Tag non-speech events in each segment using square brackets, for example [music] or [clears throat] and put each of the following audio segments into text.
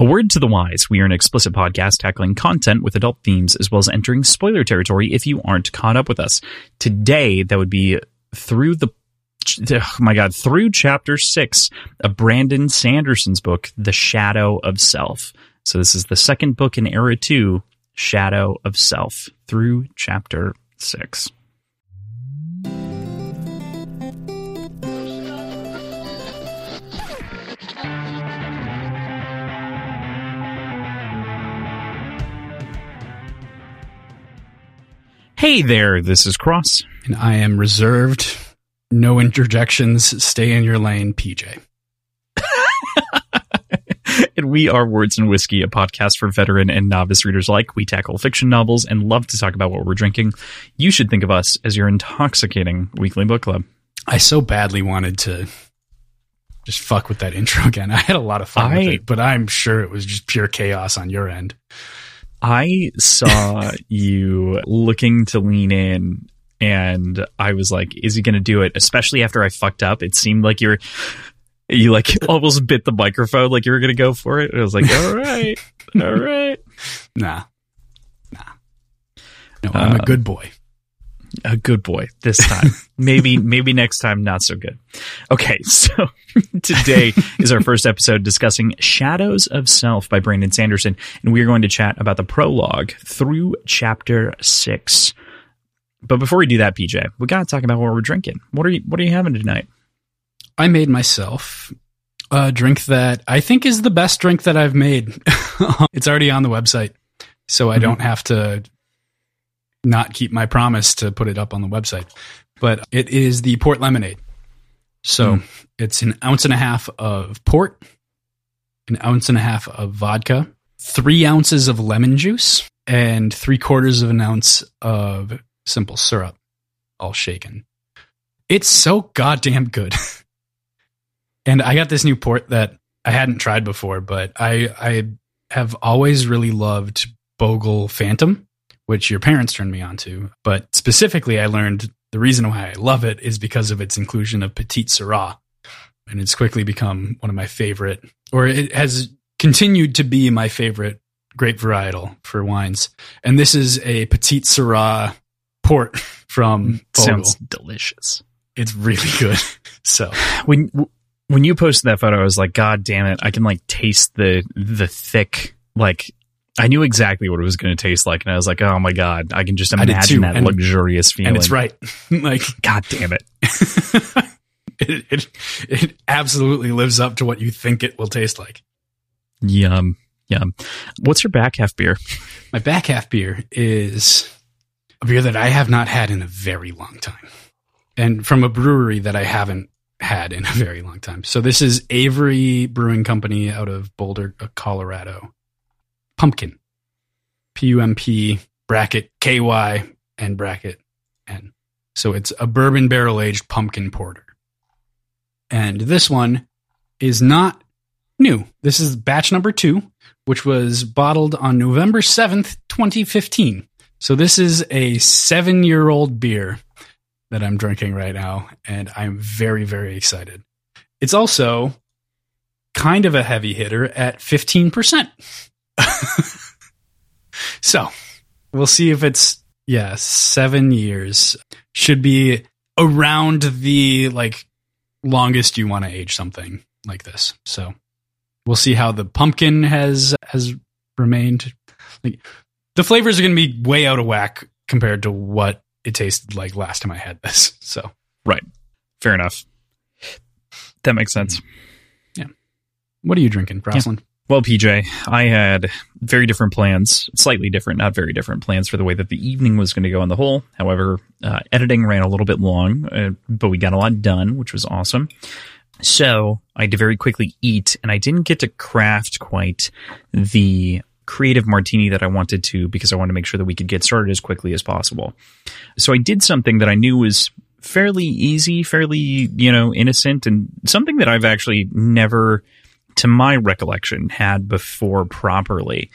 A word to the wise. We are an explicit podcast tackling content with adult themes as well as entering spoiler territory if you aren't caught up with us. Today, that would be through the oh my god, through chapter 6 of Brandon Sanderson's book The Shadow of Self. So this is the second book in era 2, Shadow of Self, through chapter 6. Hey there, this is Cross. And I am reserved. No interjections. Stay in your lane, PJ. [laughs] and we are Words and Whiskey, a podcast for veteran and novice readers alike. We tackle fiction novels and love to talk about what we're drinking. You should think of us as your intoxicating weekly book club. I so badly wanted to just fuck with that [laughs] intro again. I had a lot of fun I- with it, but I'm sure it was just pure chaos on your end. I saw you looking to lean in and I was like, is he going to do it? Especially after I fucked up. It seemed like you were, you like [laughs] almost bit the microphone like you were going to go for it. And I was like, all right, all right. [laughs] Nah. Nah. No, I'm a Uh, good boy. A good boy this time. [laughs] maybe, maybe next time not so good. Okay. [laughs] So today is our first episode discussing Shadows of Self by Brandon Sanderson. And we are going to chat about the prologue through chapter six. But before we do that, PJ, we got to talk about what we're drinking. What are you, what are you having tonight? I made myself a drink that I think is the best drink that I've made. [laughs] it's already on the website, so I Mhm. don't have to not keep my promise to put it up on the website. But it is the port lemonade. So Mm. it's an ounce and a half of port, an ounce and a half of vodka, three ounces of lemon juice, and three quarters of an ounce of simple syrup, all shaken. It's so goddamn good. [laughs] And I got this new port that I hadn't tried before, but I I have always really loved Bogle Phantom, which your parents turned me on to. But specifically, I learned the reason why I love it is because of its inclusion of Petite Syrah, and it's quickly become one of my favorite, or it has continued to be my favorite grape varietal for wines. And this is a Petite Syrah port [laughs] from Bogle. Sounds delicious. It's really good. [laughs] So When, when you posted that photo, I was like, God damn it. I can like taste the, the thick, like, I knew exactly what it was going to taste like. And I was like, oh my God, I can just imagine that and- luxurious feeling. and it's right. [laughs] like God damn it. [laughs] it, it it absolutely lives up to what you think it will taste like. Yum. Yum. What's your back half beer? My back half beer is a beer that I have not had in a very long time. And from a brewery that I haven't had in a very long time. So this is Avery Brewing Company out of Boulder, uh, Colorado. Pumpkin. P U M P bracket K Y and bracket N. So it's a bourbon barrel aged pumpkin porter. And this one is not new. This is batch number two, which was bottled on November 7th, 2015. So this is a seven year old beer that I'm drinking right now, and I'm very, very excited. It's also kind of a heavy hitter at 15%. [laughs] so we'll see if it's, yeah, seven years. Should be around the like longest you want to age something like this. So we'll see how the pumpkin has has remained. Like the flavors are going to be way out of whack compared to what it tasted like last time I had this. [laughs] So right Fair enough. That makes sense. Mm. Yeah what are you drinking, Roslyn? Well, PJ, I had very different plans, slightly different, not very different plans for the way that the evening was going to go on the whole. However, uh, editing ran a little bit long, uh, but we got a lot done, which was awesome. So I had to very quickly eat, and I didn't get to craft quite the creative martini that I wanted to because I wanted to make sure that we could get started as quickly as possible. So I did something that I knew was fairly easy, fairly, you know, innocent, and something that I've actually never, to my recollection, had before properly.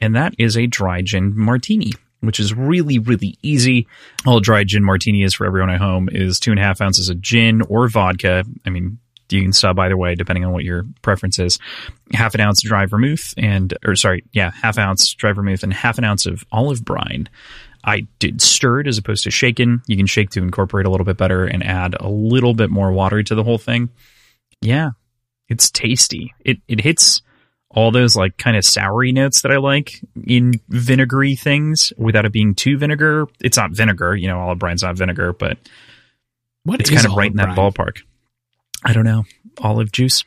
And that is a dry gin martini. Which is really, really easy. All dry gin martini is for everyone at home is two and a half ounces of gin or vodka. I mean, You can sub either way, depending on what your preference is. Half an ounce dry vermouth and, or sorry, yeah, half ounce dry vermouth and half an ounce of olive brine. I did stirred as opposed to shaken. You can shake to incorporate a little bit better and add a little bit more water to the whole thing. Yeah, it's tasty. It it hits all those like kind of soury notes that I like in vinegary things without it being too vinegar. It's not vinegar, you know, olive brine's not vinegar, but What it's is kind of right in that brine? ballpark. I don't know. Olive juice.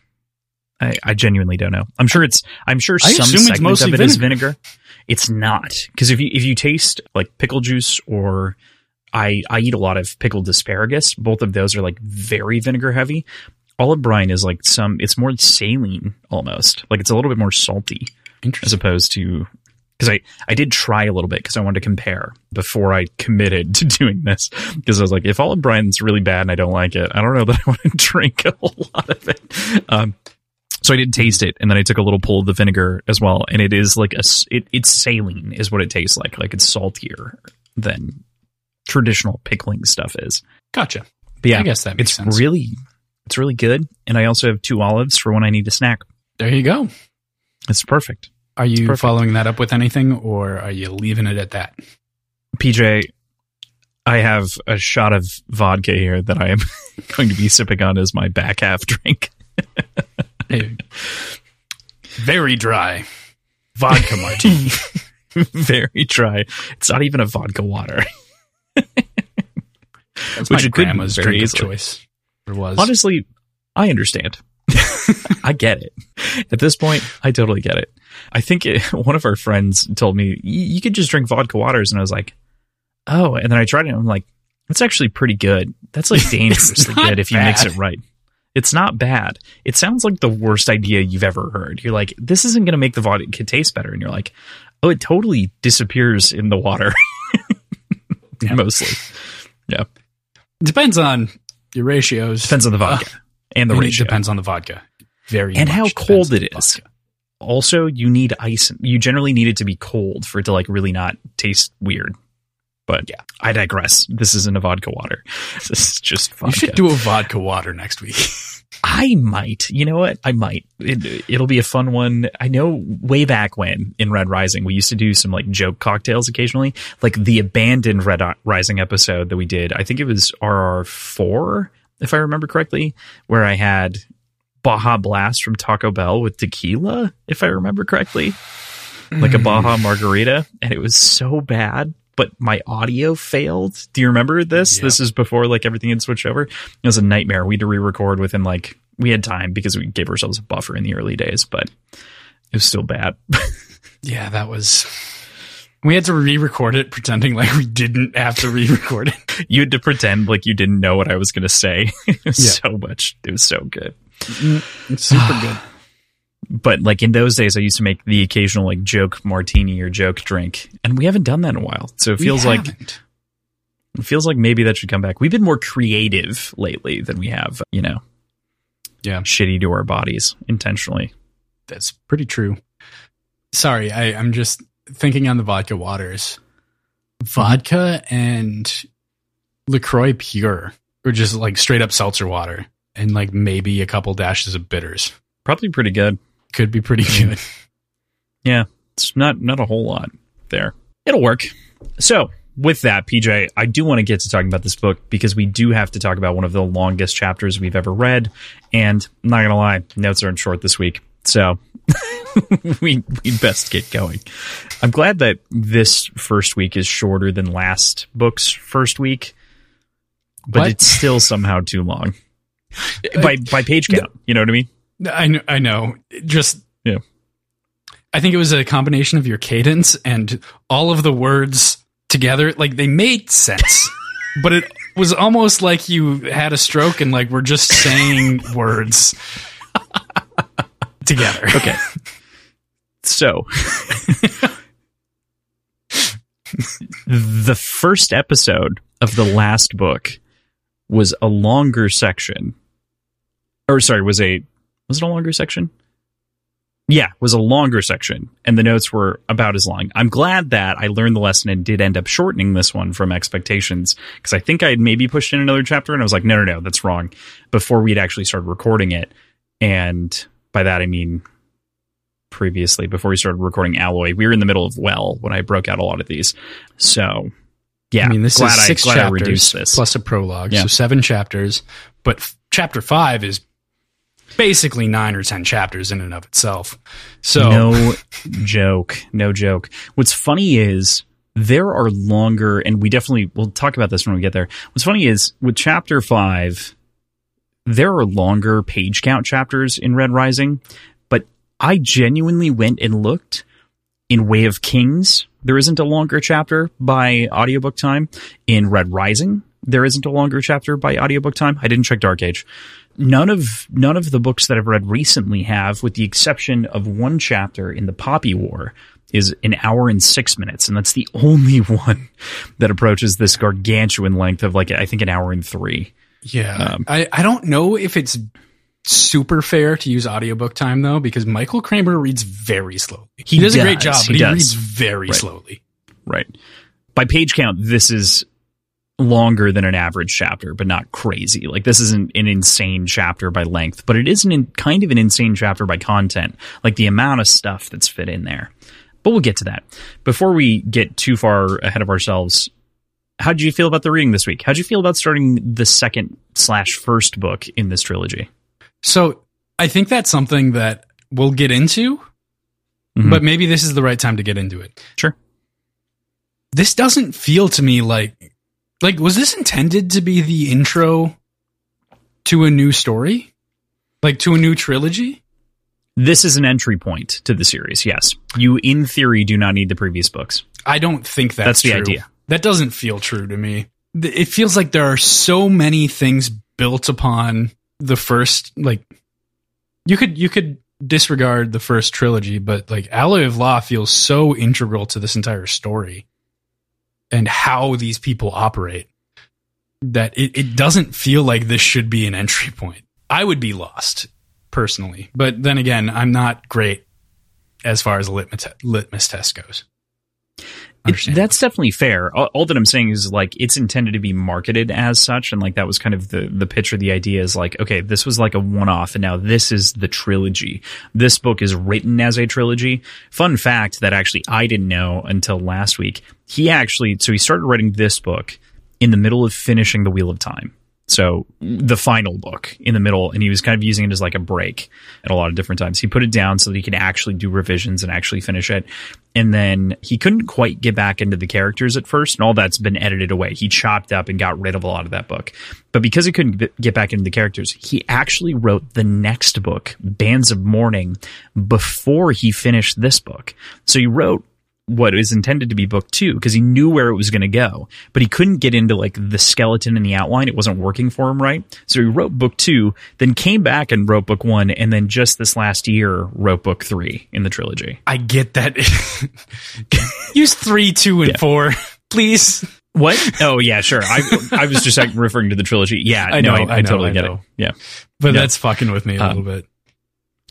I, I genuinely don't know. I'm sure it's. I'm sure I some segment of it is vinegar. vinegar. It's not because if you if you taste like pickle juice or I I eat a lot of pickled asparagus. Both of those are like very vinegar heavy. Olive brine is like some. It's more saline almost. Like it's a little bit more salty as opposed to because I I did try a little bit because I wanted to compare before I committed [laughs] to doing this because I was like if olive brine's really bad and I don't like it I don't know [laughs] that I want to drink a whole lot of it. Um, so I did taste it and then I took a little pull of the vinegar as well and it is like a it, it's saline is what it tastes like like it's saltier than traditional pickling stuff is. Gotcha. But yeah, I guess that makes it's sense. really it's really good and I also have two olives for when I need a snack. There you go. It's perfect. Are you perfect. following that up with anything, or are you leaving it at that? PJ, I have a shot of vodka here that I am [laughs] going to be sipping on as my back half drink. [laughs] Very dry vodka martini. [laughs] Very dry. It's not even a vodka water. That's Which my it could be grandma's drink of choice. Was. Honestly, I understand. [laughs] I get it. At this point, I totally get it. I think it, [laughs] one of our friends told me, you could just drink vodka waters. And I was like, oh. And then I tried it and I'm like, that's actually pretty good. That's like [laughs] dangerously good if you mix it right. It's not bad. It sounds like the worst idea you've ever heard. You're like, this isn't going to make the vodka taste better. And you're like, oh, it totally disappears in the water. Yeah. Mostly. Yeah. Depends on your ratios. Depends on the vodka uh, and the And it ratio. depends on the vodka. Very And much how cold it the is. vodka. also you need ice you generally need it to be cold for it to like really not taste weird but Yeah. i digress this isn't a vodka water [laughs] this is just You should do a vodka water next week. [laughs] i might you know what? I might. It, it'll be a fun one. I know way back when in red rising we used to do some like joke cocktails occasionally like the abandoned red rising episode that we did. I think it was rr4 if i remember correctly where i had baja blast from taco bell with tequila if i remember correctly. Like a Baja mm. margarita, and it was so bad. But my audio failed. Do you remember this? Yeah. This is before like everything had switched over. It was a nightmare. We had to re-record within like we had time because we gave ourselves a buffer in the early days, but it was still bad. [laughs] Yeah, that was. We had to re-record it, pretending like we didn't have to re-record it. [laughs] you had to pretend like you didn't know what I was going to say. [laughs] it was Yeah. so much. It was so good. Mm, it's super good. But like in those days, I used to make the occasional like joke martini or joke drink, and we haven't done that in a while. So it feels like. It feels like maybe that should come back. We've been more creative lately than we have, you know, Yeah. shitty to our bodies intentionally. that's pretty true. Sorry, I, I'm just thinking on the vodka waters. Vodka and LaCroix Pure, or just like straight up seltzer water, and like maybe a couple dashes of bitters. Probably pretty good. Could be pretty [laughs] good. Yeah, it's not not a whole lot there. It'll work. So with that, PJ, I do want to get to talking about this book because we do have to talk about one of the longest chapters we've ever read. And I'm not gonna lie, notes aren't short this week. So [laughs] we we best get going. I'm glad that this first week is shorter than last book's first week, but What? it's still somehow too long. [laughs] by by page count, you know what I mean? I know. I know. Just Yeah. I think it was a combination of your cadence and all of the words together. Like they made sense, [laughs] but it was almost like you had a stroke and like we're just saying [laughs] words together. Okay. So, [laughs] the first episode of the last book was a longer section. Or sorry, was a was it a longer section? Yeah, was a longer section, and the notes were about as long. I'm glad that I learned the lesson and did end up shortening this one from expectations because I think I had maybe pushed in another chapter, and I was like, no, no, no, that's wrong. Before we'd actually started recording it, and by that I mean previously, before we started recording Alloy, we were in the middle of Well when I broke out a lot of these. So, yeah, I mean, this glad is six I, glad I chapters reduced this. plus a prologue, Yeah. so seven chapters. But f- chapter five is basically nine or ten chapters in and of itself. So no joke, no joke. What's funny is there are longer, and we definitely we'll talk about this when we get there. What's funny is with chapter five, there are longer page count chapters in Red Rising, but I genuinely went and looked in Way of Kings. There isn't a longer chapter by audiobook time. In Red Rising, there isn't a longer chapter by audiobook time. I didn't check Dark Age. None of none of the books that I've read recently have, with the exception of one chapter in the Poppy War, is an hour and six minutes, and that's the only [laughs] one that approaches this gargantuan length of like I think an hour and three. yeah, Um, I I don't know if it's super fair to use audiobook time though, because Michael Kramer reads very slowly. He, He does, a great job, he but he does. reads very Right. slowly. Right. By page count, this is longer than an average chapter, but not crazy. Like this isn't an insane chapter by length, but it is an in, kind of an insane chapter by content. Like the amount of stuff that's fit in there. But we'll get to that. Before we get too far ahead of ourselves, how did you feel about the reading this week? How did you feel about starting the second slash first book in this trilogy? So I think that's something that we'll get into, Mhm. but maybe this is the right time to get into it. Sure. This doesn't feel to me like like was this intended to be the intro to a new story? Like to a new trilogy? This is an entry point to the series. Yes, you in theory do not need the previous books. I don't think that's, That's the true. idea. That doesn't feel true to me. It feels like there are so many things built upon the first like you could you could disregard the first trilogy, but like Alloy of Law feels so integral to this entire story and how these people operate that it, it doesn't feel like this should be an entry point. I would be lost personally, but then again, I'm not great as far as a litmus, litmus test goes. It, that's definitely fair. All, all that I'm saying is like it's intended to be marketed as such, and like that was kind of the the pitch or the idea is like, okay, this was like a one off, and now this is the trilogy. This book is written as a trilogy. Fun fact that actually I didn't know until last week. He actually so he started writing this book in the middle of finishing the Wheel of Time. So the final book in the middle, and he was kind of using it as like a break at a lot of different times. He put it down so that he could actually do revisions and actually finish it. And then he couldn't quite get back into the characters at first, and all that's been edited away. He chopped up and got rid of a lot of that book. But because he couldn't get back into the characters, he actually wrote the next book, Bands of Mourning, before he finished this book. So he wrote what is intended to be book two because he knew where it was going to go, but he couldn't get into like the skeleton and the outline. It wasn't working for him right. So he wrote book two, then came back and wrote book one, and then just this last year wrote book three in the trilogy. I get that. [laughs] Use three, two, and Yeah. four, please. What? Oh yeah, sure. I I was just like, referring to the trilogy. Yeah, I no, know, I, I I know, totally I get know. it. Yeah. But that's fucking with me a Um, little bit.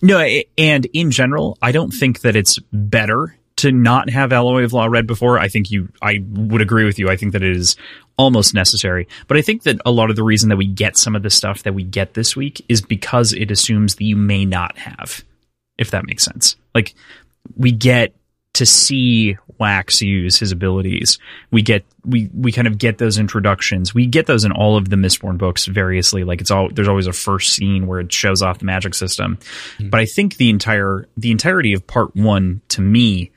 No, and in general, I don't think that it's better to not have Alloy of Law read before. I think you, I would agree with you. I think that it is almost necessary. But I think that a lot of the reason that we get some of the stuff that we get this week is because it assumes that you may not have, if that makes sense. Like, we get to see Wax use his abilities. We get we we kind of get those introductions. We get those in all of the Mistborn books variously. Like it's all there's always a first scene where it shows off the magic system. Hmm. But I think the entire the entirety of part 1 to me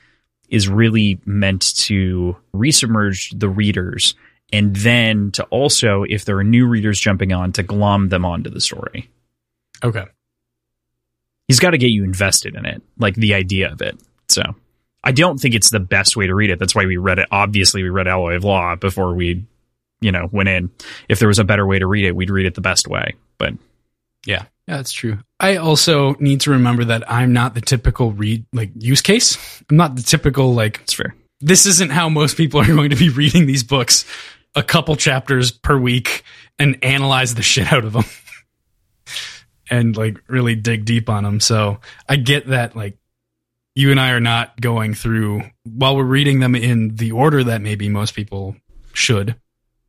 is really meant to resubmerge the readers and then to also if there are new readers jumping on to glom them onto the story. Okay. He's got to get you invested in it, like the idea of it. So I don't think it's the best way to read it. That's why we read it. Obviously, we read Alloy of Law before we, you know, went in. If there was a better way to read it, we'd read it the best way. But Yeah. Yeah, that's true. I also need to remember that I'm not the typical read like use case. I'm not the typical like it's fair. this isn't how most people are [laughs] going to be reading these books a couple chapters per week and analyze the shit out of them [laughs] and like really dig deep on them. So I get that like you and I are not going through while we're reading them in the order that maybe most people should,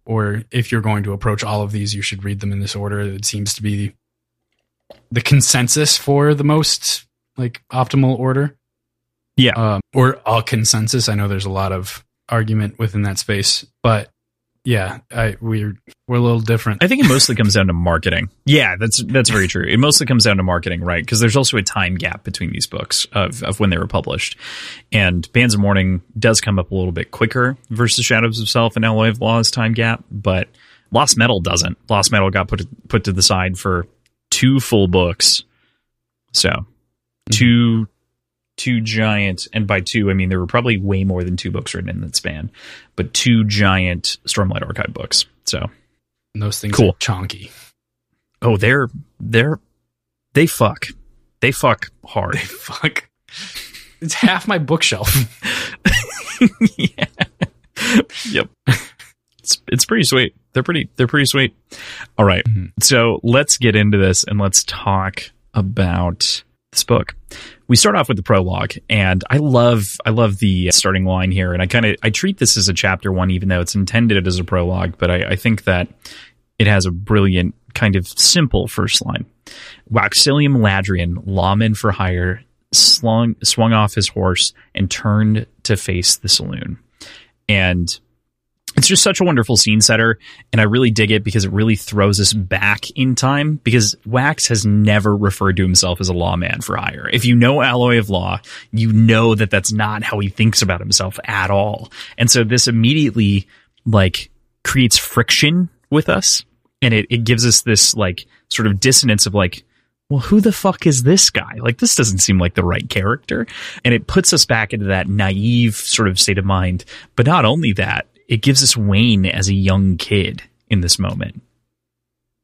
or if you're going to approach all of these, you should read them in this order. It seems to be the consensus for the most like optimal order. Yeah. Um, or a consensus. I know there's a lot of argument within that space, but yeah, I, we're we're a little different. I think it mostly comes down to marketing. Yeah, that's that's very true. It mostly comes down to marketing, right? Because there's also a time gap between these books of of when they were published, and Bands of Mourning does come up a little bit quicker versus Shadows of Self and Alloy of Law's time gap, but Lost Metal doesn't. Lost Metal got put put to the side for two full books, so mm-hmm. two two giant, and by two I mean there were probably way more than two books written in that span, but two giant Stormlight Archive books. So and those things cool. chonky. Oh, they're they're they fuck. They fuck hard. They fuck. It's half my bookshelf. [laughs] yeah. Yep. [laughs] It's it's pretty sweet. They're pretty they're pretty sweet. All right. mm-hmm. So let's get into this and let's talk about this book. We start off with the prologue, and I love I love the starting line here, and I kind of I treat this as a chapter one, even though it's intended as a prologue. But I, I think that it has a brilliant kind of simple first line. Waxilium Ladrian, lawman for hire, slung, swung off his horse and turned to face the saloon. And it's just such a wonderful scene setter and i really dig it because it really throws us back in time because wax has never referred to himself as a lawman for hire if you know alloy of law you know that that's not how he thinks about himself at all and so this immediately like creates friction with us and it, it gives us this like sort of dissonance of like well, who the fuck is this guy? Like, this doesn't seem like the right character. And it puts us back into that naive sort of state of mind. But not only that, it gives us Wayne as a young kid in this moment.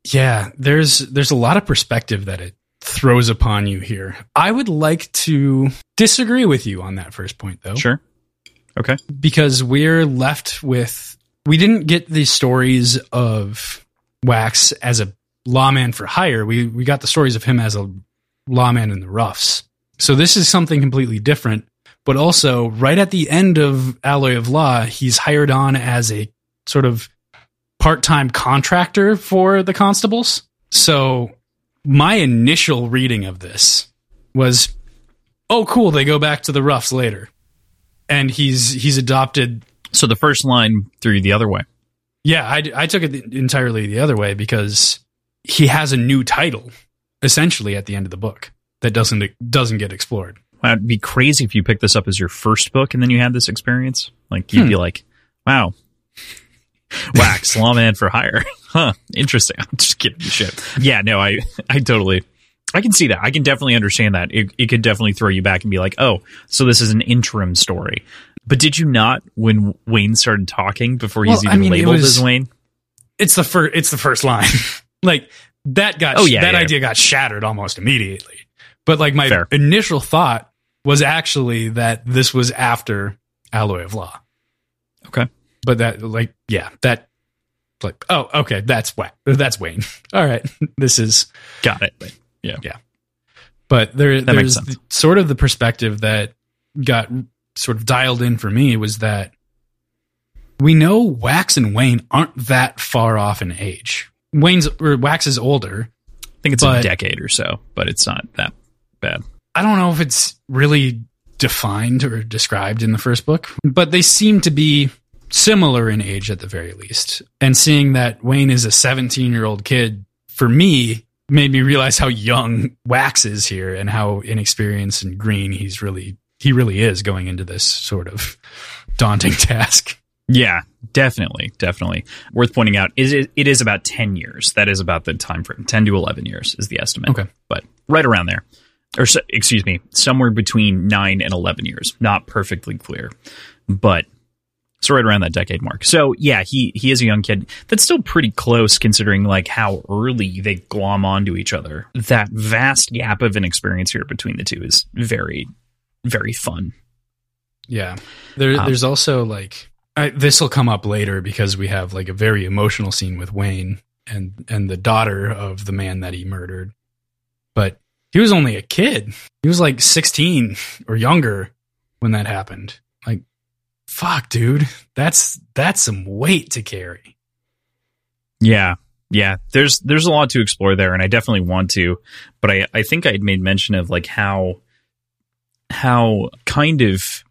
Yeah, there's there's a lot of perspective that it throws upon you here. I would like to disagree with you on that first point though. Sure. Okay. Because we're left with we didn't get the stories of Wax as a lawman for hire. We we got the stories of him as a lawman in the roughs. So this is something completely different but also right at the end of Alloy of Law, he's hired on as a sort of part-time contractor for the constables. So my initial reading of this was, oh, cool, they go back to the roughs later, and he's he's adopted. So the first line threw the other way. Yeah, I, I took it entirely the other way because he has a new title essentially at the end of the book that doesn't doesn't get explored. Wow, it'd be crazy if you picked this up as your first book and then you had this experience. Like you'd hmm. be like, "Wow, [laughs] wax lawman for hire." [laughs] huh? Interesting. [laughs] I'm just kidding you shit. Yeah, no, I I totally I can see that. I can definitely understand that. It, it could definitely throw you back and be like, "Oh, so this is an interim story." But did you not when Wayne started talking before well, he's even I mean, labeled was, as Wayne? It's the first. It's the first line. like that got. Oh yeah, that yeah. idea got shattered almost immediately. But like my Fair. initial thought was actually that this was after Alloy of Law. Okay. But that, like, yeah, that, like, oh, okay, that's what That's Wayne. [laughs] All right. [laughs] This is. Got it. Yeah. Yeah. But there, that there's sort of the perspective that got sort of dialed in for me was that we know Wax and Wayne aren't that far off in age. Wayne's or Wax is older. I think it's a decade or so, but it's not that bad. I don't know if it's really defined or described in the first book, but they seem to be similar in age at the very least. And seeing that Wayne is a 17 year old kid, for me, made me realize how young Wax is here and how inexperienced and green he's really, he really is going into this sort of daunting [laughs] task. Yeah, definitely, definitely. Worth pointing out is it, it is about 10 years. That is about the time frame. 10 to 11 years is the estimate. Okay. But right around there or excuse me, somewhere between nine and 11 years. Not perfectly clear, but it's right around that decade mark. So yeah, he, he is a young kid. That's still pretty close considering like how early they glom onto each other. That vast gap of an experience here between the two is very, very fun. Yeah. There, um, there's also like, this will come up later because we have like a very emotional scene with Wayne and, and the daughter of the man that he murdered. But he was only a kid. He was like 16 or younger when that happened. Like, fuck, dude, that's that's some weight to carry. Yeah, yeah. There's there's a lot to explore there, and I definitely want to. But I I think I'd made mention of like how how kind of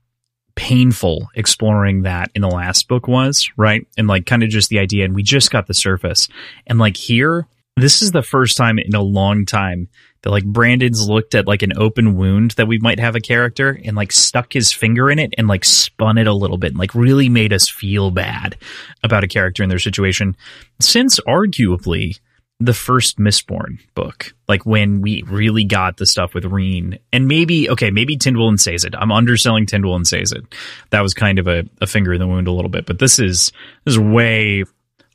painful exploring that in the last book was, right? And like kind of just the idea, and we just got the surface. And like here, this is the first time in a long time that like Brandon's looked at like an open wound that we might have a character and like stuck his finger in it and like spun it a little bit and like really made us feel bad about a character in their situation since arguably the first Mistborn book, like when we really got the stuff with Reen, and maybe okay, maybe Tindwyl and Sazed. I'm underselling Tindwyl and Sazed. That was kind of a, a finger in the wound a little bit, but this is this is way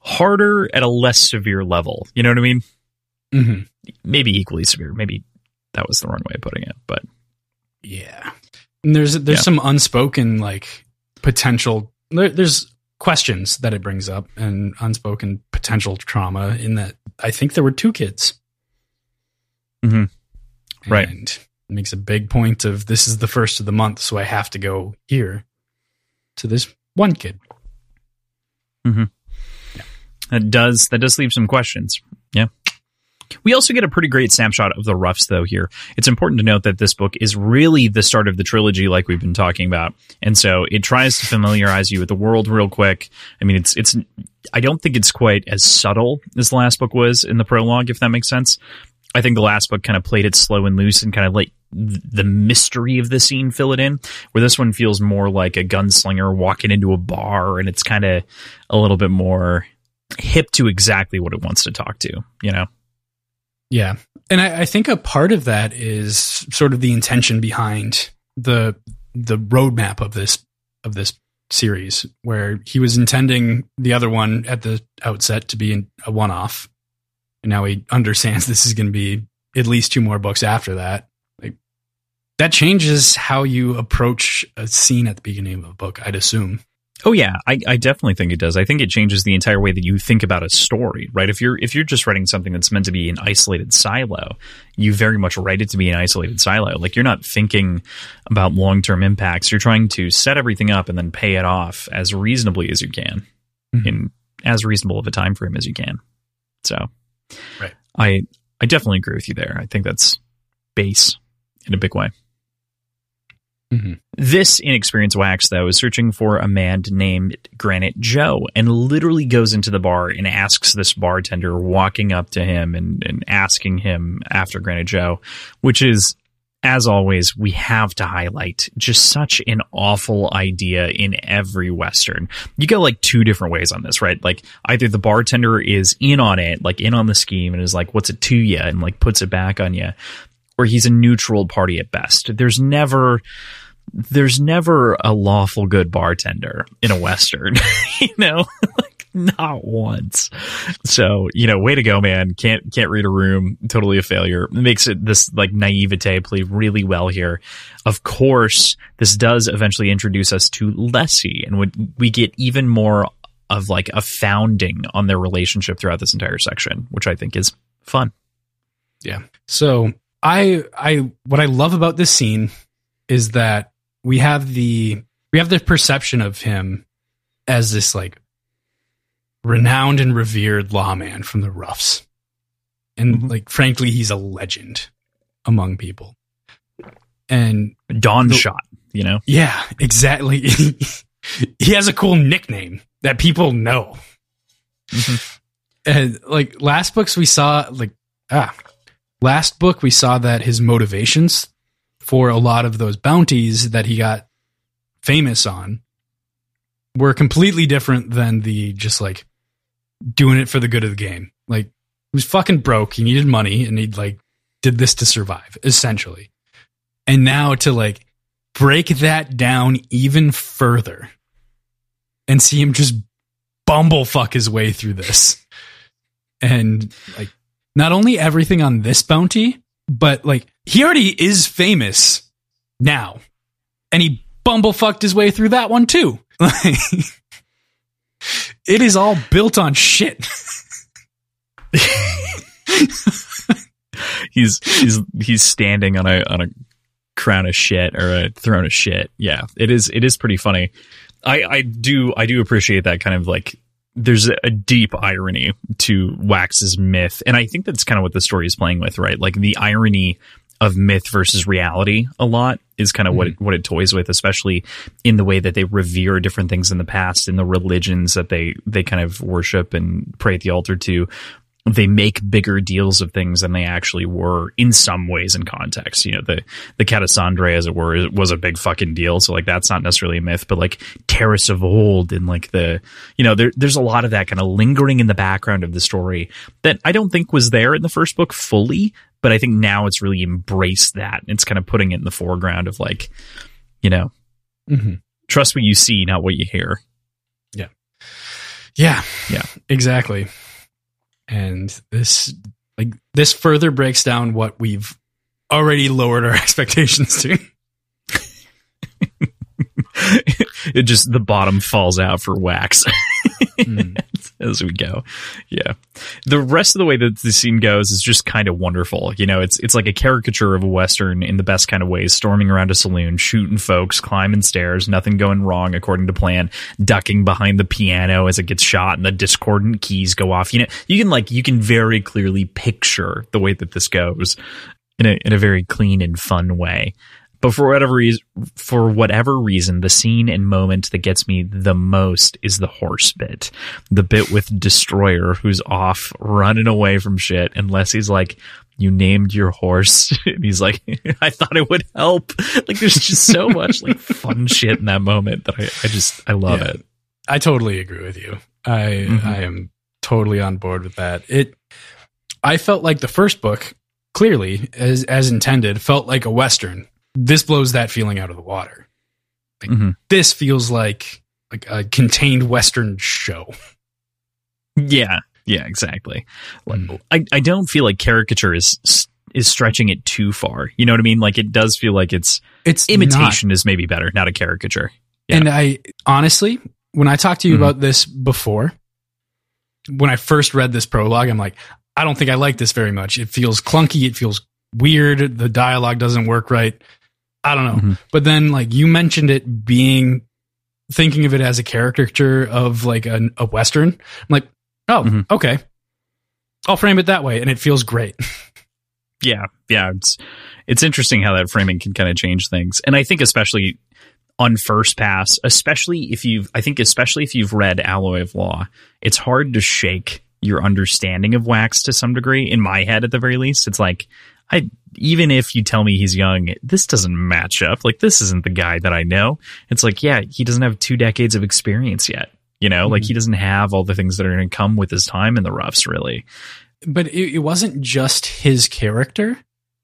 harder at a less severe level. You know what I mean? Mm-hmm. Maybe equally severe. Maybe that was the wrong way of putting it, but Yeah, and there's there's Yeah. some unspoken like potential. There, there's questions that it brings up and unspoken potential trauma in that I think there were two kids. Mhm. Right. And it makes a big point of this is the first of the month, so I have to go here to this one kid. That does that does leave some questions. Yeah. We also get a pretty great snapshot of the roughs though here. It's important to note that this book is really the start of the trilogy like we've been talking about. And so it tries to familiarize you with the world real quick. I mean it's it's I don't think it's quite as subtle as the last book was in the prologue if that makes sense. I think the last book kind of played it slow and loose and kind of let the mystery of the scene fill it in. Where this one feels more like a gunslinger walking into a bar and it's kind of a little bit more hip to exactly what it wants to talk to, you know? Yeah. And I, I think a part of that is sort of the intention behind the the roadmap of this of this series, where he was intending the other one at the outset to be a one off. And now he understands [laughs] this is going to be at least two more books after that. Like that changes how you approach a scene at the beginning of a book, I'd assume. Oh yeah, I, I definitely think it does. I think it changes the entire way that you think about a story, right? If you're if you're just writing something that's meant to be an isolated silo, you very much write it to be an isolated silo. Like you're not thinking about long term impacts. You're trying to set everything up and then pay it off as reasonably as you can Mhm. in as reasonable of a time frame as you can. So Right. I I definitely agree with you there. I think that's base in a big way. Mhm. This inexperienced wax, though, is searching for a man named Granite Joe and literally goes into the bar and asks this bartender, walking up to him and, and asking him after Granite Joe, which is, as always, we have to highlight just such an awful idea in every Western. You go like two different ways on this, right? Like either the bartender is in on it, like in on the scheme and is like, what's it to you? And like puts it back on you. Or he's a neutral party at best. There's never, there's never a lawful good bartender in a western [laughs] you know [laughs] like not once. So you know way to go man. Can't can't read a room. Totally a failure. Makes it this like naivete play really well here. Of course this does eventually introduce us to Lessie and when we get even more of like a founding on their relationship throughout this entire section which i think is fun. Yeah. So I I what I love about this scene is that we have the we have the perception of him as this like renowned and revered lawman from the roughs. And Mhm. like frankly he's a legend among people. And dawn The- shot you know yeah, exactly. [laughs] he has a cool nickname that people know. Mhm. And like last books we saw like ah last book we saw that his motivations for a lot of those bounties that he got famous on were completely different than the just like doing it for the good of the game. Like he was fucking broke, he needed money and he like did this to survive essentially. And now to like break that down even further and see him just bumblefuck his way through this. And like not only everything on this bounty, but like he already is famous now. And he bumblefucked his way through that one too. [laughs] It is all built on shit. [laughs] he's he's he's standing on a on a crown of shit or a throne of shit. Yeah, it is it is pretty funny. I I do I do appreciate that kind of like there's a deep irony to Wax's myth, and I think that's kind of what the story is playing with, right? Like the irony of myth versus reality a lot is kind of mm-hmm. what it, what it toys with, especially in the way that they revere different things in the past in the religions that they they kind of worship and pray at the altar to they make bigger deals of things than they actually were in some ways in context. You know, the the Catacendre, as it were, was a big fucking deal. So like that's not necessarily a myth, but like Taras of old and like the you know, there there's a lot of that kind of lingering in the background of the story that I don't think was there in the first book fully, but I think now it's really embraced that. It's kind of putting it in the foreground of like, you know, mm-hmm. trust what you see, not what you hear. Yeah. Yeah. Yeah. Exactly and this like this further breaks down what we've already lowered our [laughs] expectations to. [laughs] it just the bottom falls out for wax. [laughs] mm. [laughs] as we go. Yeah. The rest of the way that the scene goes is just kind of wonderful. You know, it's it's like a caricature of a western in the best kind of ways, storming around a saloon, shooting folks, climbing stairs, nothing going wrong according to plan, ducking behind the piano as it gets shot and the discordant keys go off. You know, you can like you can very clearly picture the way that this goes in a in a very clean and fun way. But for whatever reason, for whatever reason, the scene and moment that gets me the most is the horse bit, the bit with Destroyer who's off running away from shit, unless he's like, "You named your horse," [laughs] and he's like, "I thought it would help." [laughs] Like, there's just so much like [laughs] fun shit in that moment that I, I just I love yeah, it. I totally agree with you. I mm-hmm. I am totally on board with that. It. I felt like the first book clearly as as intended felt like a western this blows that feeling out of the water. Like, mm-hmm. This feels like like a contained Western show. [laughs] Yeah, yeah, exactly. Mm. I I don't feel like caricature is is stretching it too far. You know what I mean? Like it does feel like it's it's imitation not. is maybe better, not a caricature. Yeah. And I honestly, when I talked to you mm-hmm. about this before, when I first read this prologue, I'm like, I don't think I like this very much. It feels clunky. It feels weird. The dialogue doesn't work right. I don't know. Mm-hmm. But then like you mentioned it being thinking of it as a caricature of like a, a western. I'm like, oh, mm-hmm. okay. I'll frame it that way and it feels great. [laughs] yeah. Yeah, it's it's interesting how that framing can kind of change things. And I think especially on first pass, especially if you've I think especially if you've read Alloy of Law, it's hard to shake your understanding of Wax to some degree in my head at the very least. It's like I even if you tell me he's young, this doesn't match up. Like this isn't the guy that I know. It's like, yeah, he doesn't have two decades of experience yet. You know, mm-hmm. like he doesn't have all the things that are going to come with his time in the roughs, really. But it, it wasn't just his character;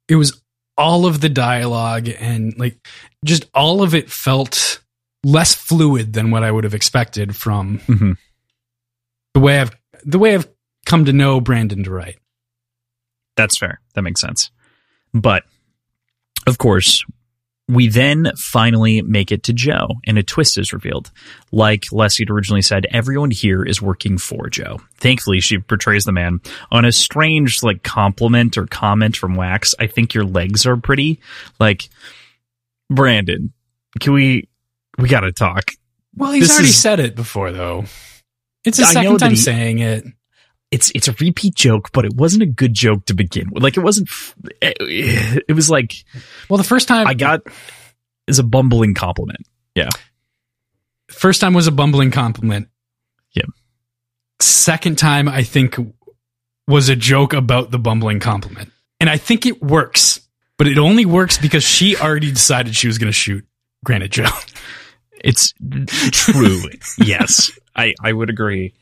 it was all of the dialogue and like just all of it felt less fluid than what I would have expected from mm-hmm. the way I've the way I've come to know Brandon to write. That's fair. That makes sense. But of course, we then finally make it to Joe, and a twist is revealed. Like Lessie had originally said, everyone here is working for Joe. Thankfully, she portrays the man on a strange, like, compliment or comment from Wax. I think your legs are pretty. Like, Brandon, can we, we gotta talk. Well, he's this already is, said it before, though. It's the second time he, saying it it's it's a repeat joke, but it wasn't a good joke to begin with. Like it wasn't. It, eh, it was like, well, the first time I got is a bumbling compliment. Yeah, first time was a bumbling compliment. Yeah. Second time, I think was a joke about the bumbling compliment, and I think it works. But it only works because she already decided she was going to shoot Granite Joe. It's true. yes, I I would agree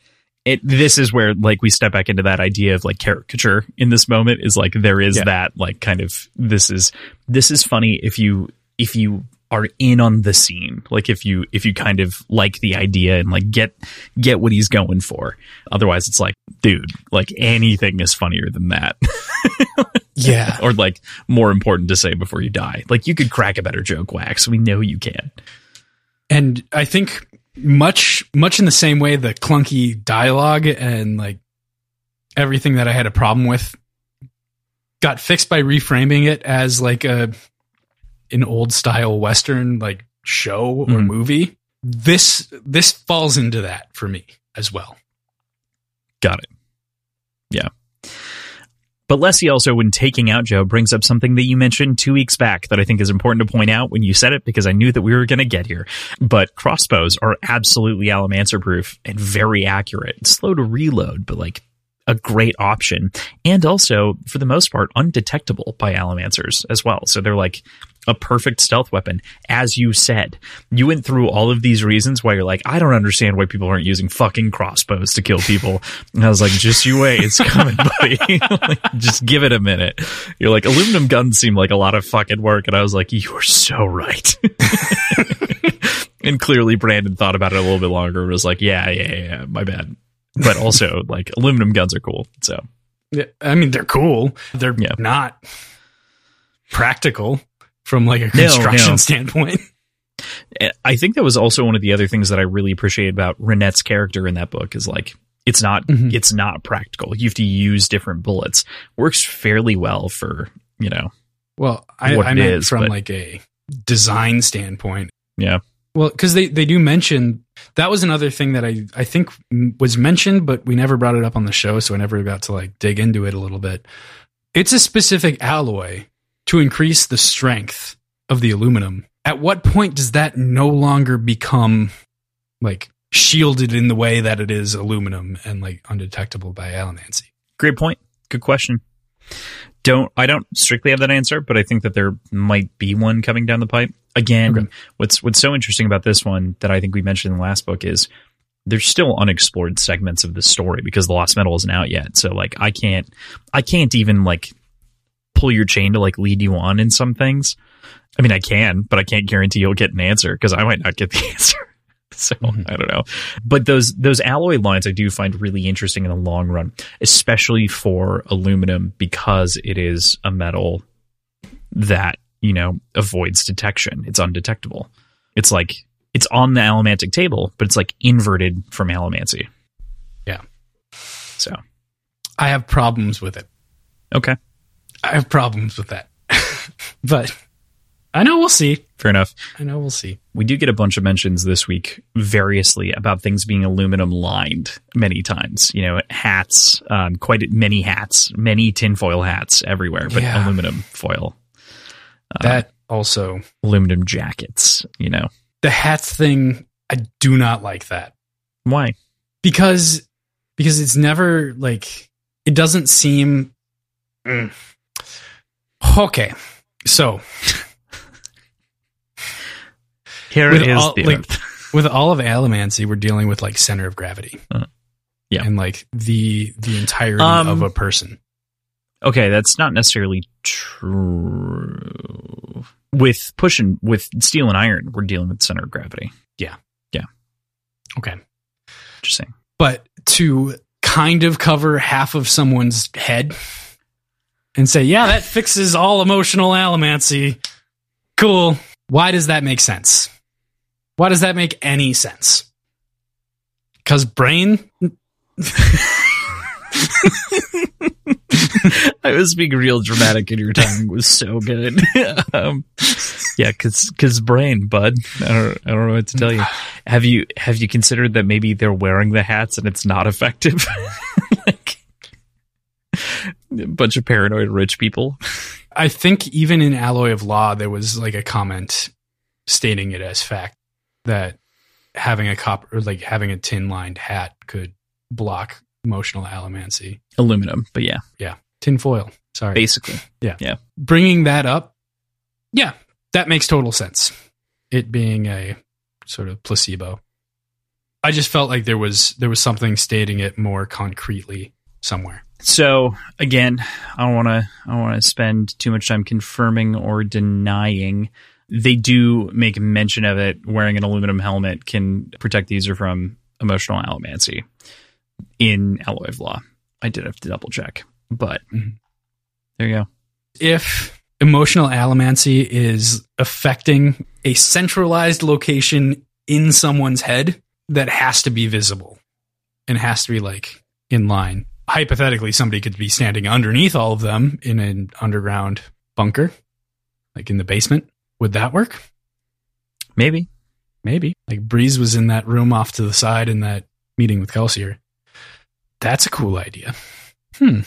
it this is where like we step back into that idea of like caricature in this moment is like there is yeah. that like kind of this is this is funny if you if you are in on the scene. Like if you if you kind of like the idea and like get get what he's going for. Otherwise it's like dude like anything is funnier than that. [laughs] Yeah. Or like more important to say before you die. Like you could crack a better joke wax. We know you can. And i think much much in the same way the clunky dialogue and like everything that I had a problem with got fixed by reframing it as like a an old style western like show or Mhm. movie. This this falls into that for me as well. Got it. Yeah. But Lessie also, when taking out Joe, brings up something that you mentioned two weeks back that I think is important to point out when you said it because I knew that we were going to get here. But crossbows are absolutely Allomancer proof and very accurate. Slow to reload, but like a great option. And also, for the most part, undetectable by Allomancers as well. So they're like a perfect stealth weapon. As you said, you went through all of these reasons why you're like, I don't understand why people aren't using fucking crossbows to kill people. And I was like, just you wait, it's coming, [laughs] buddy. [laughs] Like, just give it a minute. You're like, aluminum guns seem like a lot of fucking work. And I was like, you're so right. [laughs] and clearly Brandon thought about it a little bit longer and was like, yeah, yeah, yeah, yeah, my bad. But also, like, aluminum guns are cool. So, I mean, they're cool. They're Yeah. not practical from like a construction no. standpoint. [laughs] I think that was also one of the other things that I really appreciate about Ranette's character in that book is like it's not Mhm. it's not practical. You have to use different bullets. Works fairly well for you know Well, I, I meant is, from but- like a design standpoint. Yeah. Well, because they, they do mention that was another thing that I I think was mentioned, but we never brought it up on the show, so I never got to like dig into it a little bit. It's a specific alloy to increase the strength of the aluminum. At what point does that no longer become like shielded in the way that it is aluminum and like undetectable by allomancy? great point. Good question. Don't I don't strictly have that answer, but I think that there might be one coming down the pipe. Again, Okay. what's what's so interesting about this one that I think we mentioned in the last book is there's still unexplored segments of the story because the lost metal isn't out yet. So like I can't I can't even like pull your chain to like lead you on in some things. I mean I can, but I can't guarantee you'll get an answer because I might not get the [laughs] answer. So Mhm. I don't know. But those those alloy lines I do find really interesting in the long run, especially for aluminum because it is a metal that, you know, avoids detection. It's undetectable. It's like it's on the allomantic table, but it's like inverted from allomancy. Yeah. So I have problems with it. okay. I have problems with that. [laughs] but I know we'll see. Fair enough. I know we'll see. We do get a bunch of mentions this week variously about things being aluminum lined many times. You know, hats, um, quite many hats, many tinfoil hats everywhere, but Yeah. aluminum foil, that also aluminum jackets, you know. the hats thing, I do not like that. Why? Because because it's never like it doesn't seem Mm. Okay. So Here With is all- the like- [laughs] with all of Allomancy, we're dealing with like center of gravity. Uh, yeah. And like the the entirety Um, of a person. Okay, that's not necessarily true. With pushing with steel and iron, we're dealing with center of gravity. Yeah, yeah. Okay. Just saying. But to kind of cover half of someone's head and say, yeah, that fixes all emotional allomancy. Cool. Why does that make sense? Why does that make any sense? Because brain. I was being real dramatic, and your timing was so good. [laughs] um, yeah, because because brain, bud. I don't I don't know what to tell you. Have you have you considered that maybe they're wearing the hats and it's not effective? [laughs] like a bunch of paranoid rich people. I think even in Alloy of Law, there was like a comment stating it as fact that having a cop or like having a tin lined hat could block emotional allomancy. Aluminum, but yeah, Yeah. Tin foil. Sorry. basically. Yeah. Yeah. Bringing that up, yeah, that makes total sense. It being a sort of placebo. I just felt like there was there was something stating it more concretely somewhere. So again, I don't want to. I don't want to spend too much time confirming or denying. They do make mention of it. Wearing an aluminum helmet can protect the user from emotional allomancy in Alloy of Law. I did have to double check, but Mhm. there you go. if emotional allomancy is affecting a centralized location in someone's head that has to be visible and has to be like in line hypothetically, somebody could be standing underneath all of them in an underground bunker, like in the basement. Would that work? Maybe. Maybe. Like Breeze was in that room off to the side in that meeting with Kelsier. That's a cool idea. Hmm.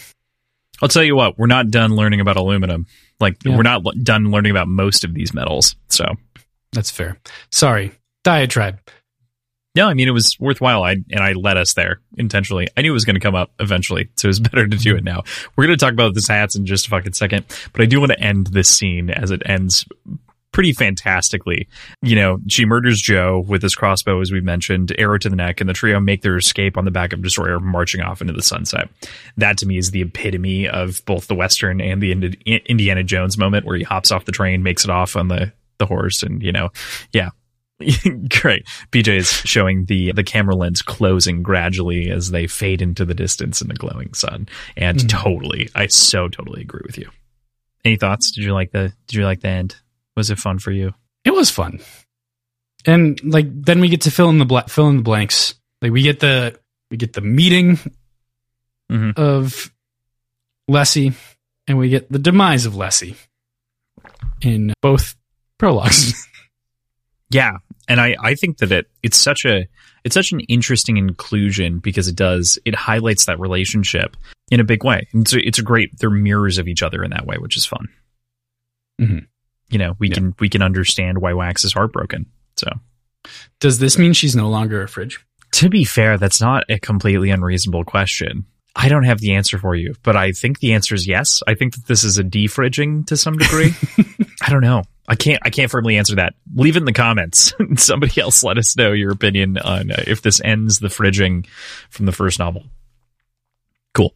I'll tell you what, we're not done learning about aluminum. Like Yeah. we're not l- done learning about most of these metals. So That's fair. Sorry. Diatribe. No, I mean it was worthwhile. I and I led us there intentionally. I knew it was going to come up eventually, so it was [laughs] better to do it now. We're going to talk about this hats in just a fucking second, but I do want to end this scene as it ends pretty fantastically. You know, she murders Joe with his crossbow, as we mentioned, arrow to the neck, and the trio make their escape on the back of Destroyer, marching off into the sunset. That to me is the epitome of both the Western and the Indiana Jones moment where he hops off the train, makes it off on the, the horse, and, you know, yeah. [laughs] Great. BJ is showing the the camera lens closing gradually as they fade into the distance in the glowing sun. And Mhm. totally, I so totally agree with you. Any thoughts? Did you like the Did you like the end? Was it fun for you? It was fun. And like then we get to fill in the bla- fill in the blanks. Like we get the we get the meeting Mhm. of Lessie and we get the demise of Lessie in both prologues. [laughs] Yeah, and I I think that it it's such a it's such an interesting inclusion because it does it highlights that relationship in a big way. And It's a, it's a great they're mirrors of each other in that way, which is fun. Mhm. You know, we Yeah. can we can understand why Wax is heartbroken. So Does this mean she's no longer a fridge? to be fair, that's not a completely unreasonable question. I don't have the answer for you, but I think the answer is yes. I think that this is a defridging to some degree. [laughs] I don't know. I can't. I can't firmly answer that. Leave it in the comments. [laughs] Somebody else let us know your opinion on uh, if this ends the fridging from the first novel. Cool.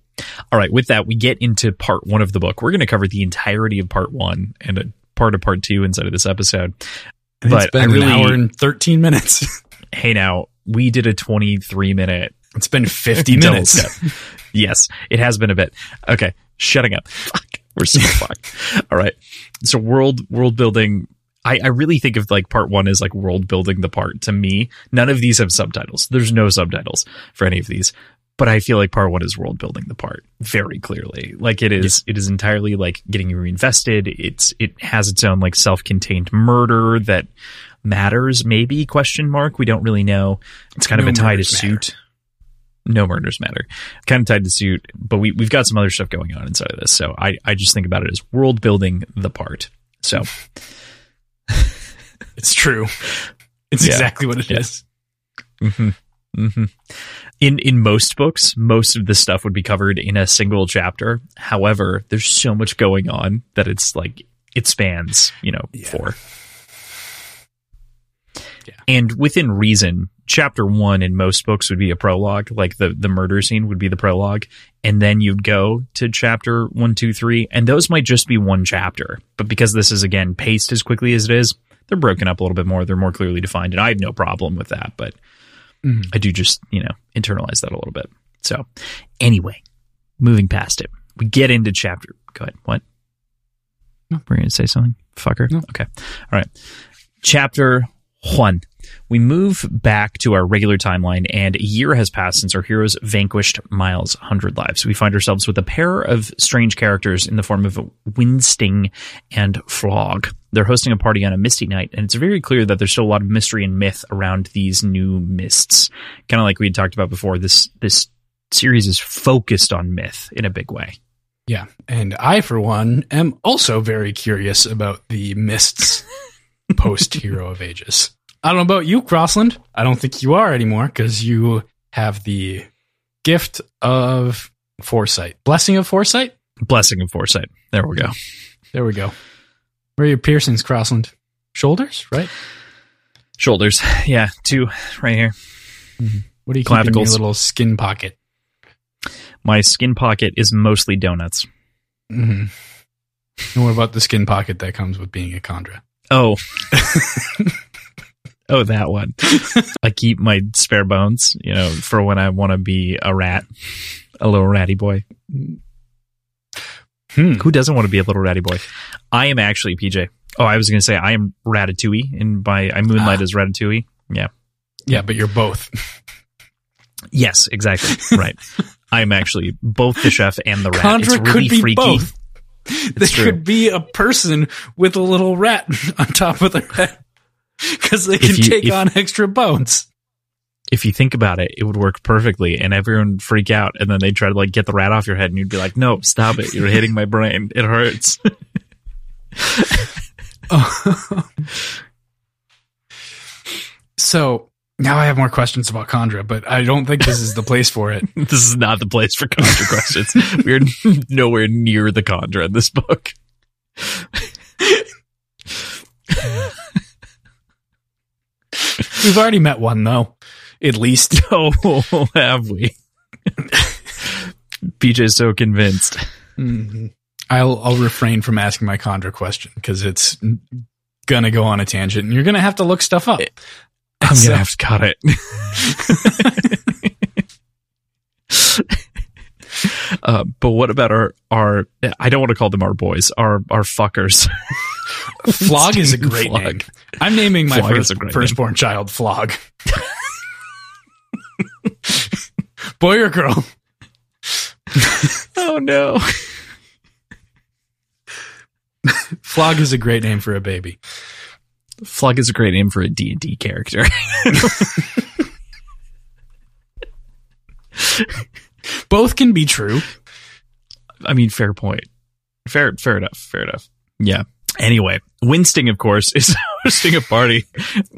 All right. With that, we get into part one of the book. We're going to cover the entirety of part one and a part of part two inside of this episode. And But it's been I really- an hour and 13 minutes. [laughs] Hey, now we did a 23 minute it's been 50 [laughs] minutes. yes, it has been a bit. Okay, shutting up. Fuck, we're so [laughs] fucked. All right. So world world building. I, I really think of like part one is like world building the part. To me, none of these have subtitles. There's no subtitles for any of these. But I feel like part one is world building the part very clearly. Like it is, it is entirely like getting you reinvested. It's it has its own like self contained murder that matters. Maybe question mark. We don't really know. It's kind No of a tie to matter. suit no murders matter. Kind of tied to suit, but we we've got some other stuff going on inside of this. So I I just think about it as world building the part. So [laughs] It's true. It's Yeah. exactly what it is. Yeah. hmm hmm in in most books, most of this stuff would be covered in a single chapter. However, there's so much going on that it's like it spans, you know, Yeah. four. Yeah. And within reason, chapter one in most books would be a prologue, like the the murder scene would be the prologue, and then you'd go to chapter one, two, three, and those might just be one chapter. But because this is again paced as quickly as it is, they're broken up a little bit more. They're more clearly defined, and I have no problem with that. But Mhm. I do just you know internalize that a little bit. So anyway, moving past it, we get into chapter. Go ahead. What? No. We're going to say something, fucker. No. Okay. All right. Chapter one. We move back to our regular timeline, and a year has passed since our heroes vanquished Miles Hundredlives. We find ourselves with a pair of strange characters in the form of Winsting and Flog. They're hosting a party on a misty night, and it's very clear that there's still a lot of mystery and myth around these new mists. Kind of like we had talked about before. This this series is focused on myth in a big way. Yeah. And I, for one, am also very curious about the mists [laughs] post Hero of Ages. I don't know about you, Crossland. I don't think you are anymore because you have the gift of foresight. Blessing of foresight? Blessing of foresight. There we go. There we go. Where are your piercings, Crossland? Shoulders, right? Shoulders. [laughs] Yeah, two right here. What do you keep in your little skin pocket? My skin pocket is mostly donuts. hmm And what about the skin pocket that comes with being a Kandra? Oh. [laughs] oh, that one. I keep my spare bones, you know, for when I want to be a rat, a little ratty boy. Hmm. Who doesn't want to be a little ratty boy? I am actually PJ. Oh, I was going to say I am Ratatouille, and by I moonlight Ah. as Ratatouille. Yeah. Yeah, but you're both. Yes, exactly. right. [laughs] I'm actually both the chef and the rat. It's really could be freaky. both. There true. could be a person with a little rat [laughs] on top of their head because they can you- take if- on extra bones. If you think about it, it would work perfectly, and everyone would freak out, and then they try to like get the rat off your head, and you'd be like, "No, stop it! You're hitting my brain. It hurts." [laughs] [laughs] so now I have more questions about Kandra, but I don't think this is the place for it. [laughs] this is not the place for Kandra questions. We're [laughs] nowhere near the Kandra in this book. We've already met one though, at least. [laughs] Oh, have we? PJ's so convinced. Mhm. I'll I'll refrain from asking my Kandra question because it's gonna go on a tangent, and you're gonna have to look stuff up. I'm So- gonna have to cut it. [laughs] uh, but what about our our? I don't want to call them our boys. Our our fuckers. [laughs] Flog is a [laughs] great Flog. name. I'm naming my Flog first, firstborn child Flog. Boy or girl? Oh no. Flog is a great name for a baby. Flug is a great name for a D and D character. [laughs] Both can be true. I mean, fair point. Fair, fair enough. Fair enough. Yeah. Anyway, Winsting, of course, is [laughs] hosting a party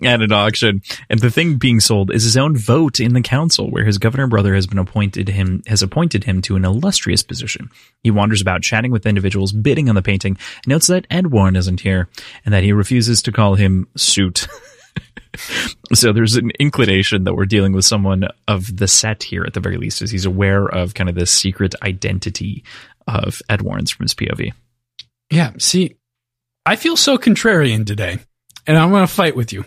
at an auction, and the thing being sold is his own vote in the council, where his governor brother has been appointed him has appointed him to an illustrious position. He wanders about chatting with individuals, bidding on the painting, notes that Edwarn isn't here, and that he refuses to call him suit. [laughs] so there's an inclination that we're dealing with someone of the set here at the very least, as he's aware of kind of the secret identity of Edwarn's from his POV. Yeah, see, I feel so contrarian today, and I'm going to fight with you.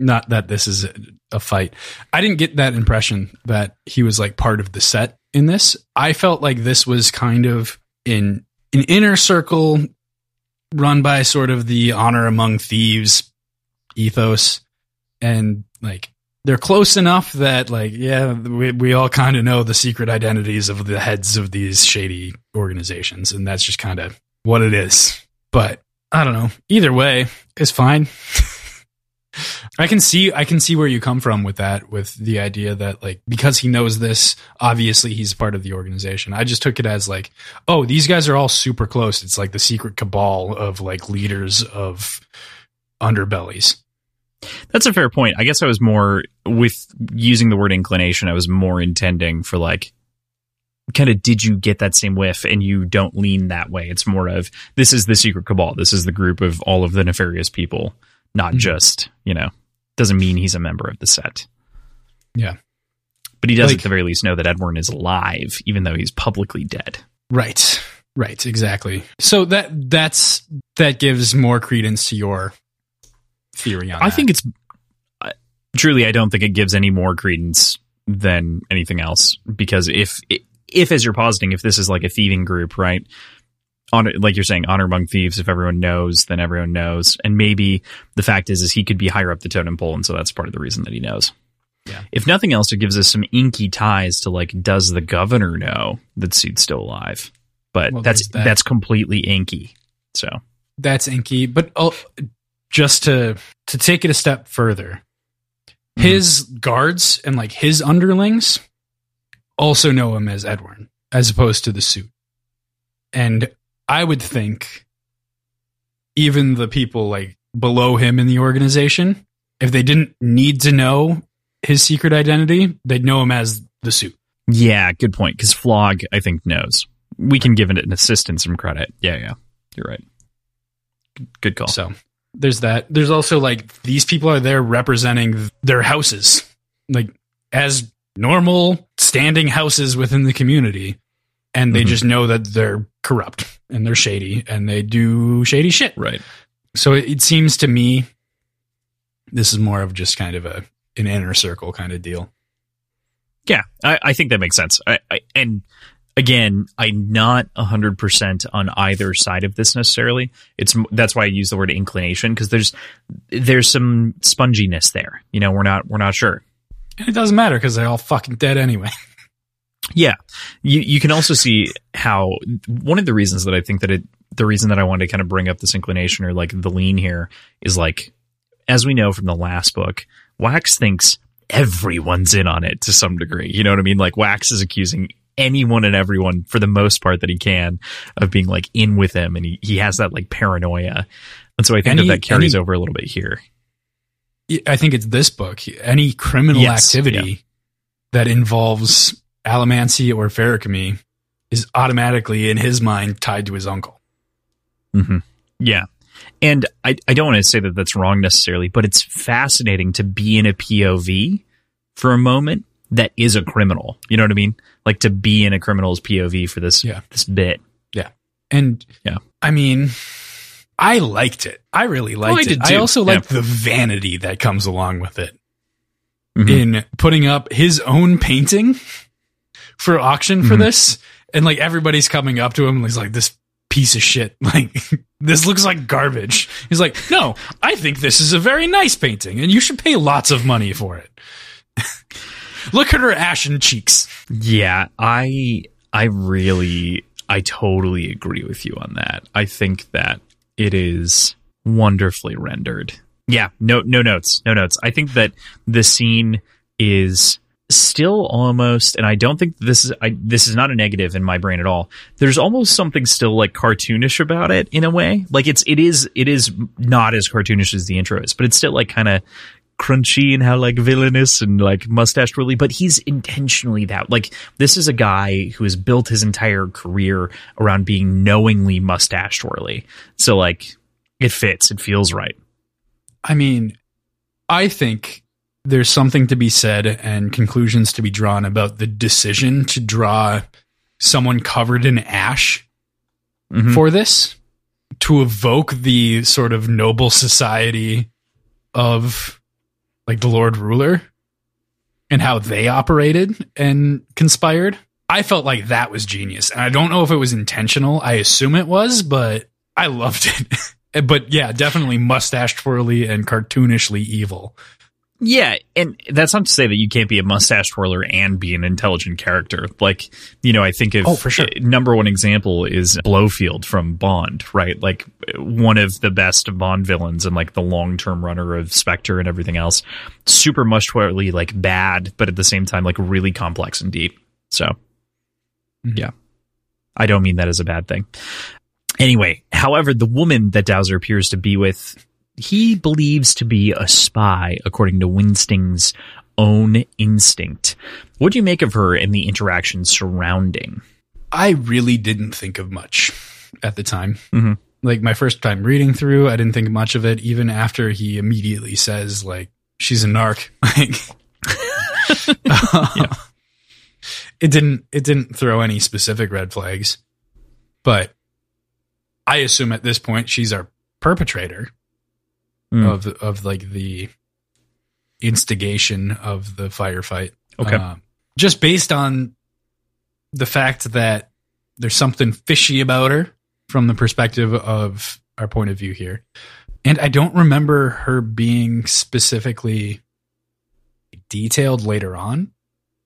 Not that this is a, a fight. I didn't get that impression that he was like part of the set in this. I felt like this was kind of in an inner circle run by sort of the honor among thieves ethos and like they're close enough that like yeah we, we all kind of know the secret identities of the heads of these shady organizations and that's just kind of what it is but i don't know either way it's fine [laughs] i can see i can see where you come from with that with the idea that like because he knows this obviously he's part of the organization i just took it as like oh these guys are all super close it's like the secret cabal of like leaders of underbellies That's a fair point. I guess I was more with using the word inclination. I was more intending for like, kind of, did you get that same whiff and you don't lean that way? It's more of this is the secret cabal. This is the group of all of the nefarious people, not Mhm. just, you know, doesn't mean he's a member of the set. Yeah. But he does Like- at the very least know that Edwarn is alive, even though he's publicly dead. Right. Right, exactly. So that that's that gives more credence to your theory on I that. think it's truly. I don't think it gives any more credence than anything else because if if as you're positing, if this is like a thieving group, right? Honor, like you're saying, honor among thieves. If everyone knows, then everyone knows. And maybe the fact is, is he could be higher up the totem pole, and so that's part of the reason that he knows. Yeah. If nothing else, it gives us some inky ties to like, does the governor know that Suit's still alive? But Well, that's that. that's completely inky. So that's inky, but oh, just to to take it a step further, his guards and like his underlings also know him as Edwarn, as opposed to the suit. And I would think even the people like below him in the organization, if they didn't need to know his secret identity, they'd know him as the suit. Yeah, good point. Because Flog, I think, knows. We can give it an assistant some credit. Yeah, yeah. You're right. Good call. So there's that. There's also like these people are there representing their houses, like as normal standing houses within the community. And they Mhm. just know that they're corrupt and they're shady and they do shady shit. right. So it, it seems to me this is more of just kind of a an inner circle kind of deal. Yeah, I, I think that makes sense. I, I, and again, I'm not 100% on either side of this necessarily. It's That's why I use the word inclination because there's there's some sponginess there. You know, we're not we're not sure. And it doesn't matter because they're all fucking dead anyway. [laughs] Yeah. You you can also see how one of the reasons that I think that it the reason that I wanted to kind of bring up this inclination or like the lean here is like as we know from the last book, Wax thinks everyone's in on it to some degree. You know what I mean? Like Wax is accusing anyone and everyone for the most part that he can of being like in with him and he, he has that like paranoia. And so I think that that carries over a little bit here. I think it's this book. Any criminal Yes, activity that involves allomancy or feruchemy is automatically in his mind tied to his uncle. hmm Yeah. And I, I don't want to say that that's wrong necessarily, but it's fascinating to be in a POV for a moment that is a criminal. You know what I mean? Like to be in a criminal's POV for this Yeah. this bit. Yeah. And Yeah. I mean, I liked it. I really liked Oh, I it. did I too. also Yeah. liked the vanity that comes along with it Mhm. in putting up his own painting for auction for Mhm. this. And like everybody's coming up to him and he's like, this piece of shit. [laughs] Like, this looks like garbage. He's like, no, I think this is a very nice painting and you should pay lots of money for it. [laughs] Look at her ashen cheeks. Yeah, I I really I totally agree with you on that. I think that it is wonderfully rendered. Yeah, no no notes. No notes. I think that the scene is still almost and I don't think this is I this is not a negative in my brain at all. There's almost something still like cartoonish about it in a way. Like it's it is it is not as cartoonish as the intro is, but it's still like kind of crunchy and how like villainous and like mustache twirly, but he's intentionally that. Like this is a guy who has built his entire career around being knowingly mustache twirly. So like it fits, it feels right. I mean, I think there's something to be said and conclusions to be drawn about the decision to draw someone covered in ash Mhm. for this to evoke the sort of noble society of like the Lord Ruler and how they operated and conspired. I felt like that was genius. And I don't know if it was intentional. I assume it was, but I loved it. [laughs] but yeah, definitely mustache twirly and cartoonishly evil. Yeah, and that's not to say that you can't be a mustache twirler and be an intelligent character. Like, you know, I think of Oh, for sure. number one example is Blofeld from Bond, right? Like one of the best Bond villains and like the long term runner of Spectre and everything else. Super much twirly, like bad, but at the same time, like really complex and deep. So, Mhm. yeah, I don't mean that as a bad thing. Anyway, however, the woman that Dowser appears to be with he believes to be a spy, according to Winsting's own instinct. What do you make of her and the interaction surrounding? I really didn't think of much at the time. Mhm. Like my first time reading through, I didn't think much of it. Even after he immediately says, like, she's a narc. [laughs] Like, [laughs] [laughs] it didn't. It didn't throw any specific red flags, but I assume at this point she's our perpetrator Mm. of of like the instigation of the firefight. Okay. Um, just based on the fact that there's something fishy about her from the perspective of our point of view here. And I don't remember her being specifically detailed later on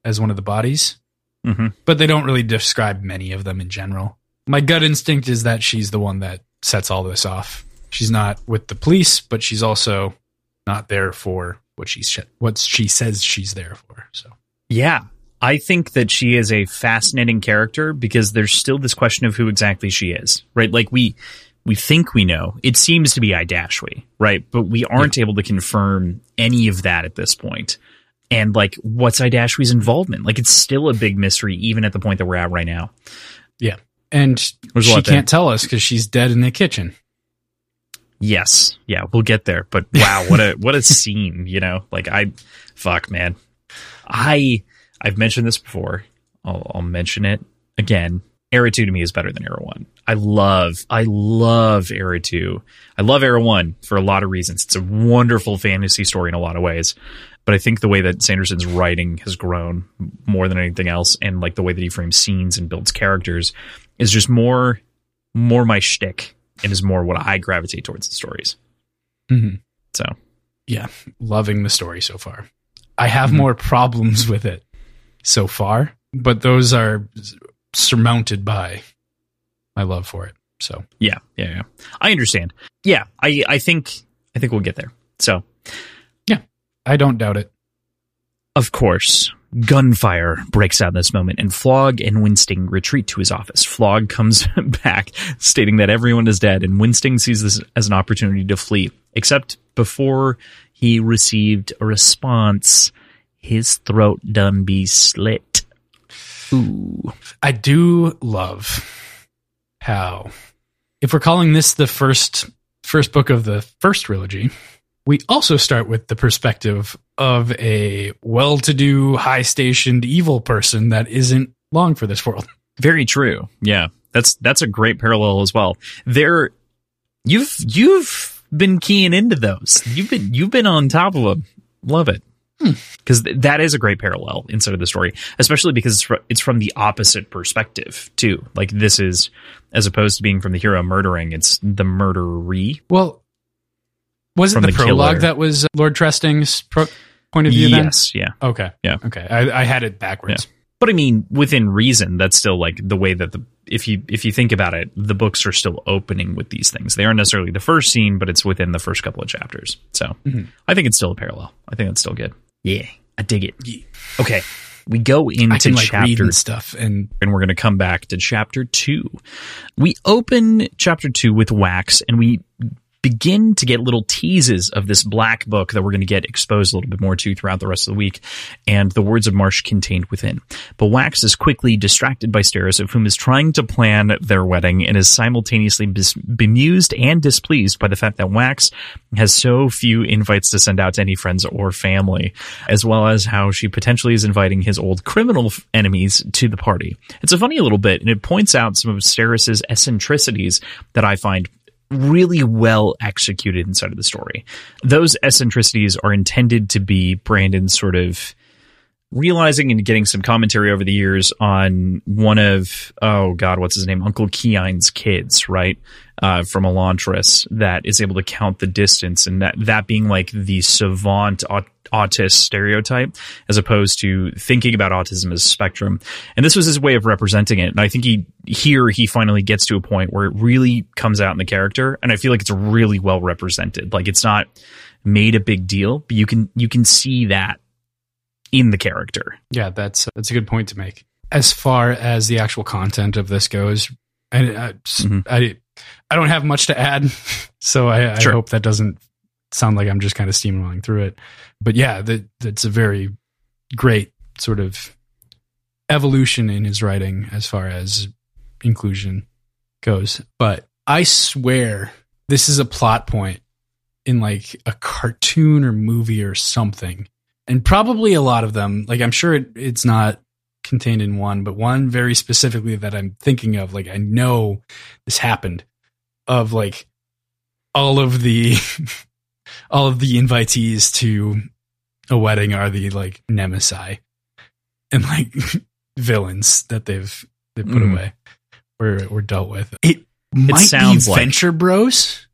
as one of the bodies, Mhm. but they don't really describe many of them in general. My gut instinct is that she's the one that sets all this off. She's not with the police, but she's also not there for what she sh- what she says she's there for. So Yeah. I think that she is a fascinating character because there's still this question of who exactly she is, right? Like we we think we know. It seems to be Idashwi, right? But we aren't able to confirm any of that at this point. And like what's Idashwi's involvement? Like it's still a big mystery even at the point that we're at right now. Yeah, and she can't tell us because she's dead in the kitchen. Yes. Yeah, we'll get there. But wow, what a what a [laughs] scene, you know? Like I fuck man. I I've mentioned this before. I'll, I'll mention it again. Era 2 to me is better than Era 1. I love I love Era 2. I love Era 1 for a lot of reasons. It's a wonderful fantasy story in a lot of ways. But I think the way that Sanderson's writing has grown more than anything else and like the way that he frames scenes and builds characters is just more more my shtick and is more what I gravitate towards the stories. Mm-hmm. So Yeah, loving the story so far. I have Mhm. more problems with it so far, but those are surmounted by my love for it. So Yeah, yeah, yeah. I understand. Yeah, I I think I think we'll get there. So yeah, I don't doubt it. Of course, gunfire breaks out in this moment, and Flog and Winsting retreat to his office. Flog [laughs] comes back, stating that everyone is dead, and Winsting sees this as an opportunity to flee. Except before he received a response, his throat done be slit. Ooh. I do love how, if we're calling this the first first book of the first trilogy, we also start with the perspective of a well-to-do, high-stationed evil person that isn't long for this world. [laughs] Very true. Yeah. That's that's a great parallel as well. There you've you've been keying into those. You've been you've been on top of them. Love it. Hmm. Because th- that is a great parallel inside of the story, especially because it's, fr- it's from the opposite perspective too. Like this is, as opposed to being from the hero murdering, it's the murderee. Well, was it the, the prologue killer. that was Lord Tresting's pro- point of view? Yes, yeah. Okay. Yeah. Okay. I, I had it backwards. But I mean, within reason, that's still like the way that the if you if you think about it, the books are still opening with these things. They aren't necessarily the first scene, but it's within the first couple of chapters. So Mhm. I think it's still a parallel. I think it's still good. Yeah, I dig it. Yeah. Okay, we go into I can like chapter and stuff, and and we're going to come back to chapter two. We open chapter two with Wax, and we begin to get little teases of this black book that we're going to get exposed a little bit more to throughout the rest of the week, and the words of Marsh contained within. But Wax is quickly distracted by Steris, of whom is trying to plan their wedding, and is simultaneously bis- bemused and displeased by the fact that Wax has so few invites to send out to any friends or family, as well as how she potentially is inviting his old criminal f- enemies to the party. It's a funny little bit, and it points out some of Steris's eccentricities that I find really well executed inside of the story. Those eccentricities are intended to be Brandon's sort of realizing and getting some commentary over the years on one of oh god what's his name uncle Kiin's kids right uh, from elantris that is able to count the distance and that that being like the savant aut- autist stereotype as opposed to thinking about autism as a spectrum and this was his way of representing it and i think he here he finally gets to a point where it really comes out in the character and i feel like it's really well represented like it's not made a big deal but you can you can see that in the character. yeah, that's that's a good point to make. As far as the actual content of this goes, and uh, s- Mhm. I I don't have much to add, [laughs] so I, I hope that doesn't sound like I'm just kind of steamrolling through it. But yeah, that that's a very great sort of evolution in his writing as far as inclusion goes. But I swear this is a plot point in like a cartoon or movie or something. And probably a lot of them, like I'm sure it, it's not contained in one, but one very specifically that I'm thinking of, like I know this happened of like all of the [laughs] all of the invitees to a wedding are the like nemesis and like [laughs] villains that they've they put Mhm. away or or dealt with. It might sounds be like- Venture Bros.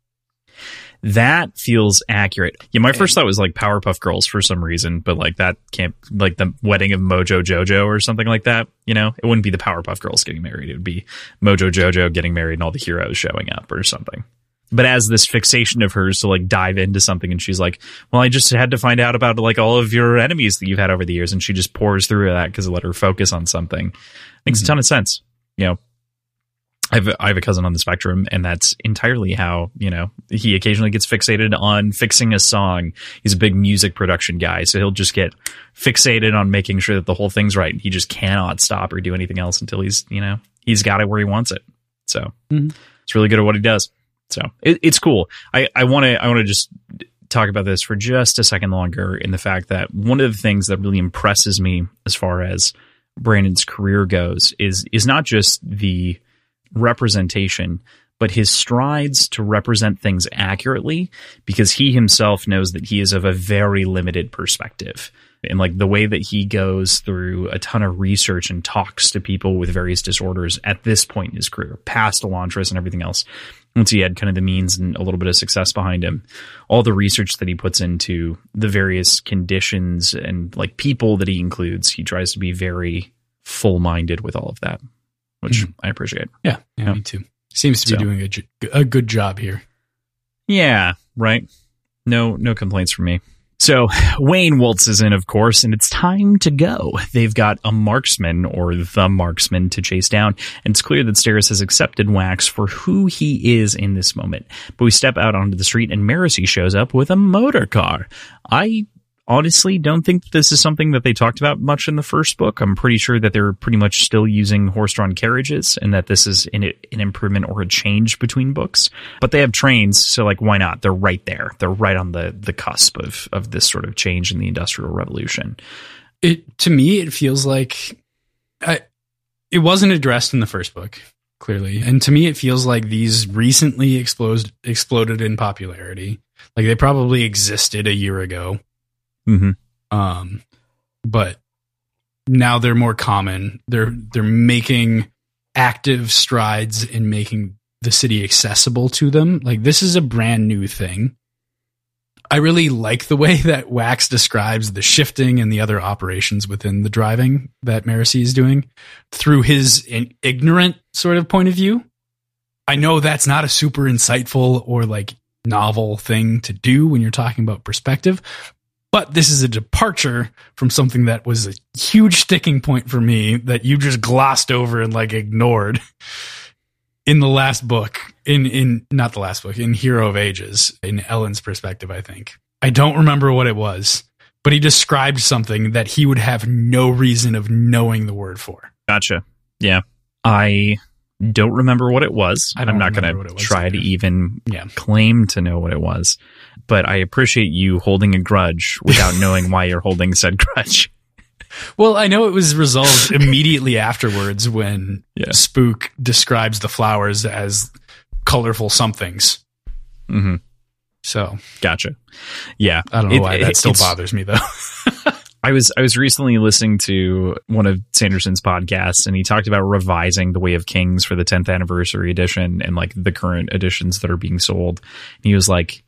That feels accurate. Yeah, my first thought was like Powerpuff Girls for some reason, but like that can't like the wedding of Mojo Jojo or something like that. You know, it wouldn't be the Powerpuff Girls getting married. It would be Mojo Jojo getting married and all the heroes showing up or something. But as this fixation of hers to like dive into something, and she's like, "Well, I just had to find out about like all of your enemies that you've had over the years," and she just pours through that because it let her focus on something. Makes a mm-hmm. ton of sense. You know, I have, a, I have a cousin on the spectrum, and that's entirely how, you know, he occasionally gets fixated on fixing a song. He's a big music production guy, so he'll just get fixated on making sure that the whole thing's right. He just cannot stop or do anything else until he's, you know, he's got it where he wants it. So Mhm. it's really good at what he does. So it, it's cool. I, I want to, I want to just talk about this for just a second longer in the fact that one of the things that really impresses me as far as Brandon's career goes is, is not just the, representation, but his strides to represent things accurately because he himself knows that he is of a very limited perspective. And like the way that he goes through a ton of research and talks to people with various disorders at this point in his career, past Elantris and everything else, once he had kind of the means and a little bit of success behind him, all the research that he puts into the various conditions and like people that he includes, he tries to be very full minded with all of that, which Mhm. I appreciate. Yeah, yeah, Yeah. me too. Seems to be So. doing a, a good job here. Yeah, right. No, no complaints from me. So Wayne waltzes in, of course, and it's time to go. They've got a marksman or the marksman to chase down, and it's clear that Steris has accepted Wax for who he is in this moment. But we step out onto the street, and Marasi shows up with a motor car. I honestly don't think this is something that they talked about much in the first book. I'm pretty sure that they're pretty much still using horse-drawn carriages, and that this is an, an improvement or a change between books. But they have trains, so like, why not? They're right there. They're right on the the cusp of of this sort of change in the Industrial Revolution. It to me, it feels like I, it wasn't addressed in the first book clearly, and to me, it feels like these recently exploded exploded in popularity. Like they probably existed a year ago, Mm-hmm. um, but now they're more common. They're they're making active strides in making the city accessible to them. Like this is a brand new thing. I really like the way [laughs] that Wax describes the shifting and the other operations within the driving that Marasi is doing through his ignorant sort of point of view. I know that's not a super insightful or like novel thing to do when you're talking about perspective, but this is a departure from something that was a huge sticking point for me that you just glossed over and like ignored in the last book in in not the last book in hero of ages in Elend's perspective i think i don't remember what it was but he described something that he would have no reason of knowing the word for Gotcha. Yeah, I don't remember what it was. I I'm not going to try either. to even yeah claim to know what it was, but I appreciate you holding a grudge without [laughs] knowing why you're holding said grudge. well i know it was resolved [laughs] immediately afterwards when Yeah. spook describes the flowers as colorful somethings hmm so Gotcha. Yeah, i don't know It- why it- that still bothers me though [laughs] I was I was recently listening to one of Sanderson's podcasts, and he talked about revising the Way of Kings for the 10th anniversary edition and like the current editions that are being sold. And he was like,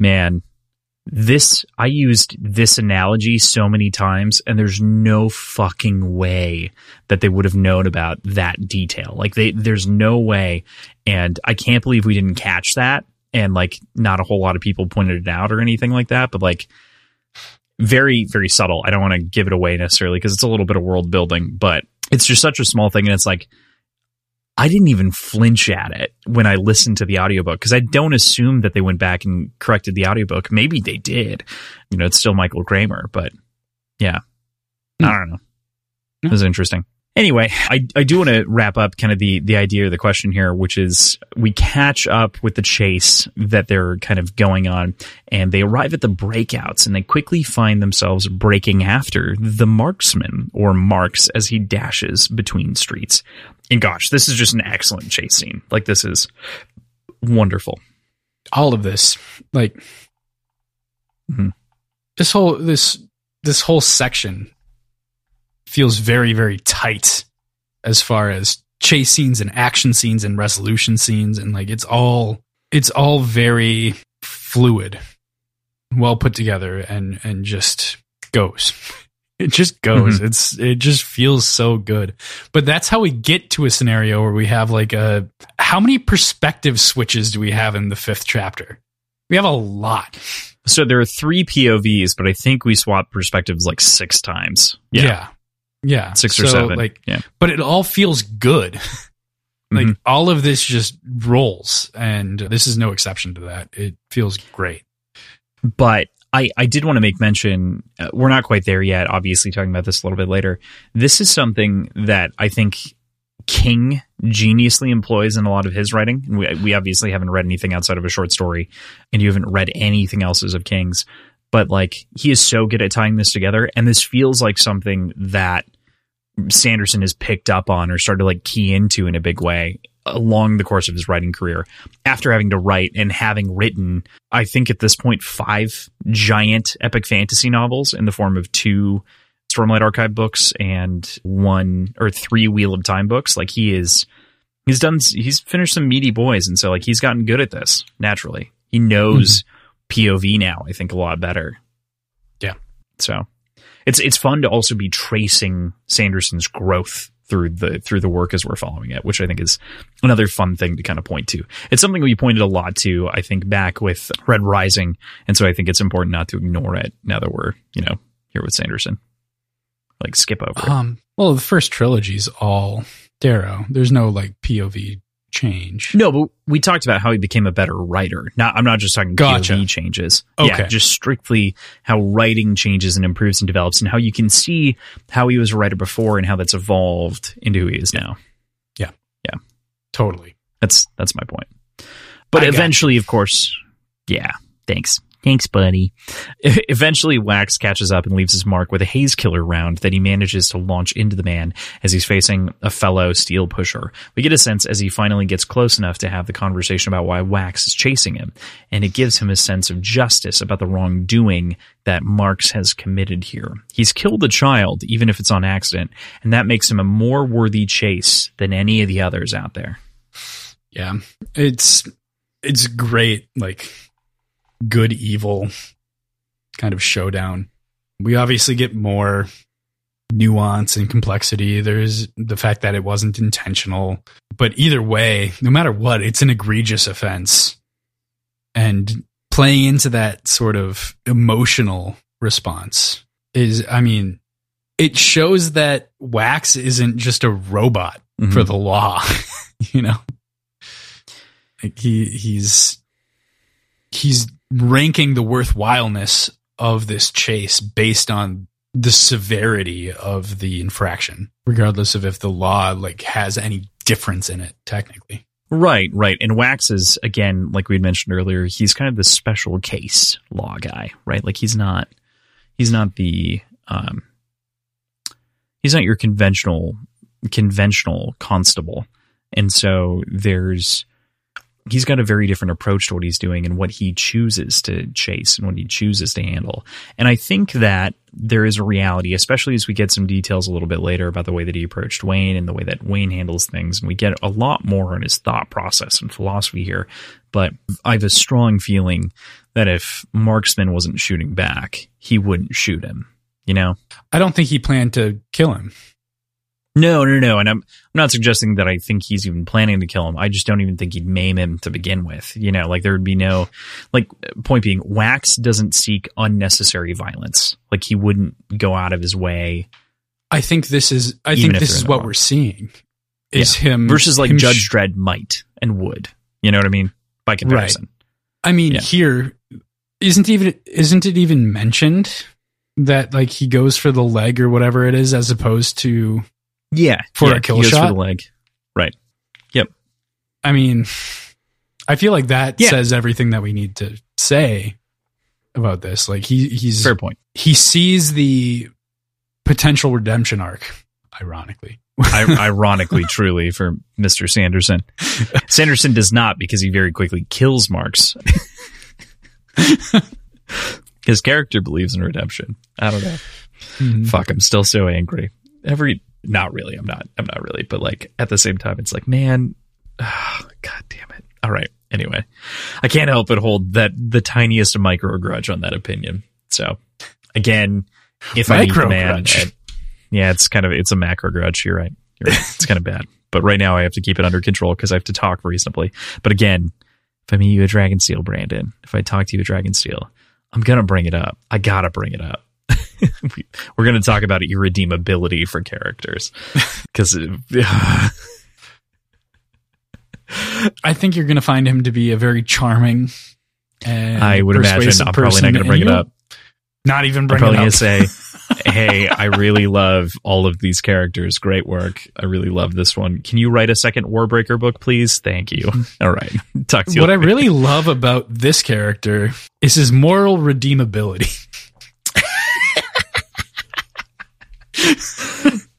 "Man, this I used this analogy so many times, and there's no fucking way that they would have known about that detail. Like they, there's no way, and I can't believe we didn't catch that." And like, not a whole lot of people pointed it out or anything like that, but like very very subtle i don't want to give it away necessarily because it's a little bit of world building but it's just such a small thing and it's like i didn't even flinch at it when i listened to the audiobook because i don't assume that they went back and corrected the audiobook. Maybe they did. You know it's still michael kramer but yeah. Hmm. I don't know. It was interesting anyway i, I do want to wrap up kind of the the idea or the question here which is we catch up with the chase that they're kind of going on and they arrive at the breakouts and they quickly find themselves breaking after the marksman or marks as he dashes between streets. And gosh this is just an excellent chase scene. Like this is wonderful. All of this like Mhm. this whole this this whole section feels very very tight as far as chase scenes and action scenes and resolution scenes. And like it's all it's all very fluid well put together and and just goes. [laughs] It just goes. Mm-hmm. It's it just feels so good. But that's how we get to a scenario where we have like a how many perspective switches do we have in the fifth chapter? We have a lot. So there are three povs but i think we swap perspectives like six times. Yeah. Yeah, six or So, seven. like yeah. but it all feels good. [laughs] Like Mhm. all of this just rolls and this is no exception to that. It feels great. But I, I did want to make mention uh, we're not quite there yet obviously talking about this a little bit later. This is something that i think king geniusly employs in a lot of his writing. We, we obviously haven't read anything outside of a short story and you haven't read anything else of king's but like he is so good at tying this together and this feels like something that sanderson has picked up on or started to like key into in a big way along the course of his writing career after having to write and having written I think at this point five giant epic fantasy novels in the form of two Stormlight Archive books and one or three Wheel of Time books. Like he is, he's done, he's finished some meaty boys, and so like he's gotten good at this naturally. He knows mm-hmm. POV now. I think a lot better. Yeah. So it's it's fun to also be tracing Sanderson's growth through the through the work as we're following it, which I think is another fun thing to kind of point to. It's something we pointed a lot to, I think, back with Red Rising, and so I think it's important not to ignore it now that we're you know here with Sanderson. Like skip over. It. Um, well, the first trilogy's all Darrow. There's no like POV change. No, but we talked about how he became a better writer. Not, I'm not just talking Gotcha. POV changes. Okay. Yeah, just strictly how writing changes and improves and develops, and how you can see how he was a writer before and how that's evolved into who he is now. Yeah, yeah, totally. That's that's my point. But I eventually, of course, yeah. Thanks. Thanks, buddy. Eventually, Wax catches up and leaves his mark with a haze killer round that he manages to launch into the man as he's facing a fellow steel pusher. We get a sense as he finally gets close enough to have the conversation about why Wax is chasing him, and it gives him a sense of justice about the wrongdoing that Marks has committed here. He's killed a child, even if it's on accident, and that makes him a more worthy chase than any of the others out there. Yeah. It's it's great like good evil kind of showdown. We obviously get more nuance and complexity. There's the fact that it wasn't intentional, but either way, no matter what, it's an egregious offense. And playing into that sort of emotional response is I mean, it shows that Wax isn't just a robot Mhm. for the law, [laughs] you know. Like he he's he's ranking the worthwhileness of this chase based on the severity of the infraction, regardless of if the law like has any difference in it technically. Right, right. And Wax is again, like we mentioned earlier, he's kind of the special case law guy, right? Like he's not he's not the um he's not your conventional conventional constable. And so there's he's got a very different approach to what he's doing and what he chooses to chase and what he chooses to handle. And I think that there is a reality, especially as we get some details a little bit later about the way that he approached Wayne and the way that Wayne handles things. And we get a lot more on his thought process and philosophy here. But I have a strong feeling that if Marksman wasn't shooting back, he wouldn't shoot him. You know? I don't think he planned to kill him. No, no, no. And I'm, I'm not suggesting that I think he's even planning to kill him. I just don't even think he'd maim him to begin with. You know, like there would be no, like, point being, Wax doesn't seek unnecessary violence. Like he wouldn't go out of his way I think this is I think this is what wrong. we're seeing is him versus like him Judge sh- Dredd might and would. You know what I mean? By comparison. I mean, Yeah. here isn't even isn't it even mentioned that like he goes for the leg or whatever it is as opposed to Yeah. For yeah, a kill shot? For the leg. Right. Yep. I mean, I feel like that Yeah. says everything that we need to say about this. Like he he's Fair point. he sees the potential redemption arc, ironically. I, [laughs] ironically, truly, for Mr. Sanderson. Sanderson does not because he very quickly kills Marks. [laughs] His character believes in redemption. I don't know. Mhm. Fuck, I'm still so angry. Every not really, I'm not I'm not really, but like at the same time it's like, man, ah, [sighs] god damn it. All right. Anyway, I can't help but hold that the tiniest micro grudge on that opinion. So, again, if I need man, yeah, it's kind of it's a macro grudge. You're right. You're right. It's kind of bad. But right now I have to keep it under control because I have to talk reasonably. But again, if I meet you at Dragonsteel, Brandon, if I talk to you at Dragonsteel, I'm gonna bring it up. I gotta bring it up. We- [laughs] We're gonna talk about irredeemability for characters [laughs] because I think you're going to find him to be a very charming and I would imagine I'm probably not gonna bring it up. Not even I'm bring probably it gonna up. say, [laughs] "Hey, I really love all of these characters. Great work. I really love this one. Can you write a second Warbreaker book, please? Thank you. All right, talk to you. what I really love about this character is his moral redeemability. [laughs]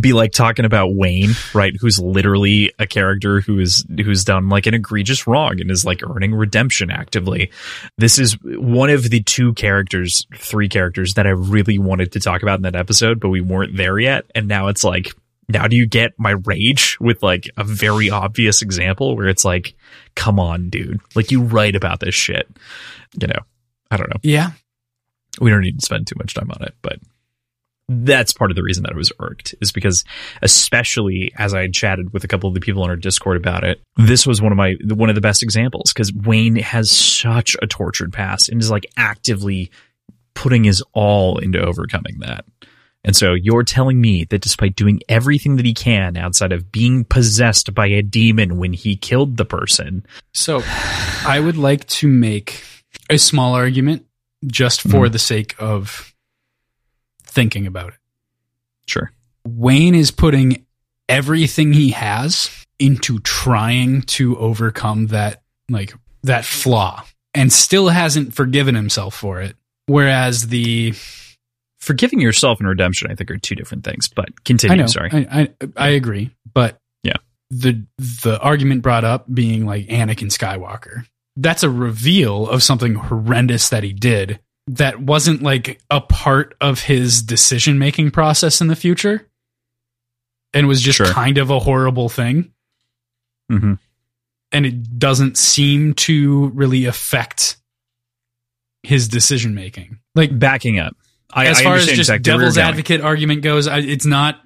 be like talking about Wayne, right? Who's literally a character who is who's done like an egregious wrong and is like earning redemption actively. This is one of the two characters, three characters that I really wanted to talk about in that episode, but we weren't there yet. And now it's like, now do you get my rage with like a very obvious example where it's like, come on, dude, like you write about this shit, you know? I don't know. Yeah. We don't need to spend too much time on it, but that's part of the reason that I was irked is because, especially as I chatted with a couple of the people on our Discord about it, this was one of my one of the best examples because Wayne has such a tortured past and is like actively putting his all into overcoming that. And so you're telling me that despite doing everything that he can outside of being possessed by a demon when he killed the person. So I would like to make a small argument just for Mhm. the sake of thinking about it. Sure. Wayne is putting everything he has into trying to overcome that like that flaw and still hasn't forgiven himself for it. Whereas the Forgiving yourself and redemption, I think, are two different things. But I continue. know Sorry. I, I I agree, but Yeah. the the argument brought up being like Anakin Skywalker. That's a reveal of something horrendous that he did that wasn't like a part of his decision making process in the future and was just Sure. kind of a horrible thing hmm and it doesn't seem to really affect his decision making. Like Backing up. I, as I far as just exactly devil's advocate argument goes, I, it's not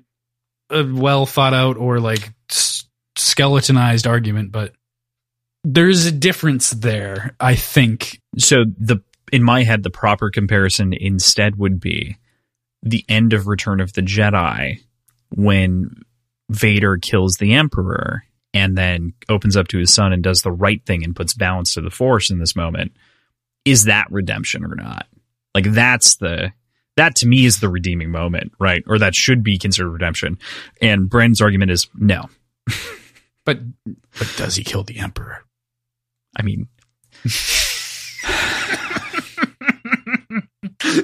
a well thought out or like s- skeletonized argument, but there's a difference there. I think. so the in my head the proper comparison instead would be the end of return of the jedi when vader kills the emperor and then opens up to his son and does the right thing and puts balance to the force in this moment. Is that redemption or not? Like that's the that to me is the redeeming moment right? Or that should be considered redemption. And bren's argument is no. [laughs] But but does he kill the emperor? i mean [laughs] [laughs]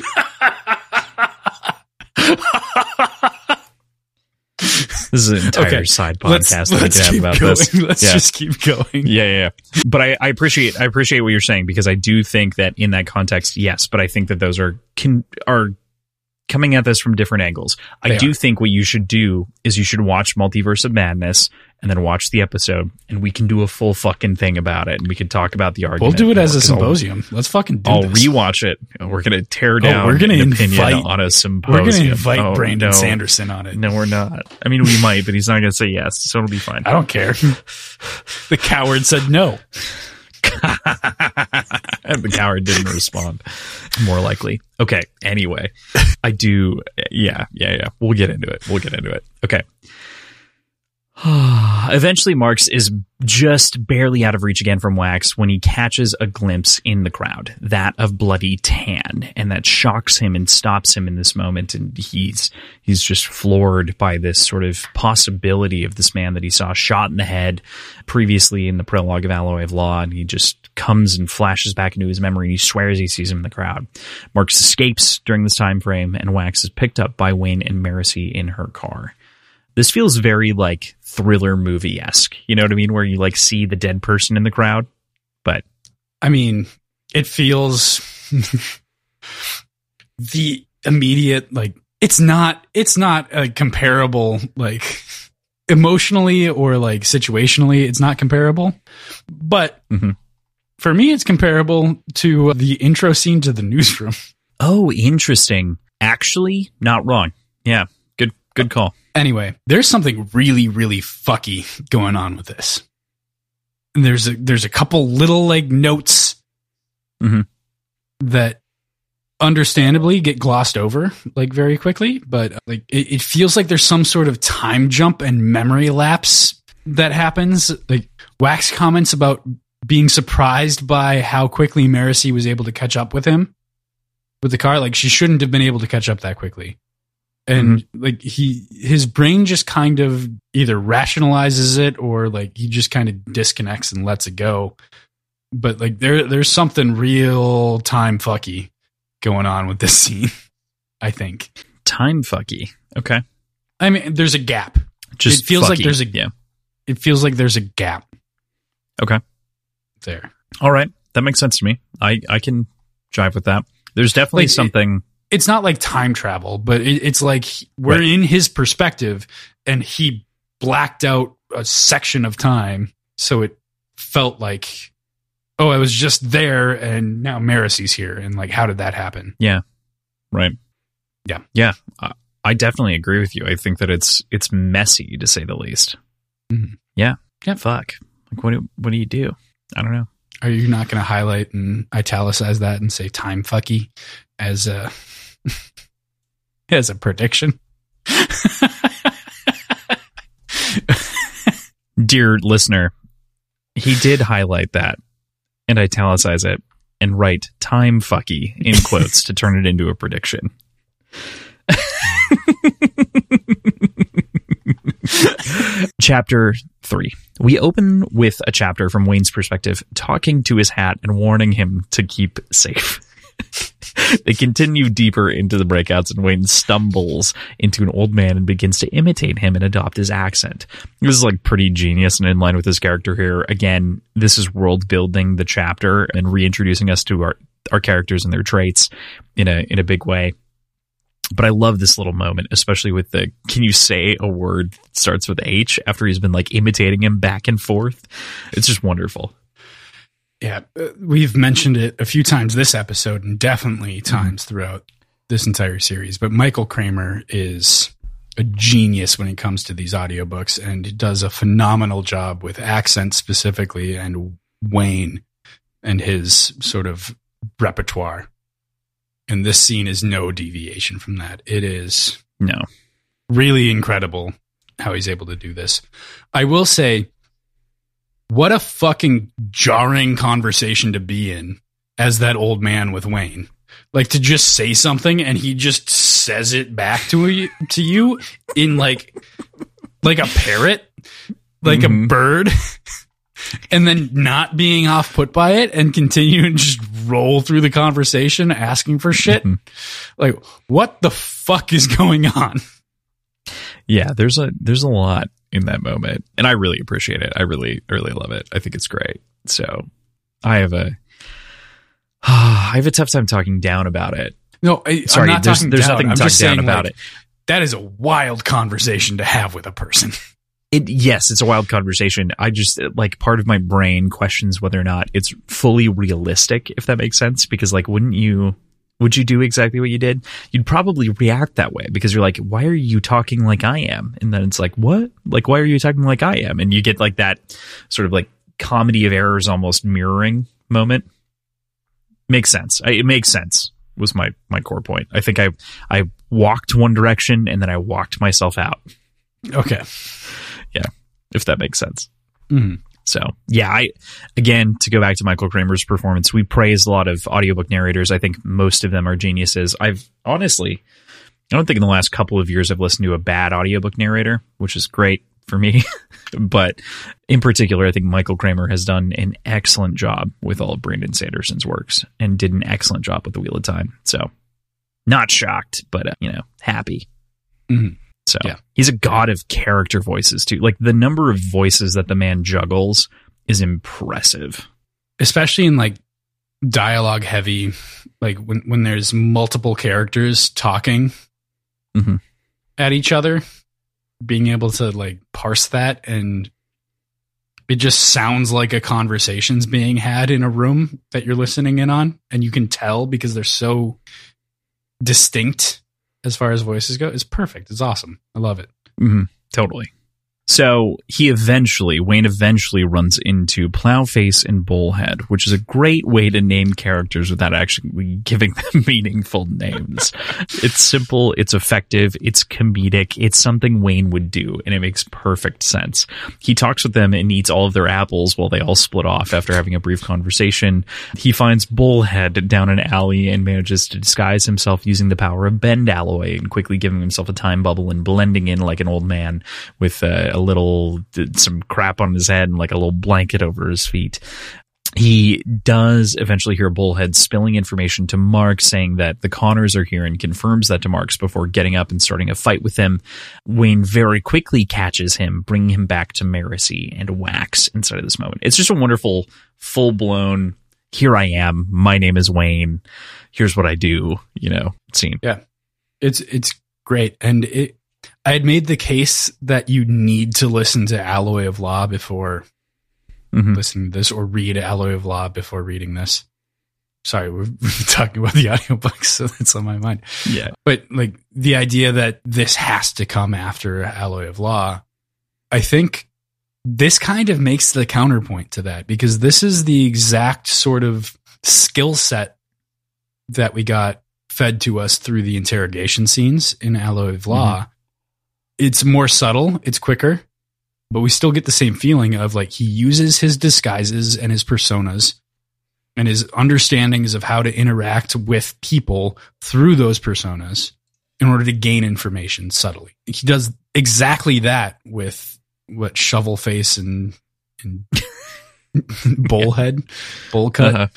this is an entire Okay, side let's podcast that we let's have keep about going. this [laughs] Let's Yeah. just keep going. yeah, yeah, yeah. But I, I appreciate I appreciate what you're saying because I do think that in that context, yes. But I think that those are can are coming at this from different angles. I do are. think what you should do is you should watch Multiverse of Madness and then watch the episode, and we can do a full fucking thing about it, and we can talk about the argument. We'll do it as a I'll- symposium. Let's fucking do it. I'll this. rewatch it. We're gonna tear oh, down. Oh, we're gonna an opinion invite- on a symposium. We're going to invite Oh, Brandon no. Sanderson on it. No, we're not. I mean, we might, but he's not gonna say yes, so it'll be fine. I don't care. [laughs] the coward said no. and the coward didn't respond. More likely. Okay. Anyway, I do. Yeah, yeah, yeah. We'll get into it. We'll get into it. Okay. [sighs] Eventually, Marks is just barely out of reach again from Wax when he catches a glimpse in the crowd, that of Bloody Tan, and that shocks him and stops him in this moment. And he's he's just floored by this sort of possibility of this man that he saw shot in the head previously in the prologue of Alloy of Law, and he just comes and flashes back into his memory and he swears he sees him in the crowd. Marks escapes during this time frame, and Wax is picked up by Wayne and Marasi in her car. This feels very like thriller movie esque. You know what I mean? Where you like see the dead person in the crowd, but I mean, it feels [laughs] the immediate like it's not it's not a comparable like emotionally or like situationally it's not comparable but Mhm. for me it's comparable to the intro scene to the newsroom oh, interesting. Actually, not wrong. Yeah, good, call. anyway there's something really really fucky going on with this and there's a there's a couple little like notes Mhm. that understandably get glossed over like very quickly but like it, it feels like there's some sort of time jump and memory lapse that happens like wax comments about being surprised by how quickly Marasi was able to catch up with him with the car like she shouldn't have been able to catch up that quickly and mm-hmm. like he his brain just kind of either rationalizes it or like he just kind of disconnects and lets it go but like there there's something real time fucky going on with this [laughs] scene i think Time fucky. Okay, i mean there's a gap just It feels like there's a- yeah. it feels like there's a gap Okay. there All right, that makes sense to me. I I can jive with that. There's definitely Like, something. It's not like time travel, but it, it's like we're Right. in his perspective and he blacked out a section of time. So it felt like, oh, I was just there and now Marasi's here. And like, how did that happen? Yeah. Right. Yeah. Yeah. Uh, I definitely agree with you. I think that it's it's messy to say the least. Mhm. Yeah. Yeah. Fuck. Like what do, what do you do? I don't know. Are you not going to highlight and italicize that and say time fucky as a [laughs] as a prediction? [laughs] Dear listener, he did highlight that and italicize it and write time fucky in quotes to turn it into a prediction. [laughs] chapter 3. We open with a chapter from Wayne's perspective, talking to his hat and warning him to keep safe. [laughs] they continue deeper into the breakouts, and Wayne stumbles into an old man and begins to imitate him and adopt his accent. This is like pretty genius and in line with his character here. Again, this is world building the chapter and reintroducing us to our, our characters and their traits in a in a big way but I love this little moment, especially with the can you say a word starts with H after he's been like imitating him back and forth. It's just wonderful. Yeah, uh, we've mentioned it a few times this episode and definitely times throughout this entire series, but Michael Kramer is a genius when it comes to these audiobooks and does a phenomenal job with accent specifically and Wayne and his sort of repertoire. And this scene is no deviation from that. It is No. really incredible how he's able to do this. I will say, what a fucking jarring conversation to be in as that old man with Wayne. Like to just say something and he just says it back to you to you in like like a parrot, like a Mhm. bird. [laughs] And then not being off put by it and continue and just roll through the conversation asking for shit. Mhm. Like, what the fuck is going on? Yeah, there's a there's a lot in that moment, and I really appreciate it. I really really love it. I think it's great. So I have a [sighs] I have a tough time talking down about it. No, I, Sorry, I'm not there's talking there's nothing I'm to talk just down saying, about like, it. That is a wild conversation to have with a person. [laughs] It yes, it's a wild conversation. I just like part of my brain questions whether or not it's fully realistic, if that makes sense. Because like, wouldn't you? Would you do exactly what you did? You'd probably react that way because you're like, why are you talking like I am? And then it's like, what? Like, why are you talking like I am? And you get like that sort of like comedy of errors, almost mirroring moment. Makes sense. I, it makes sense. Was my my core point. I think I I walked one direction and then I walked myself out. Okay. Yeah. If that makes sense. Mhm. So yeah, I again to go back to Michael Kramer's performance, we praise a lot of audiobook narrators. I think most of them are geniuses. I've honestly, I don't think in the last couple of years I've listened to a bad audiobook narrator, which is great for me. [laughs] but in particular, I think Michael Kramer has done an excellent job with all of Brandon Sanderson's works and did an excellent job with The Wheel of Time. So not shocked, but uh, you know, happy. Mhm. So Yeah. he's a god of character voices too. Like the number of voices that the man juggles is impressive. Especially in like dialogue heavy, like when, when there's multiple characters talking Mhm. at each other, being able to like parse that and it just sounds like a conversation's being had in a room that you're listening in on. And you can tell because they're so distinct as far as voices go. It's perfect. It's awesome. I love it. hmm Totally. So he eventually, Wayne eventually runs into Plowface and Bullhead, which is a great way to name characters without actually giving [laughs] them meaningful names. it's simple, it's effective, it's comedic, it's something Wayne would do, and it makes perfect sense. He talks with them and eats all of their apples while they all split off after having a brief conversation. He finds Bullhead down an alley and manages to disguise himself using the power of bendalloy and quickly giving himself a time bubble and blending in like an old man with uh, a little some crap on his head and like a little blanket over his feet. He does eventually hear Bullhead spilling information to Mark saying that the Connors are here and confirms that to Marks before getting up and starting a fight with him. Wayne very quickly catches him, bringing him back to Marasi and Wax inside of this moment. It's just a wonderful, full blown, here I am, my name is Wayne, here's what I do, you know, scene. Yeah. It's it's great, and it. I had made the case that you need to listen to Alloy of Law before Mhm. listening to this, or read Alloy of Law before reading this. sorry, we're, [laughs] we're talking about the audiobooks, [laughs] so that's on my mind. Yeah. But like the idea that this has to come after Alloy of Law, I think this kind of makes the counterpoint to that because this is the exact sort of skill set that we got fed to us through the interrogation scenes in Alloy of Law. It's more subtle, it's quicker, but we still get the same feeling of like he uses his disguises and his personas and his understandings of how to interact with people through those personas in order to gain information subtly. He does exactly that with what shovel face and, and [laughs] bullhead, bull [laughs] cut. Uh-huh.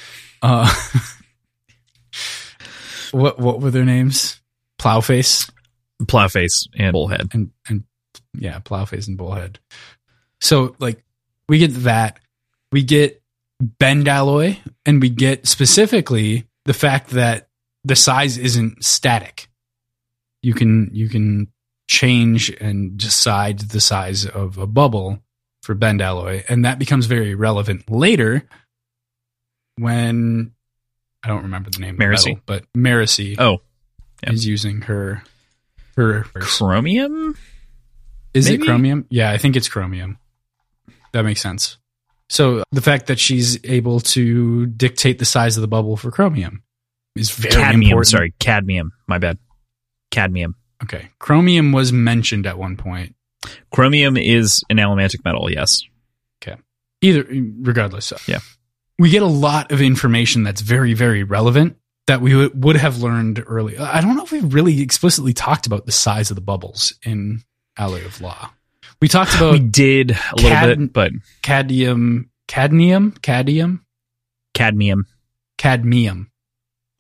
Uh, [laughs] what what were their names? Plowface Plowface and Bullhead. and and yeah, Plowface and Bullhead. So like we get that, we get bendalloy, and we get specifically the fact that the size isn't static. You can you can change and decide the size of a bubble for bendalloy, and that becomes very relevant later when I don't remember the name Marasi? of the metal, but Marasi Oh, yeah. is using her her Chromium? is Maybe? it chromium? Yeah, I think it's chromium. That makes sense. So the fact that she's able to dictate the size of the bubble for chromium is very cadmium. important. Sorry, cadmium. My bad. Cadmium. Okay. Chromium was mentioned at one point. Chromium is an elementic metal, yes. Okay. Either regardless. Yeah. We get a lot of information that's very, very relevant that we would- would have learned early. I don't know if we really explicitly talked about the size of the bubbles in Alloy of Law. We talked about we did a little cad- bit, but cadmium, cadmium, cadmium, cadmium. cadmium.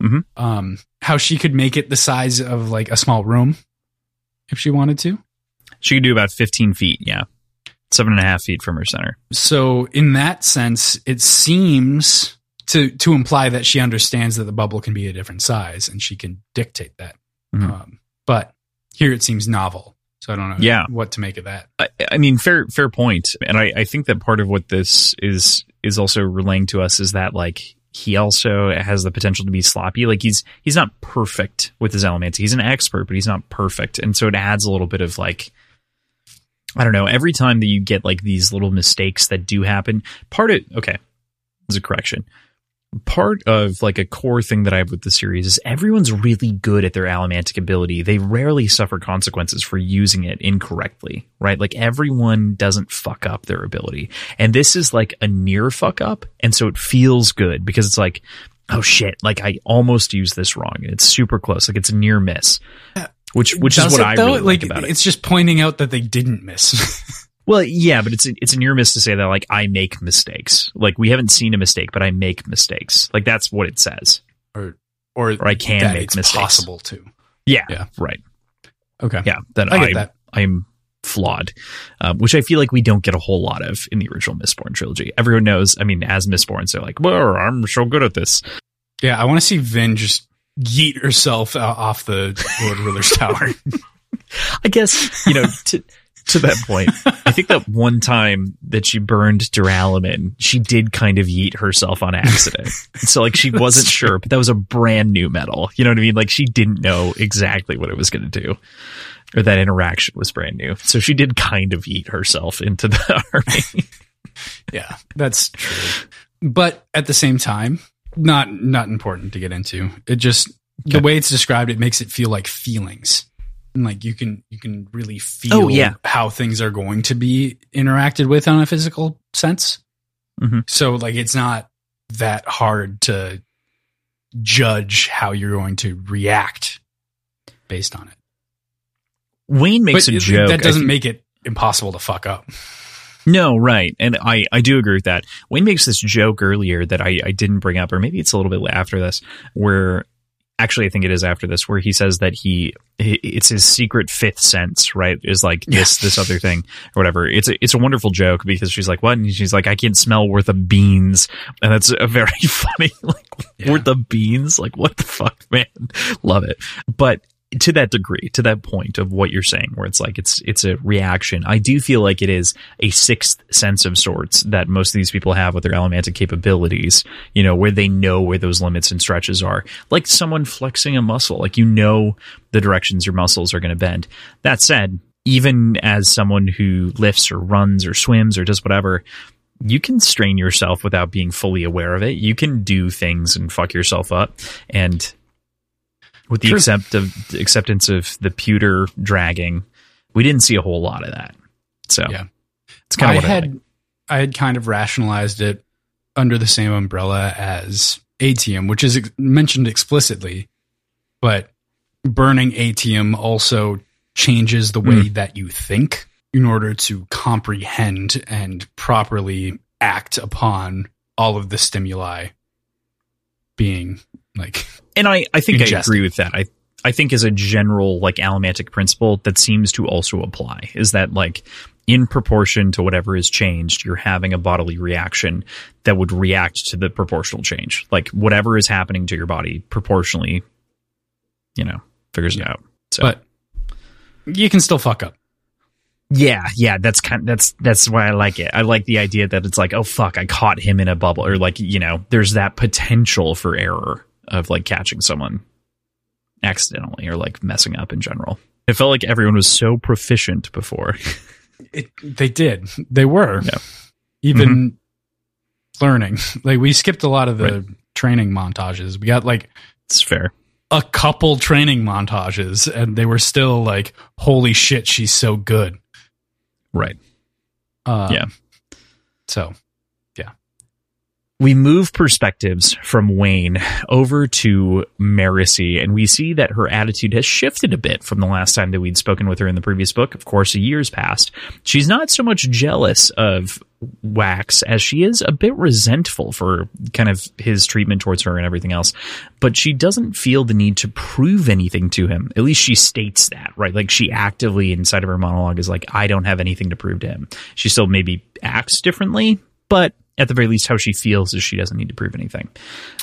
Mhm. Um, how she could make it the size of like a small room if she wanted to. She could do about 15 feet, yeah. Seven and a half feet from her center. So in that sense, it seems to to imply that she understands that the bubble can be a different size and she can dictate that. Mhm. Um, but here it seems novel. So I don't know Yeah. what to make of that. I, I mean, fair fair point, and I, I think that part of what this is is also relaying to us is that like he also has the potential to be sloppy. Like he's he's not perfect with his elements. He's an expert, but he's not perfect, and so it adds a little bit of like I don't know. Every time that you get like these little mistakes that do happen, part of okay, there's a correction. Part of like a core thing that I have with the series is everyone's really good at their allomantic ability. They rarely suffer consequences for using it incorrectly, right? Like everyone doesn't fuck up their ability. And this is like a near fuck up. And so it feels good because it's like, oh shit, like I almost used this wrong. It's super close. Like it's a near miss. Which which is what it, I though? really like, about it. It's just pointing out that they didn't miss. [laughs] Well, yeah, but it's it's a near miss to say that like I make mistakes. Like we haven't seen a mistake, but I make mistakes. Like that's what it says. or or, Or I can make it's mistakes. possible to. Yeah, Yeah. right. Okay. Yeah, that I get I'm, that. I'm flawed, um, which I feel like we don't get a whole lot of in the original Mistborn trilogy. Everyone knows. I mean, as Mistborns, they're like, "Well, I'm so good at this." Yeah, I want to see Vin just yeet herself uh, off the Lord Ruler's [laughs] tower. I guess you know [laughs] to to that point. [laughs] I think that one time that she burned duralumin, she did kind of yeet herself on accident. [laughs] so like she wasn't sure, but that was a brand new metal. You know what I mean? Like she didn't know exactly what it was going to do. Or that interaction was brand new. So she did kind of eat herself into the [laughs] army. Yeah, that's true. But at the same time, not not important to get into. It just the way it's described, it makes it feel like feelings. And like you can you can really feel Oh, yeah. how things are going to be interacted with on a physical sense. Mhm. So like it's not that hard to judge how you're going to react based on it. Wayne makes but a joke. that doesn't make it impossible to fuck up. No, right. And I, I do agree with that. Wayne makes this joke earlier that I, I didn't bring up, or maybe it's a little bit after this, where actually I think it is after this, where he says that he, it's his secret fifth sense, right? Is like this, this other thing or whatever. It's a, it's a wonderful joke because she's like, what? And she's like, I can smell worth of beans. And that's a very [laughs] funny, like, Yeah. worth of beans. Like, what the fuck, man? Love it. But to that degree, to that point of what you're saying, where it's like it's it's a reaction. I do feel like it is a sixth sense of sorts that most of these people have with their allomantic capabilities. You know, where they know where those limits and stretches are, like someone flexing a muscle. Like you know the directions your muscles are going to bend. That said, even as someone who lifts or runs or swims or does whatever, you can strain yourself without being fully aware of it. You can do things and fuck yourself up. And with the accept of, acceptance of the pewter dragging, we didn't see a whole lot of that. So yeah, it's kind of I had I, I had kind of rationalized it under the same umbrella as atium, which is ex- mentioned explicitly, but burning atium also changes the way mm. that you think in order to comprehend and properly act upon all of the stimuli being like and i i think i agree with that. I i think as a general like allomantic principle that seems to also apply is that like in proportion to whatever is changed you're having a bodily reaction that would react to the proportional change. Like whatever is happening to your body proportionally you know figures yeah. it out. So but you can still fuck up. Yeah, yeah, that's kind of, that's that's why I like it. I like the idea that it's like, oh fuck, I caught him in a bubble or like, you know, there's that potential for error of like catching someone accidentally or like messing up in general. It felt like everyone was so proficient before. [laughs] it, they did. They were. Yeah. Even mm-hmm. learning. [laughs] Like we skipped a lot of the right. training montages. We got like it's fair a couple training montages and they were still like holy shit she's so good Right. Uh, yeah. So. We move perspectives from Wayne over to Marasi, and we see that her attitude has shifted a bit from the last time that we'd spoken with her in the previous book. Of course, a year's passed. She's not so much jealous of Wax as she is a bit resentful for kind of his treatment towards her and everything else. But she doesn't feel the need to prove anything to him. At least she states that, right? Like she actively inside of her monologue is like, I don't have anything to prove to him. She still maybe acts differently, but at the very least, how she feels is she doesn't need to prove anything.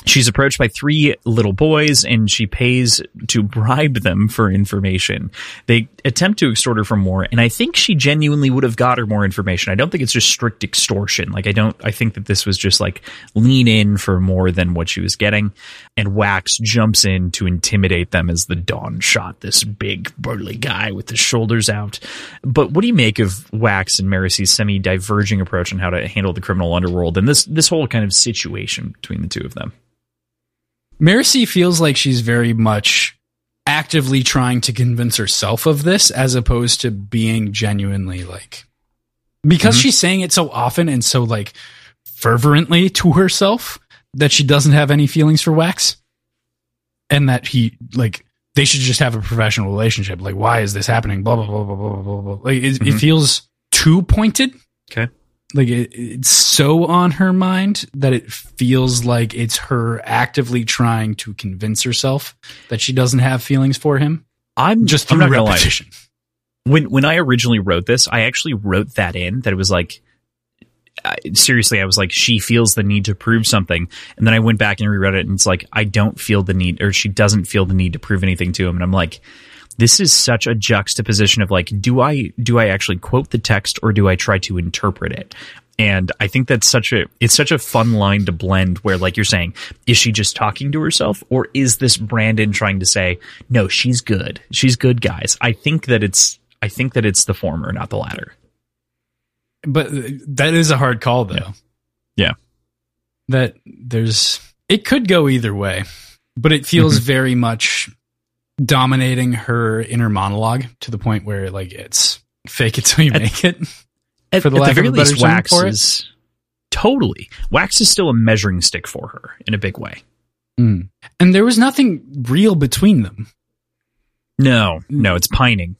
She's approached by three little boys and she pays to bribe them for information. They attempt to extort her for more, and I think she genuinely would have got her more information. I don't think it's just strict extortion. Like, I don't, I think that this was just like lean in for more than what she was getting. And Wax jumps in to intimidate them as the Dawn shot this big, burly guy with his shoulders out. But what do you make of Wax and Marasi's semi diverging approach on how to handle the criminal underworld? World and this this whole kind of situation between the two of them. Marasi feels like she's very much actively trying to convince herself of this as opposed to being genuinely like because mm-hmm. she's saying it so often and so like fervently to herself that she doesn't have any feelings for Wax and that he like they should just have a professional relationship like why is this happening blah blah blah blah blah blah blah like it, mm-hmm. it feels too pointed okay like it, it's so on her mind that it feels like it's her actively trying to convince herself that she doesn't have feelings for him. I'm just through I'm repetition. When when I originally wrote this, I actually wrote that in that it was like seriously, I was like, she feels the need to prove something. And then I went back and reread it and it's like, I don't feel the need, or she doesn't feel the need to prove anything to him. And I'm like, this is such a juxtaposition of like, do I, do I actually quote the text or do I try to interpret it? And I think that's such a, it's such a fun line to blend where like you're saying, is she just talking to herself or is this Brandon trying to say, no, she's good. She's good guys. I think that it's, I think that it's the former, not the latter. But that is a hard call though. Yeah. yeah. That there's, it could go either way, but it feels mm-hmm. very much dominating her inner monologue to the point where like it's fake it till you at, make it. At, for the, at the very least, Wax is totally Wax is still a measuring stick for her in a big way. Mm. And there was nothing real between them. No, no, it's pining.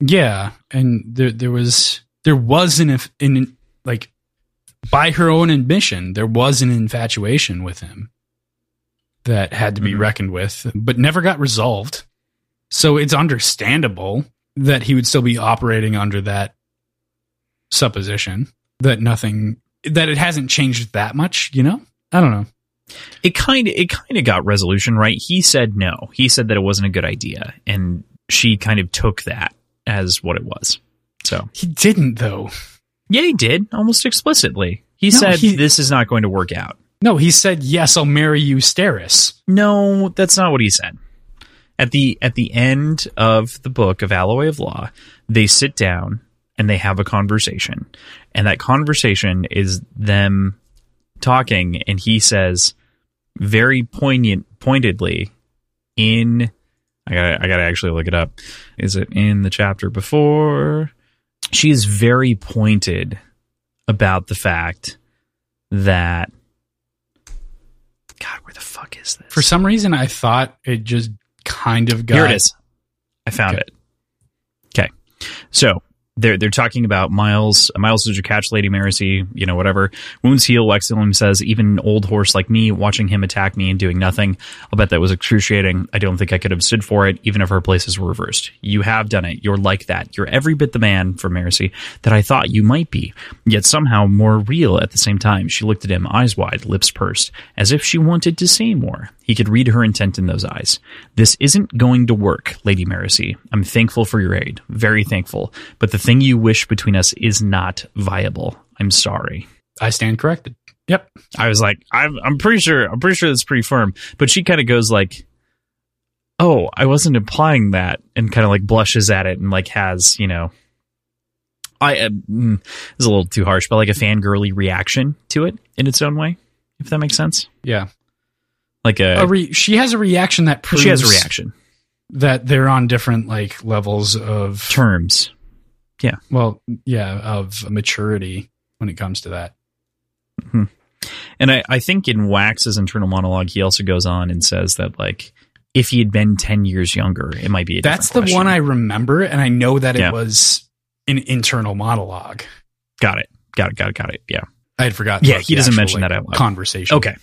Yeah, and there there was there was an in like by her own admission there was an infatuation with him that had to be mm-hmm. reckoned with, but never got resolved. So it's understandable that he would still be operating under that supposition that nothing that it hasn't changed that much, you know? I don't know. It kind of it kind of got resolution right. He said no. He said that it wasn't a good idea, and she kind of took that as what it was. So He didn't though. yeah, he did almost explicitly. He No, said he- this is not going to work out. No, he said yes. I'll marry you, Steris. No, that's not what he said. At the at the end of the book of Alloy of Law, they sit down and they have a conversation. And that conversation is them talking and he says very poignant pointedly in I got I got to actually look it up. Is it in the chapter before? She is very pointed about the fact that God, where the fuck is this? For some reason, I thought it just kind of got. Here it is. I found Okay. it. Okay. So they're they're talking about Miles. Miles is your catch, Lady Marasi, you know, whatever. Wounds heal. Waxillium says, even an old horse like me, watching him attack me and doing nothing, I'll bet that was excruciating. I don't think I could have stood for it, even if her places were reversed. You have done it. You're like that. You're every bit the man for Marasi that I thought you might be, yet somehow more real at the same time. She looked at him, eyes wide, lips pursed, as if she wanted to say more. He could read her intent in those eyes. This isn't going to work, Lady Marasi. I'm thankful for your aid, very thankful, but the thing you wish between us is not viable. I'm sorry. I stand corrected. Yep. I was like, I'm, I'm pretty sure, I'm pretty sure that's pretty firm. But she kind of goes like, "Oh, I wasn't implying that," and kind of like blushes at it and like has, you know, I uh, mm, is a little too harsh, but like a fangirly reaction to it in its own way, if that makes sense. Yeah. Like a, A re- she has a reaction that proves she has a reaction. that they're on different like levels of Terms. Yeah. Well, yeah, of maturity when it comes to that. Hmm. And I, I think in Wax's internal monologue, he also goes on and says that like if he had been ten years younger, it might be a That's the question. one I remember, and I know that it Yeah. was an internal monologue. got it, got it, got it, got it. Yeah, I had forgotten. Yeah, he doesn't actual, mention like, that out loud. conversation. Okay.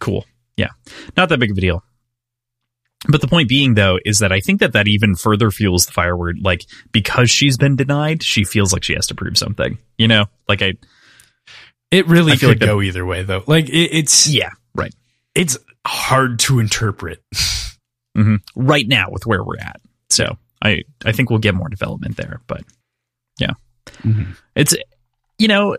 Cool. Yeah. Not that big of a deal. But the point being, though, is that I think that that even further fuels the fire word. Like, because she's been denied, she feels like she has to prove something. You know? Like, I, it really I could like that- go either way, though. Like it, it's yeah, right. it's hard to interpret. [laughs] hmm Right now with where we're at. So I, I think we'll get more development there. But yeah. Mhm. It's, you know,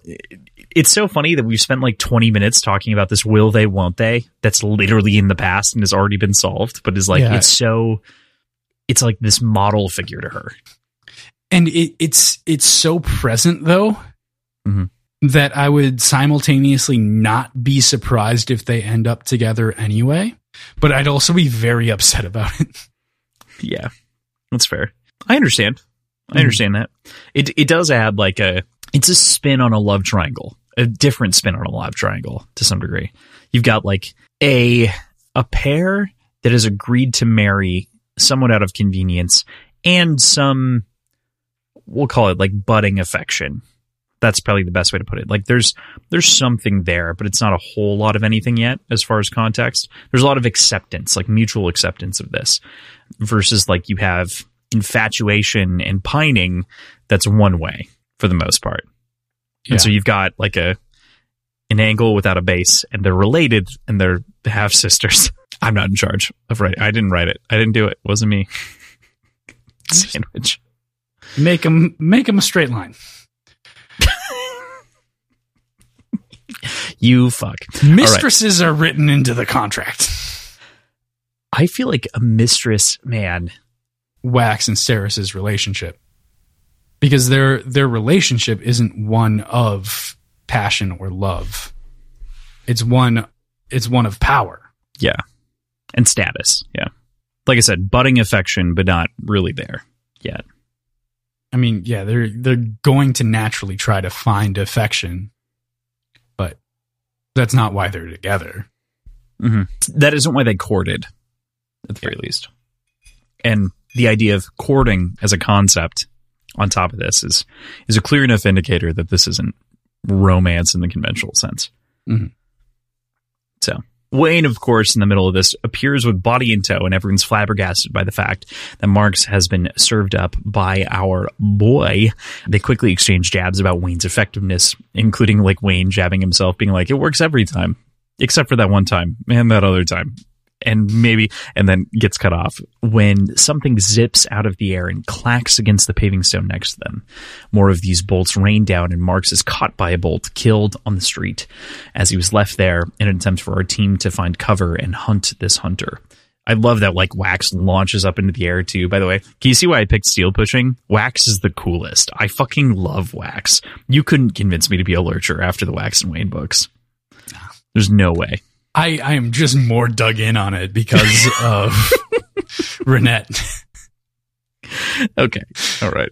it's so funny that we've spent like 20 minutes talking about this will they, won't they? That's literally in the past and has already been solved, but is like, Yeah. it's so, it's like this model figure to her. and it, it's it's so present though Mhm. that I would simultaneously not be surprised if they end up together anyway, but I'd also be very upset about it. [laughs] Yeah, that's fair. I understand. I Mhm. understand that. It it does add like a it's a spin on a love triangle, a different spin on a love triangle to some degree. You've got like a a pair that has agreed to marry somewhat out of convenience and some we'll call it like budding affection. That's probably the best way to put it. Like there's there's something there, but it's not a whole lot of anything yet as far as context. There's a lot of acceptance, like mutual acceptance of this versus like you have infatuation and pining that's one way for the most part. Yeah. And so you've got like a an angle without a base and they're related and they're half sisters. [laughs] I'm not in charge of writing. I didn't write it. I didn't do it. It wasn't me. [laughs] Sandwich. Make them make them a straight line. You fuck. Mistresses are written into the contract. I feel like a mistress, man. Wax and Steris's relationship. Because their their relationship isn't one of passion or love. It's one it's one of power. Yeah. And status. Yeah. Like I said, budding affection, but not really there yet. I mean, yeah, they're they're going to naturally try to find affection, but that's not why they're together. hmm That isn't why they courted, at the very least. And the idea of courting as a concept on top of this is is a clear enough indicator that this isn't romance in the conventional sense. Mhm. So Wayne, of course, in the middle of this, appears with body in tow, and everyone's flabbergasted by the fact that Marks has been served up by our boy. They quickly exchange jabs about Wayne's effectiveness, including like Wayne jabbing himself, being like, "It works every time." except for that one time and that other time. And maybe, and then gets cut off when something zips out of the air and clacks against the paving stone next to them. More of these bolts rain down and Marks is caught by a bolt, killed on the street as he was left there in an attempt for our team to find cover and hunt this hunter. I love that like Wax launches up into the air too, by the way. Can you see why I picked steel pushing? Wax is the coolest. I fucking love Wax. You couldn't convince me to be a lurcher after the Wax and Wayne books. There's no way. I, I am just more dug in on it because [laughs] of Ranette. Okay. All right.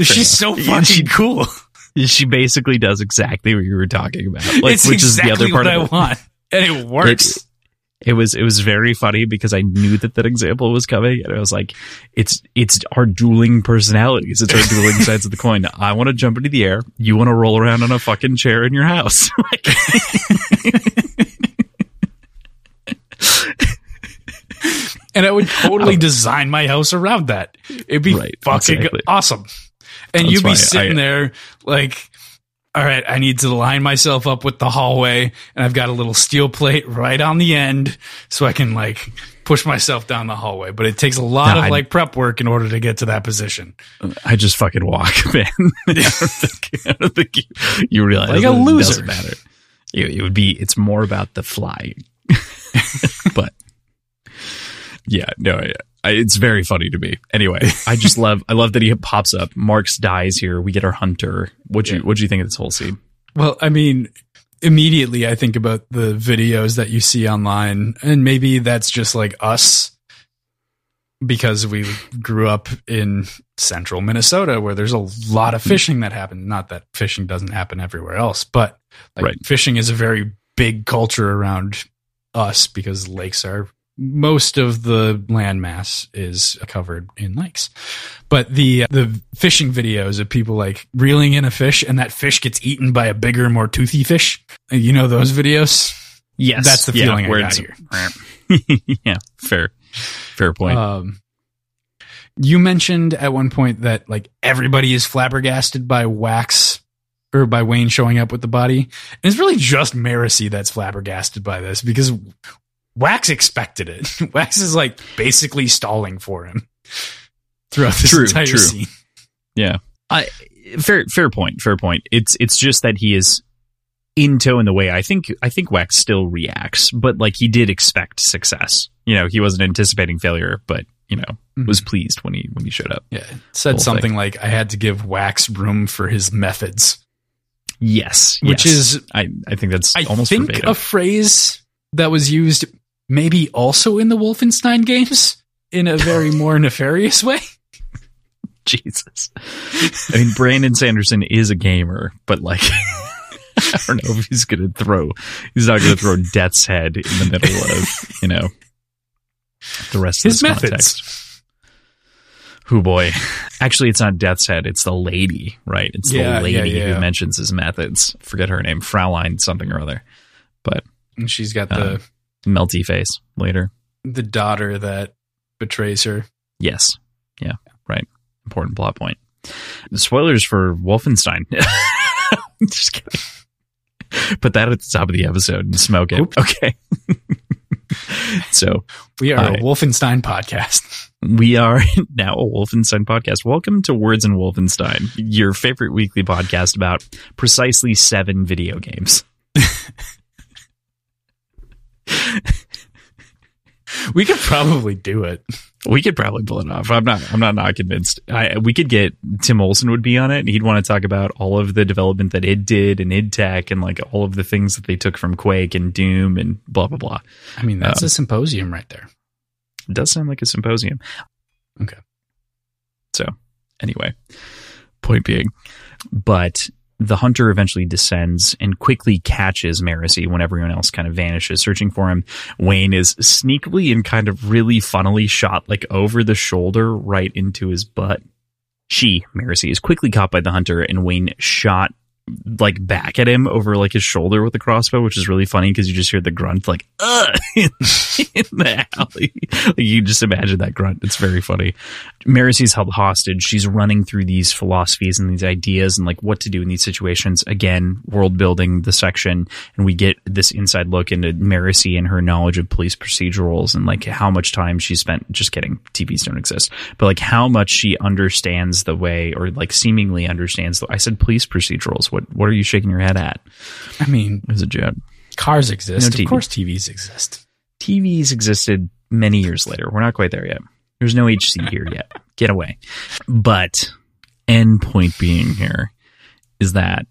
She's so fucking She- cool. She basically does exactly what you were talking about. Like, it's which exactly is the other part what of I it. want, and it works. It, it was it was very funny because I knew that that example was coming, and I was like, "It's it's our dueling personalities. It's our dueling [laughs] sides of the coin. I want to jump into the air. You want to roll around on a fucking chair in your house." [laughs] Like, and I would totally [laughs] oh. design my house around that. It'd be Right, fucking exactly. awesome. And That's you'd be sitting I- there like, all right, I need to line myself up with the hallway, and I've got a little steel plate right on the end, so I can like push myself down the hallway. But it takes a lot of like prep work in order to get to that position. I just fucking walk, [laughs] man. I don't think, I don't think you, you realize Like a it loser. doesn't matter. It, it would be. It's more about the flying, [laughs] but yeah, no, I, I, it's very funny to me. Anyway, I just [laughs] love. I love that he pops up. Marks dies here. We get our hunter. What you Yeah. What do you think of this whole scene? Well, I mean, immediately I think about the videos that you see online, and maybe that's just like us because we grew up in central Minnesota where there's a lot of hmm. fishing that happens. Not that fishing doesn't happen everywhere else, but like Right. fishing is a very big culture around us because lakes are most of the landmass is covered in lakes. But the the fishing videos of people like reeling in a fish and that fish gets eaten by a bigger, more toothy fish. You know those videos? Yes, That's the feeling I got it's- [laughs] yeah, fair, fair point. Um, you mentioned at one point that like everybody is flabbergasted by Wax or by Wayne showing up with the body. And it's really just Marasi that's flabbergasted by this because Wax expected it. [laughs] Wax is like basically stalling for him throughout this True, entire true. scene. Yeah. I fair fair point, fair point. It's it's just that he is in tow in the way I think I think Wax still reacts, but like he did expect success. You know, he wasn't anticipating failure, but you know, Mm-hmm. was pleased when he when he showed up. Yeah, said something like I had to give Wax room for his methods, Yes. which yes. is I I think that's I almost think verbatim. a phrase that was used maybe also in the Wolfenstein games in a very [laughs] more nefarious way. Jesus. I mean, Brandon Sanderson is a gamer, but like, [laughs] I don't know if he's going to throw, he's not going to throw Death's Head in the middle of, you know, the rest His of this methods. context. Who boy. Actually, it's not Death's Head. It's the lady, right? It's Yeah, the lady yeah, yeah. who mentions his methods. Forget her name. Fraulein something or other. But And she's got the Uh, melty face later. the daughter that betrays her. Yes. Yeah. Right. Important plot point. Spoilers for Wolfenstein. [laughs] Just kidding. Put that at the top of the episode and smoke it. Oop. Okay. [laughs] so We are Hi. a Wolfenstein podcast. we are [laughs] now a Wolfenstein podcast. Welcome to Words in Wolfenstein, your favorite weekly podcast about precisely seven video games. [laughs] We could probably do it. We could probably pull it off. I'm not. I'm not not convinced. I, we could get Tim Olson would be on it. and He'd want to talk about all of the development that it did and id Tech and like all of the things that they took from Quake and Doom and blah blah blah. I mean, that's Um, a symposium right there. It does sound like a symposium. Okay. So anyway, point being, but the hunter eventually descends and quickly catches Marasi when everyone else kind of vanishes, searching for him. Wayne is sneakily and kind of really funnily shot like over the shoulder right into his butt. She, Marasi, is quickly caught by the hunter and Wayne shot like back at him over like his shoulder with the crossbow, which is really funny because you just hear the grunt like uh in, [laughs] in the alley. Like, you just imagine that grunt. It's very funny. Marasi's held hostage. She's running through these philosophies and these ideas and like what to do in these situations. Again, world building the section, and we get this inside look into Marasi and her knowledge of police procedurals and like how much time she spent. Just kidding, TVs don't exist, but like how much she understands the way, or like seemingly understands. The, I said police procedurals. What what are you shaking your head at? I mean, It was a joke. cars exist. No of course, TVs exist. TVs existed many years later. We're not quite there yet. There's no HC here yet. Get away. But end point being here is that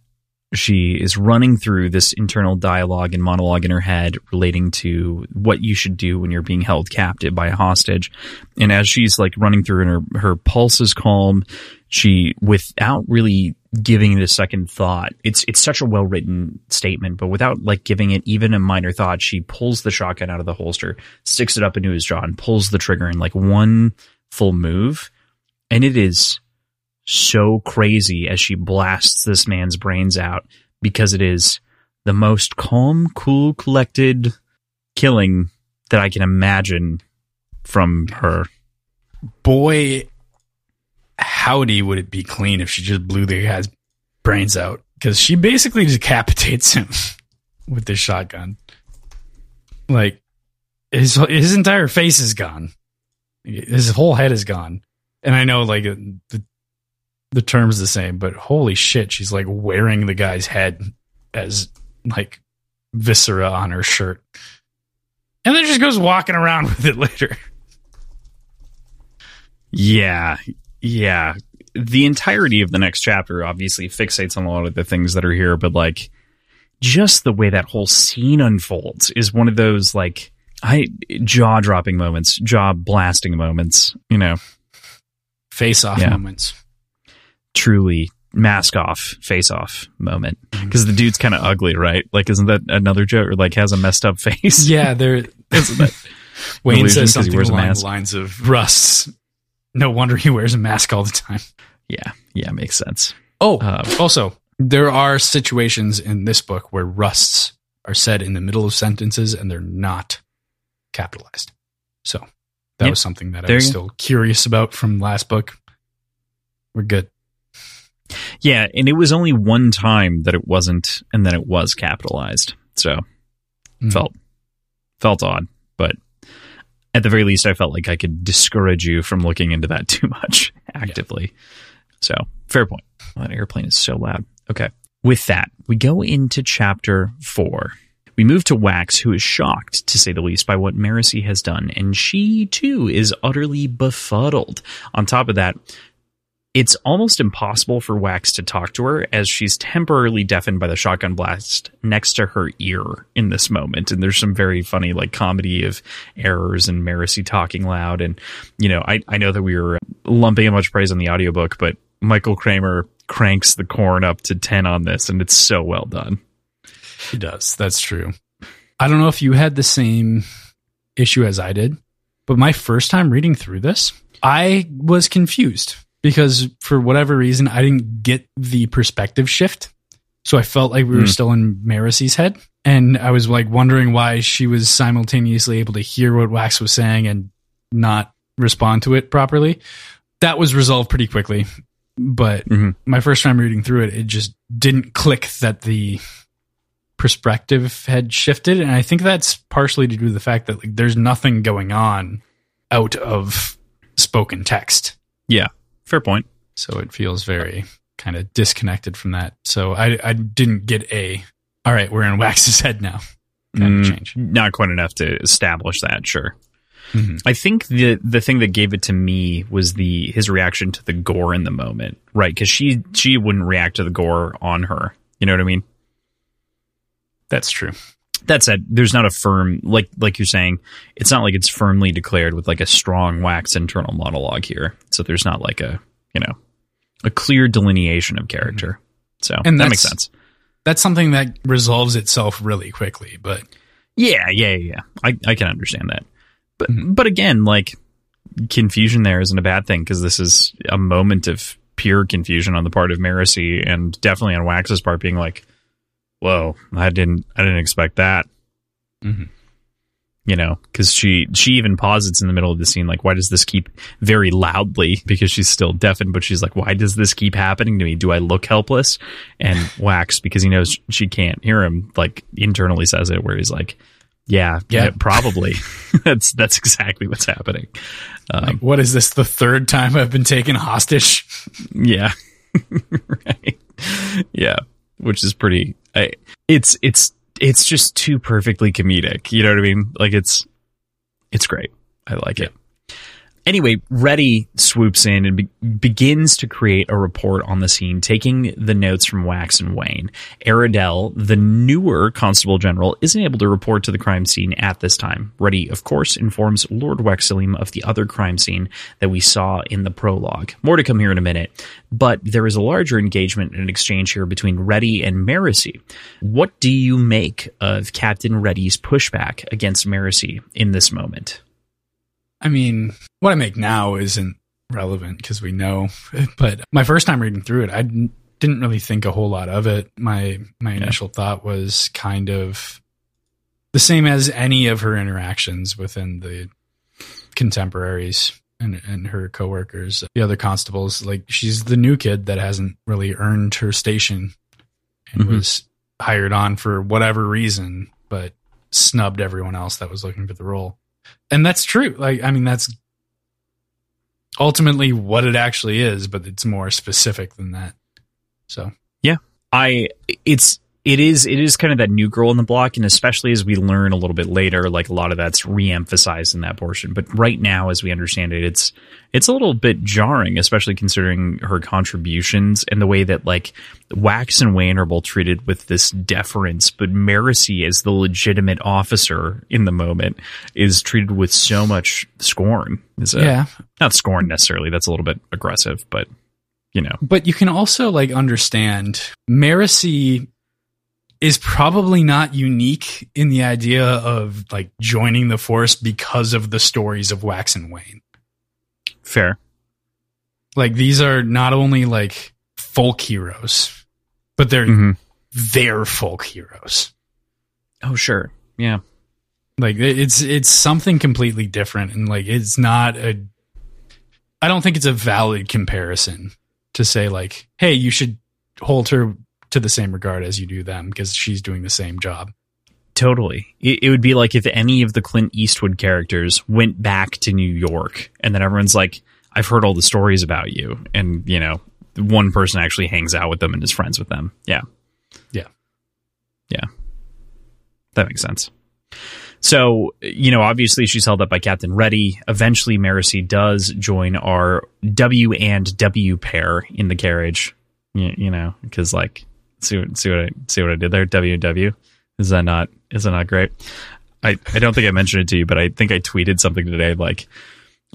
she is running through this internal dialogue and monologue in her head relating to what you should do when you're being held captive by a hostage. And as she's like running through and her, her pulse is calm, she, without really giving it a second thought, it's, it's such a well written statement, but without like giving it even a minor thought, she pulls the shotgun out of the holster, sticks it up into his jaw and pulls the trigger in like one full move. And it is so crazy as she blasts this man's brains out because it is the most calm, cool, collected killing that I can imagine from her. Boy, howdy would it be clean if she just blew the guy's brains out? Because she basically decapitates him [laughs] with this shotgun. Like his his entire face is gone, his whole head is gone, and I know like the the term's the same, but holy shit, she's like wearing the guy's head as like viscera on her shirt, and then just goes walking around [laughs] with it later. Yeah, yeah. The entirety of the next chapter obviously fixates on a lot of the things that are here, but like just the way that whole scene unfolds is one of those like I jaw dropping moments, jaw blasting moments, you know, Face off Yeah. moments. truly mask off, face off moment. Mm-hmm. Because the dude's kind of ugly, right? Like, isn't that another joke? Or like has a messed up face? Yeah, there. [laughs] Isn't that Wayne says something along the lines of Rust's. No wonder he wears a mask all the time. yeah, yeah, makes sense. Oh, Uh, also, there are situations in this book where Rusts are said in the middle of sentences and they're not capitalized. So that Yeah, was something that I was still curious about from last book. We're good. Yeah, and it was only one time that it wasn't, and then it was capitalized. So Mhm. felt felt odd, but at the very least, I felt like I could discourage you from looking into that [laughs] too much actively. So fair point. That airplane is so loud. Okay. With that, we go into chapter four. We move to Wax, who is shocked, to say the least, by what Marasi has done, and she too is utterly befuddled. On top of that, it's almost impossible for Wax to talk to her as she's temporarily deafened by the shotgun blast next to her ear in this moment. And there's some very funny like comedy of errors and Marasi talking loud. And, you know, I, I know that we were lumping a much praise on the audiobook, but Michael Kramer cranks the corn up to 10 on this and it's so well done. He does. That's true. I don't know if you had the same issue as I did, but my first time reading through this, I was confused because for whatever reason, I didn't get the perspective shift. So I felt like we were Hmm. still in Marasi's head. And I was like wondering why she was simultaneously able to hear what Wax was saying and not respond to it properly. That was resolved pretty quickly. But Mhm. my first time reading through it, it just didn't click that the perspective had shifted and i think that's partially to do with the fact that like there's nothing going on out of spoken text Yeah, fair point. so it feels very kind of disconnected from that so i i didn't get a all right we're in wax's head now kind of Mm, change Not quite enough to establish that, sure. Mhm. I think the the thing that gave it to me was the his reaction to the gore in the moment, right? Because she she wouldn't react to the gore on her. You know what I mean? that's true That said, there's not a firm like like you're saying. It's not like it's firmly declared with like a strong wax internal monologue here. So there's not like a you know a clear delineation of character. So And that makes sense. that's something that resolves itself really quickly but Yeah, yeah, yeah. yeah. I I can understand that. But Mhm. but again, like confusion there isn't a bad thing because this is a moment of pure confusion on the part of Marasi and definitely on Wax's part being like, "Whoa, I didn't I didn't expect that." Mm-hmm. You know, because she she even pauses in the middle of the scene, like, "Why does this keep very loudly?" Because she's still deafened, but she's like, "Why does this keep happening to me? Do I look helpless?" And [laughs] Wax, because he knows she can't hear him, like internally says it, where he's like, "Yeah, Yeah. yeah, probably." [laughs] [laughs] that's that's exactly what's happening. Um, Like, what is this? The third time I've been taken hostage? Yeah. right. Yeah. Which is pretty I, it's it's it's just too perfectly comedic. You know what I mean? Like it's it's great. I like it. Anyway, Reddy swoops in and be- begins to create a report on the scene, taking the notes from Wax and Wayne. Aradel, the newer Constable General, isn't able to report to the crime scene at this time. Reddy, of course, informs Lord Waxillium of the other crime scene that we saw in the prologue. More to come here in a minute, but there is a larger engagement and exchange here between Reddy and Marasi. What do you make of Captain Reddy's pushback against Marasi in this moment? I mean, what I make now isn't relevant because we know. [laughs] But my first time reading through it, I didn't really think a whole lot of it. My my initial thought was kind of the same as any of her interactions within the contemporaries and, and her coworkers, the other constables. Like she's the new kid that hasn't really earned her station and Mhm. was hired on for whatever reason, but snubbed everyone else that was looking for the role. And that's true. Like, I mean, that's ultimately what it actually is, but it's more specific than that. So, yeah, I it's it is it is kind of that new girl in the block, and especially as we learn a little bit later, like a lot of that's re-emphasized in that portion. But right now, as we understand it, it's it's a little bit jarring, especially considering her contributions and the way that like Wax and Wayne are both treated with this deference, but Marasi, as the legitimate officer in the moment, is treated with so much scorn. Is a, yeah. not scorn necessarily. That's a little bit aggressive, but you know, But you can also like understand Marasi is probably not unique in the idea of like joining the force because of the stories of Wax and Wayne. fair. Like these are not only like folk heroes, but they're Mhm. their folk heroes. Oh, sure, yeah. Like it's it's something completely different and like it's not a I don't think it's a valid comparison to say like, hey, you should hold her to the same regard as you do them because she's doing the same job. Totally. It, it would be like if any of the Clint Eastwood characters went back to New York and then everyone's like, I've heard all the stories about you. And, you know, one person actually hangs out with them and is friends with them. Yeah. Yeah. Yeah. That makes sense. So, you know, obviously she's held up by Captain Reddy. Eventually, Marasi does join our W and W pair in the carriage. You, you know, because like, see what see what I see what I did there. W and W. Is that not is that not great? I I don't think I mentioned it to you, but I think I tweeted something today like.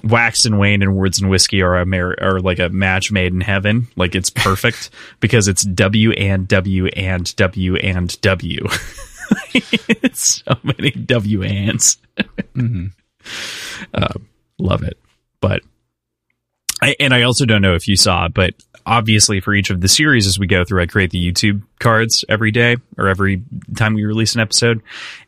Wax and Wayne and Words and Whiskey are a mar- are like a match made in heaven. Like it's perfect [laughs] because it's W and W and W and W. [laughs] it's so many W ands. Mm-hmm. Um, [laughs] love it. But I, and I also don't know if you saw, but obviously for each of the series as we go through, I create the YouTube cards every day or every time we release an episode.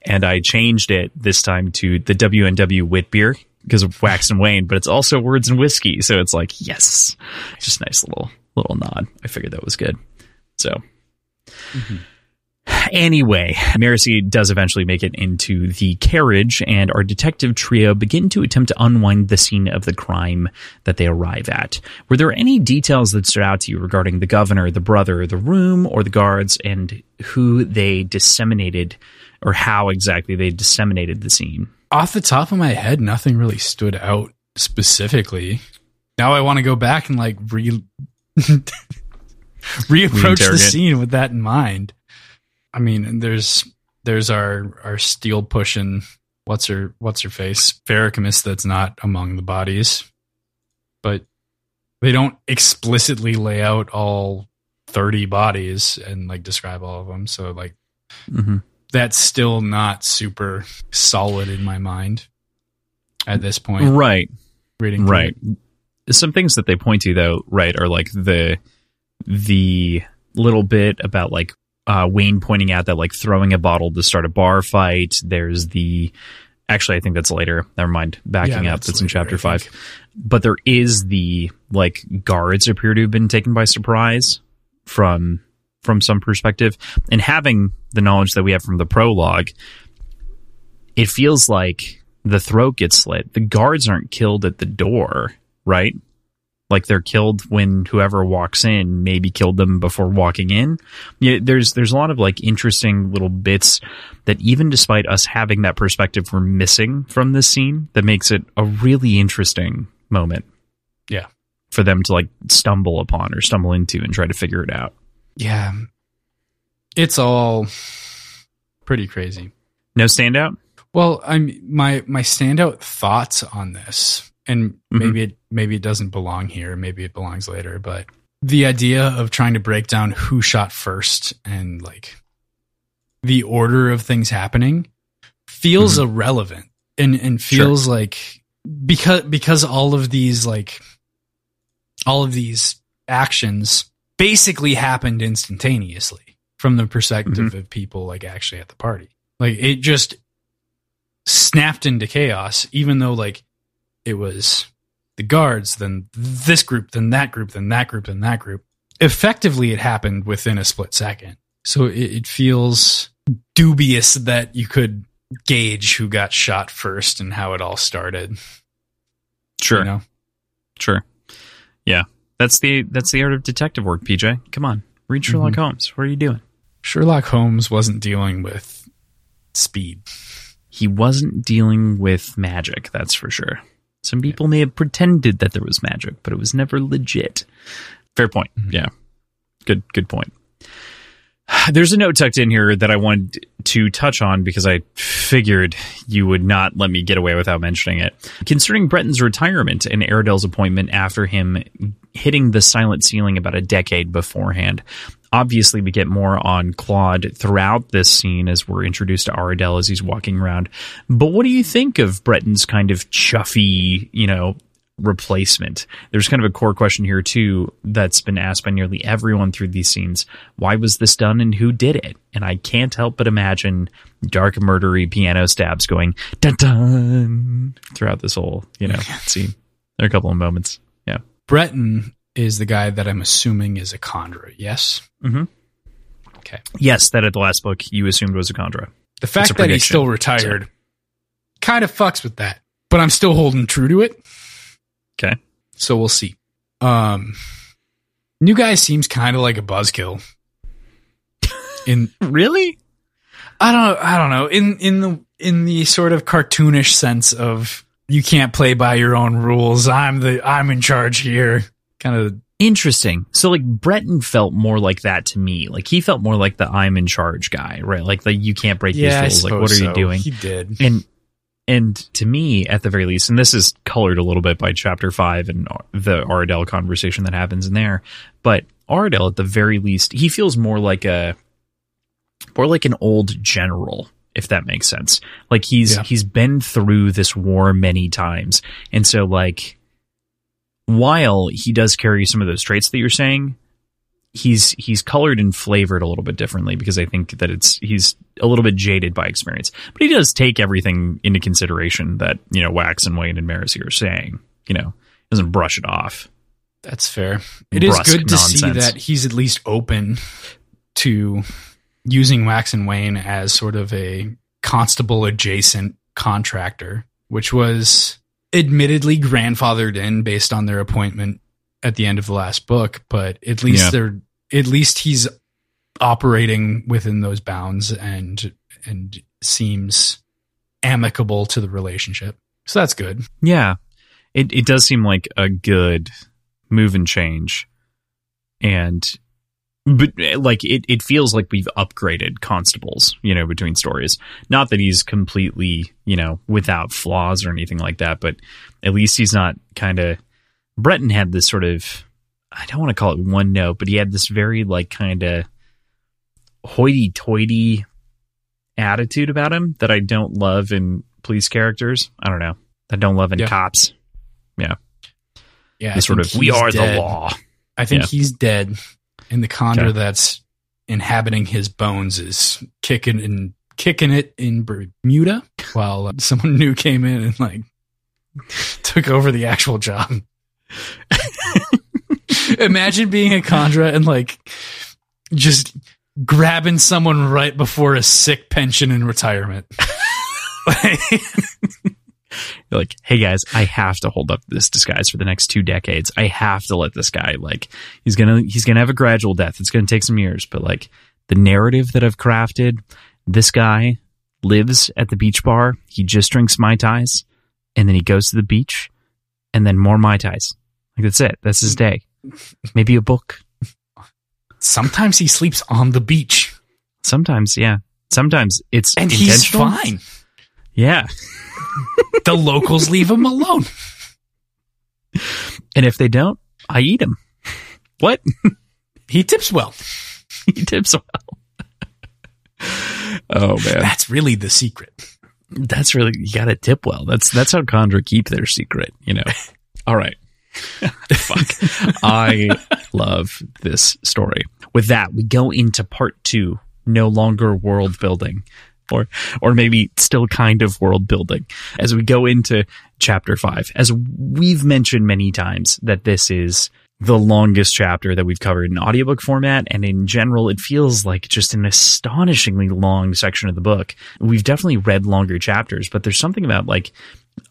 And I changed it this time to the WNW wit beer because of Wax and Wayne, but it's also words and whiskey. So it's like, yes, just nice little, little nod. I figured that was good. So mm-hmm. Anyway, Marasi does eventually make it into the carriage, and our detective trio begin to attempt to unwind the scene of the crime that they arrive at. Were there any details that stood out to you regarding the governor, the brother, the room, or the guards, and who they disseminated, or how exactly they disseminated the scene? Off the top of my head, nothing really stood out specifically. Now I want to go back and like re [laughs] reapproach the scene with that in mind. I mean, there's there's our our steel pushing what's her what's her face Farrakhamis that's not among the bodies, but they don't explicitly lay out all thirty bodies and like describe all of them. So like Mm-hmm. that's still not super solid in my mind at this point. Right. Reading Right. it. some things that they point to though, right, are like the the little bit about like uh, Wayne pointing out that like throwing a bottle to start a bar fight. There's the actually I think that's later. Never mind. Backing Yeah, up, that's that's in chapter five. But there is the like guards appear to have been taken by surprise from from some perspective, and having the knowledge that we have from the prologue, it feels like the throat gets slit. The guards aren't killed at the door, right? Like they're killed when whoever walks in maybe killed them before walking in. Yeah, there's there's a lot of like interesting little bits that even despite us having that perspective we're missing from this scene that makes it a really interesting moment. Yeah. For them to like stumble upon or stumble into and try to figure it out. Yeah. It's all pretty crazy. No standout? Well, I'm my my standout thoughts on this, and Mhm. maybe it maybe it doesn't belong here, maybe it belongs later, but the idea of trying to break down who shot first and like the order of things happening feels irrelevant and and feels like because because all of these like all of these actions basically happened instantaneously from the perspective of people like actually at the party. Like it just snapped into chaos, even though like it was the guards, then this group, then that group, then that group, then that group. Effectively, it happened within a split second. So it, it feels dubious that you could gauge who got shot first and how it all started. Sure. You know? Sure. Yeah. That's the that's the art of detective work, PJ. Come on. Read Sherlock mm-hmm. Holmes. What are you doing? Sherlock Holmes wasn't dealing with speed. He wasn't dealing with magic, that's for sure. Some people may have pretended that there was magic, but it was never legit. Fair point. Mm-hmm. Yeah. Good good point. [sighs] There's a note tucked in here that I wanted to touch on because I figured you would not let me get away without mentioning it. Concerning Breton's retirement and Aradel's appointment after him hitting the silent ceiling about a decade beforehand. Obviously, we get more on Claude throughout this scene as we're introduced to Aradel as he's walking around. But what do you think of Breton's kind of chuffy, you know, replacement? There's kind of a core question here too that's been asked by nearly everyone through these scenes. Why was this done and who did it? And I can't help but imagine dark murdery piano stabs going dun dun throughout this whole, you know, [laughs] scene. There are a couple of moments. Breton is the guy that I'm assuming is a conjurer, yes? Mm-hmm. Okay. Yes, that at the last book you assumed was a Kandra. The fact that he's still retired kind of fucks with that, but I'm still holding true to it. Okay. So we'll see. Um, new guy seems kind of like a buzzkill. [laughs] In Really? I don't I don't know in in the in the sort of cartoonish sense of you can't play by your own rules. I'm the I'm in charge here. Kind of Interesting. So like Breton felt more like that to me. Like he felt more like the I'm in charge guy, right? Like the you can't break yeah. These rules. Like what are suppose you doing? He did. And and to me, at the very least, and this is colored a little bit by chapter five and the Ardell conversation that happens in there, but Ardell, at the very least, he feels more like a more like an old general, if that makes sense. Like he's Yeah. he's been through this war many times, and so like while he does carry some of those traits that you're saying, he's he's colored and flavored a little bit differently because I think that it's he's a little bit jaded by experience. But he does take everything into consideration that, you know, Wax and Wayne and Marasi are saying. You know, doesn't brush it off. That's fair. It is good to see that he's at least open to using Wax and Wayne as sort of a constable adjacent contractor, which was admittedly grandfathered in based on their appointment at the end of the last book, but at least Yeah. they're at least he's operating within those bounds and and seems amicable to the relationship. So that's good. Yeah. It it does seem like a good move and change. And but eh, like it, it feels like we've upgraded constables, you know, between stories. Not that he's completely, you know, without flaws or anything like that, but at least he's not kind of Breton had this sort of I don't want to call it one note, but he had this very like kind of hoity toity attitude about him that I don't love in police characters. I don't know. I don't love in Yeah. cops. Yeah. Yeah, sort of we are dead. the law. I think Yeah. he's dead, and the Kandra Okay. that's inhabiting his bones is kicking and kicking it in Bermuda, while uh, someone new came in and like took over the actual job. [laughs] Imagine being a Kandra and like just grabbing someone right before a sick pension and retirement. [laughs] You're like, hey guys, I have to hold up this disguise for the next two decades. I have to let this guy like he's gonna he's gonna have a gradual death. It's gonna take some years, but like the narrative that I've crafted, this guy lives at the beach bar. He just drinks mai tais, and then he goes to the beach, and then more mai tais. Like that's it. That's his day. Maybe a book. Sometimes he sleeps on the beach, Sometimes, yeah. Sometimes it's and he's fine. Yeah. The locals leave him alone. And if they don't, I eat him. What? [laughs] He tips well. [laughs] he tips well. oh man, That's really the secret. that's really you got to tip well. That's that's how Kandra keep their secret. You know. [laughs] All right. Fuck. I love this story. With that, we go into part two. No longer world building, or or maybe still kind of world building as we go into chapter five. As we've mentioned many times, that this is the longest chapter that we've covered in audiobook format. And in general it feels like just an astonishingly long section of the book. We've definitely read longer chapters but there's something about like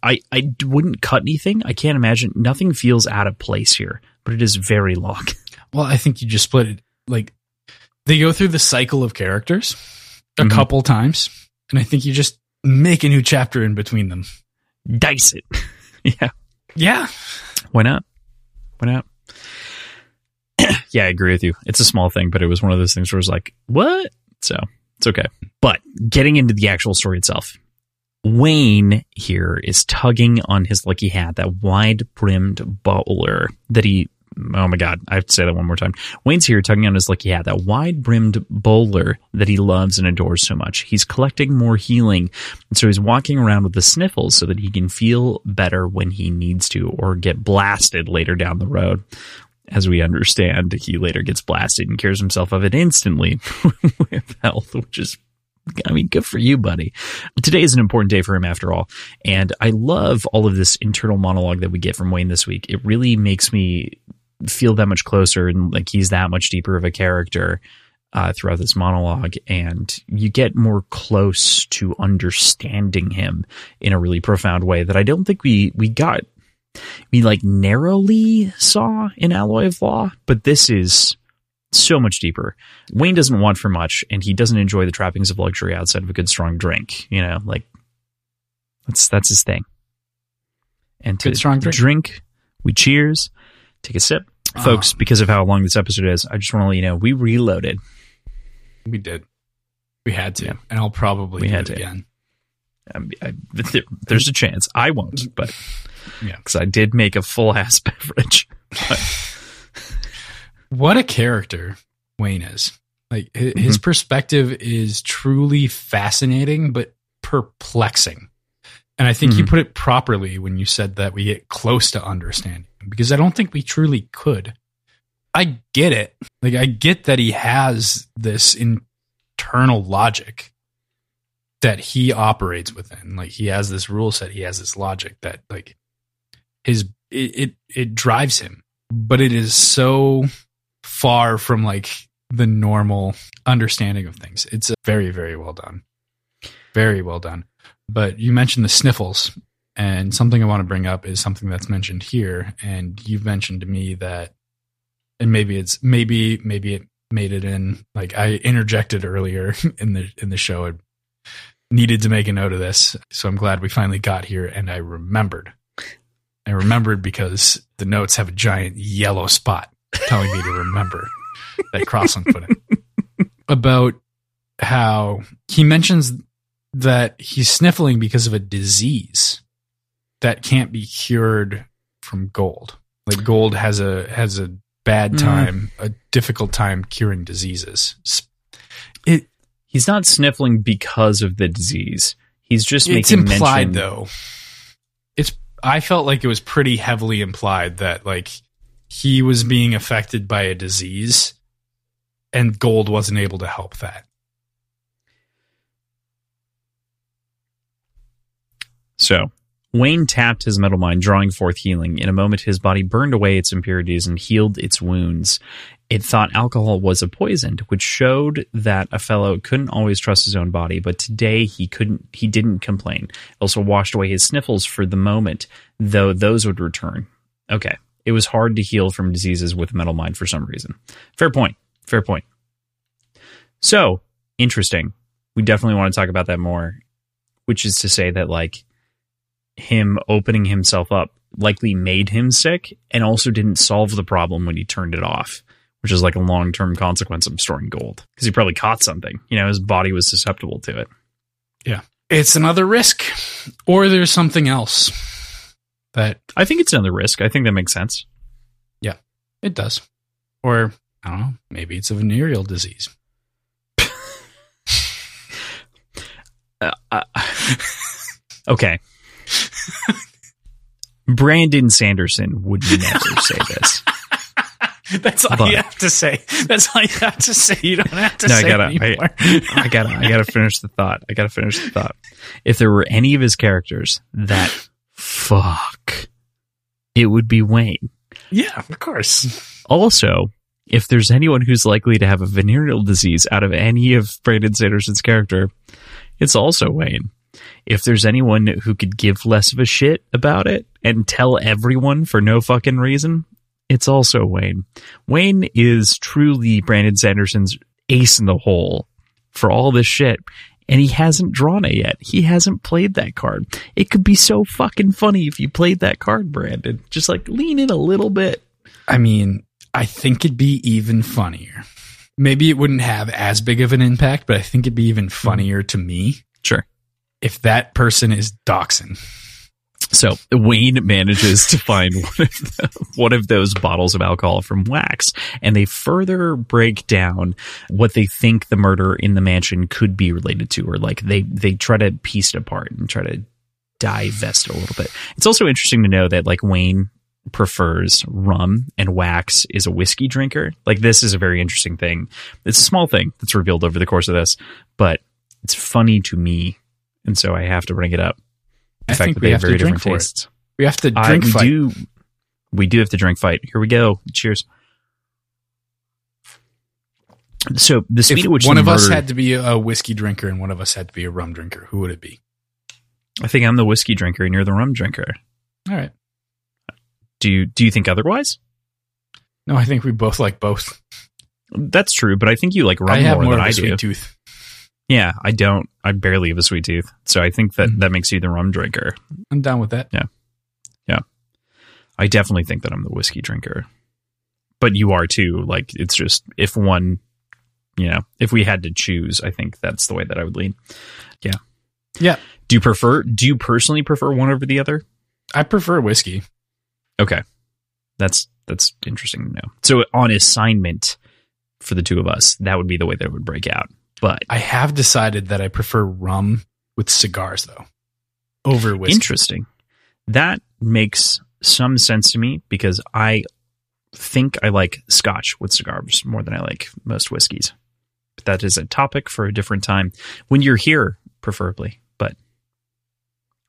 I, I wouldn't cut anything. I can't imagine. Nothing feels out of place here but it is very long. Well, I think you just split it. Like they go through the cycle of characters a Mhm. couple times, and I think you just make a new chapter in between them. dice it. [laughs] Yeah. Yeah, why not? Why not? [clears throat] Yeah i agree with you. It's a small thing but it was one of those things where it was like what? So it's okay. But getting into the actual story itself wayne here is tugging on his lucky hat that wide brimmed bowler that he oh my god i have to say that one more time wayne's here tugging on his lucky hat that wide brimmed bowler that he loves and adores so much he's collecting more healing and so he's walking around with the sniffles so that he can feel better when he needs to or get blasted later down the road. As we understand, he later gets blasted and cures himself of it instantly [laughs] with health, which is, I mean, good for you, buddy. Today is an important day for him after all. And I love all of this internal monologue that we get from Wayne this week. It really makes me feel that much closer and like he's that much deeper of a character uh, throughout this monologue, and you get more close to understanding him in a really profound way that I don't think we we got. We like narrowly saw in Alloy of Law, but this is so much deeper. Wayne doesn't want for much, and he doesn't enjoy the trappings of luxury outside of a good strong drink. You know, like that's that's his thing. And to Good strong drink. drink, we cheers, take a sip, folks. Um, because of how long this episode is, I just want to let you know we reloaded. we did. We had to, Yeah. and I'll probably We do had it to. again. Um, I, there, there's a chance I won't, but Yeah. because I did make a full ass [laughs] beverage. [laughs] What a character Wayne is. Like hi- his perspective is truly fascinating, but perplexing. And I think you Mhm. put it properly when you said that we get close to understanding because I don't think we truly could. I get it. Like I get that he has this internal logic that he operates within. Like he has this rule set, he has this logic that like his it it, it drives him. But it is so far from like the normal understanding of things. It's very, very well done. Very well done. But you mentioned the sniffles, and something I want to bring up is something that's mentioned here. And you've mentioned to me that, and maybe it's maybe maybe it made it in. Like I interjected earlier [laughs] in the in the show. I needed to make a note of this, so I'm glad we finally got here, and I remembered. I remembered because the notes have a giant yellow spot telling me to remember that Crossland put it about how he mentions that he's sniffling because of a disease that can't be cured from gold. Like gold has a has a bad Mm. time, a difficult time curing diseases. It He's not sniffling because of the disease. He's just it's making implied mention. though. It's I felt like it was pretty heavily implied that like he was being affected by a disease and gold wasn't able to help that. So Wayne tapped his metal mind, drawing forth healing. In a moment, his body burned away its impurities and healed its wounds. It thought alcohol was a poison, which showed that a fellow couldn't always trust his own body. But today he couldn't. He didn't complain. It also washed away his sniffles for the moment, though those would return. Okay, it was hard to heal from diseases with metal mind for some reason. Fair point. Fair point. So interesting. We definitely want to talk about that more. Which is to say that like him opening himself up likely made him sick and also didn't solve the problem when he turned it off, which is like a long term consequence of storing gold because he probably caught something. You know, his body was susceptible to it. Yeah. It's another risk, or there's something else that I think it's another risk. I think that makes sense. Yeah, it does. Or, I don't know, maybe it's a venereal disease. [laughs] uh, uh, [laughs] okay. Brandon Sanderson would [laughs] never say this. That's all but, you have to say. That's all you have to say. You don't have to no, say I gotta, anymore. I, I, gotta, I gotta finish the thought. I gotta finish the thought. If there were any of his characters that fuck, it would be Wayne. Yeah, of course. Also, if there's anyone who's likely to have a venereal disease out of any of Brandon Sanderson's character, it's also Wayne if there's anyone who could give less of a shit about it and tell everyone for no fucking reason, it's also Wayne. Wayne is truly Brandon Sanderson's ace in the hole for all this shit. And he hasn't drawn it yet. He hasn't played that card. It could be so fucking funny if you played that card, Brandon. Just like lean in a little bit. I mean, I think it'd be even funnier. Maybe it wouldn't have as big of an impact, but I think it'd be even funnier to me. Sure if that person is Doxin. So Wayne manages to find [laughs] one of, the, one of those bottles of alcohol from Wax, and they further break down what they think the murder in the mansion could be related to, or like they they try to piece it apart and try to divest it a little bit. It's also interesting to know that like Wayne prefers rum and Wax is a whiskey drinker. Like this is a very interesting thing. It's a small thing that's revealed over the course of this, but it's funny to me and so I have to bring it up. I fact that they have, have very different tastes. It. We have to drink uh, we fight. Do, we do have to drink fight. Here we go. Cheers. So the speed if at which one of murder, us had to be a whiskey drinker and one of us had to be a rum drinker, who would it be? I think I'm the whiskey drinker and you're the rum drinker. All right. Do you do you think otherwise? No, I think we both like both. That's true, but I think you like rum more, more than I do. Tooth. Yeah, I don't. I barely have a sweet tooth, so I think that mm-hmm. that makes you the rum drinker. I'm down with that. Yeah, yeah. I definitely think that I'm the whiskey drinker, but you are too. Like it's just if one, you know, if we had to choose, I think that's the way that I would lean. Yeah, yeah. Do you prefer? Do you personally prefer one over the other? I prefer whiskey. Okay, that's that's interesting to know. So on assignment for the two of us, that would be the way that it would break out. But I have decided that I prefer rum with cigars though over whiskey. Interesting. That makes some sense to me because I think I like scotch with cigars more than I like most whiskeys. But that is a topic for a different time when you're here preferably, but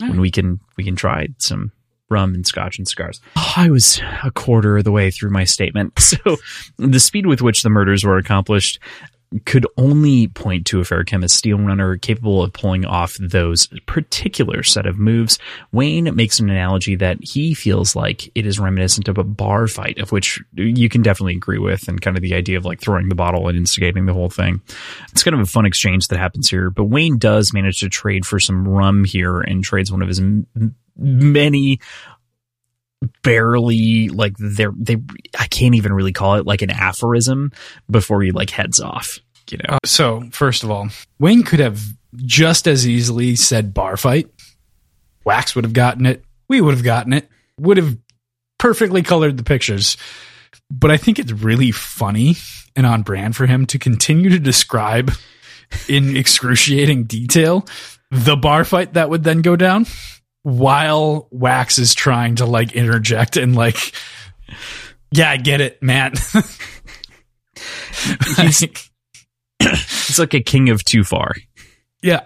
right. when we can we can try some rum and scotch and cigars. Oh, I was a quarter of the way through my statement. [laughs] So the speed with which the murders were accomplished could only point to a Feruchemist steel runner capable of pulling off those particular set of moves. Wayne makes an analogy that he feels like it is reminiscent of a bar fight, of which you can definitely agree with, and kind of the idea of like throwing the bottle and instigating the whole thing. It's kind of a fun exchange that happens here, but Wayne does manage to trade for some rum here and trades one of his m- many barely like they're they I can't even really call it like an aphorism before he like heads off. You know. Uh, so first of all, Wayne could have just as easily said bar fight. Wax would have gotten it. We would have gotten it. Would have perfectly colored the pictures. But I think it's really funny and on brand for him to continue to describe in excruciating detail the bar fight that would then go down while Wax is trying to like interject and like, yeah, I get it, Matt. [laughs] He's, he's like a king of too far. Yeah.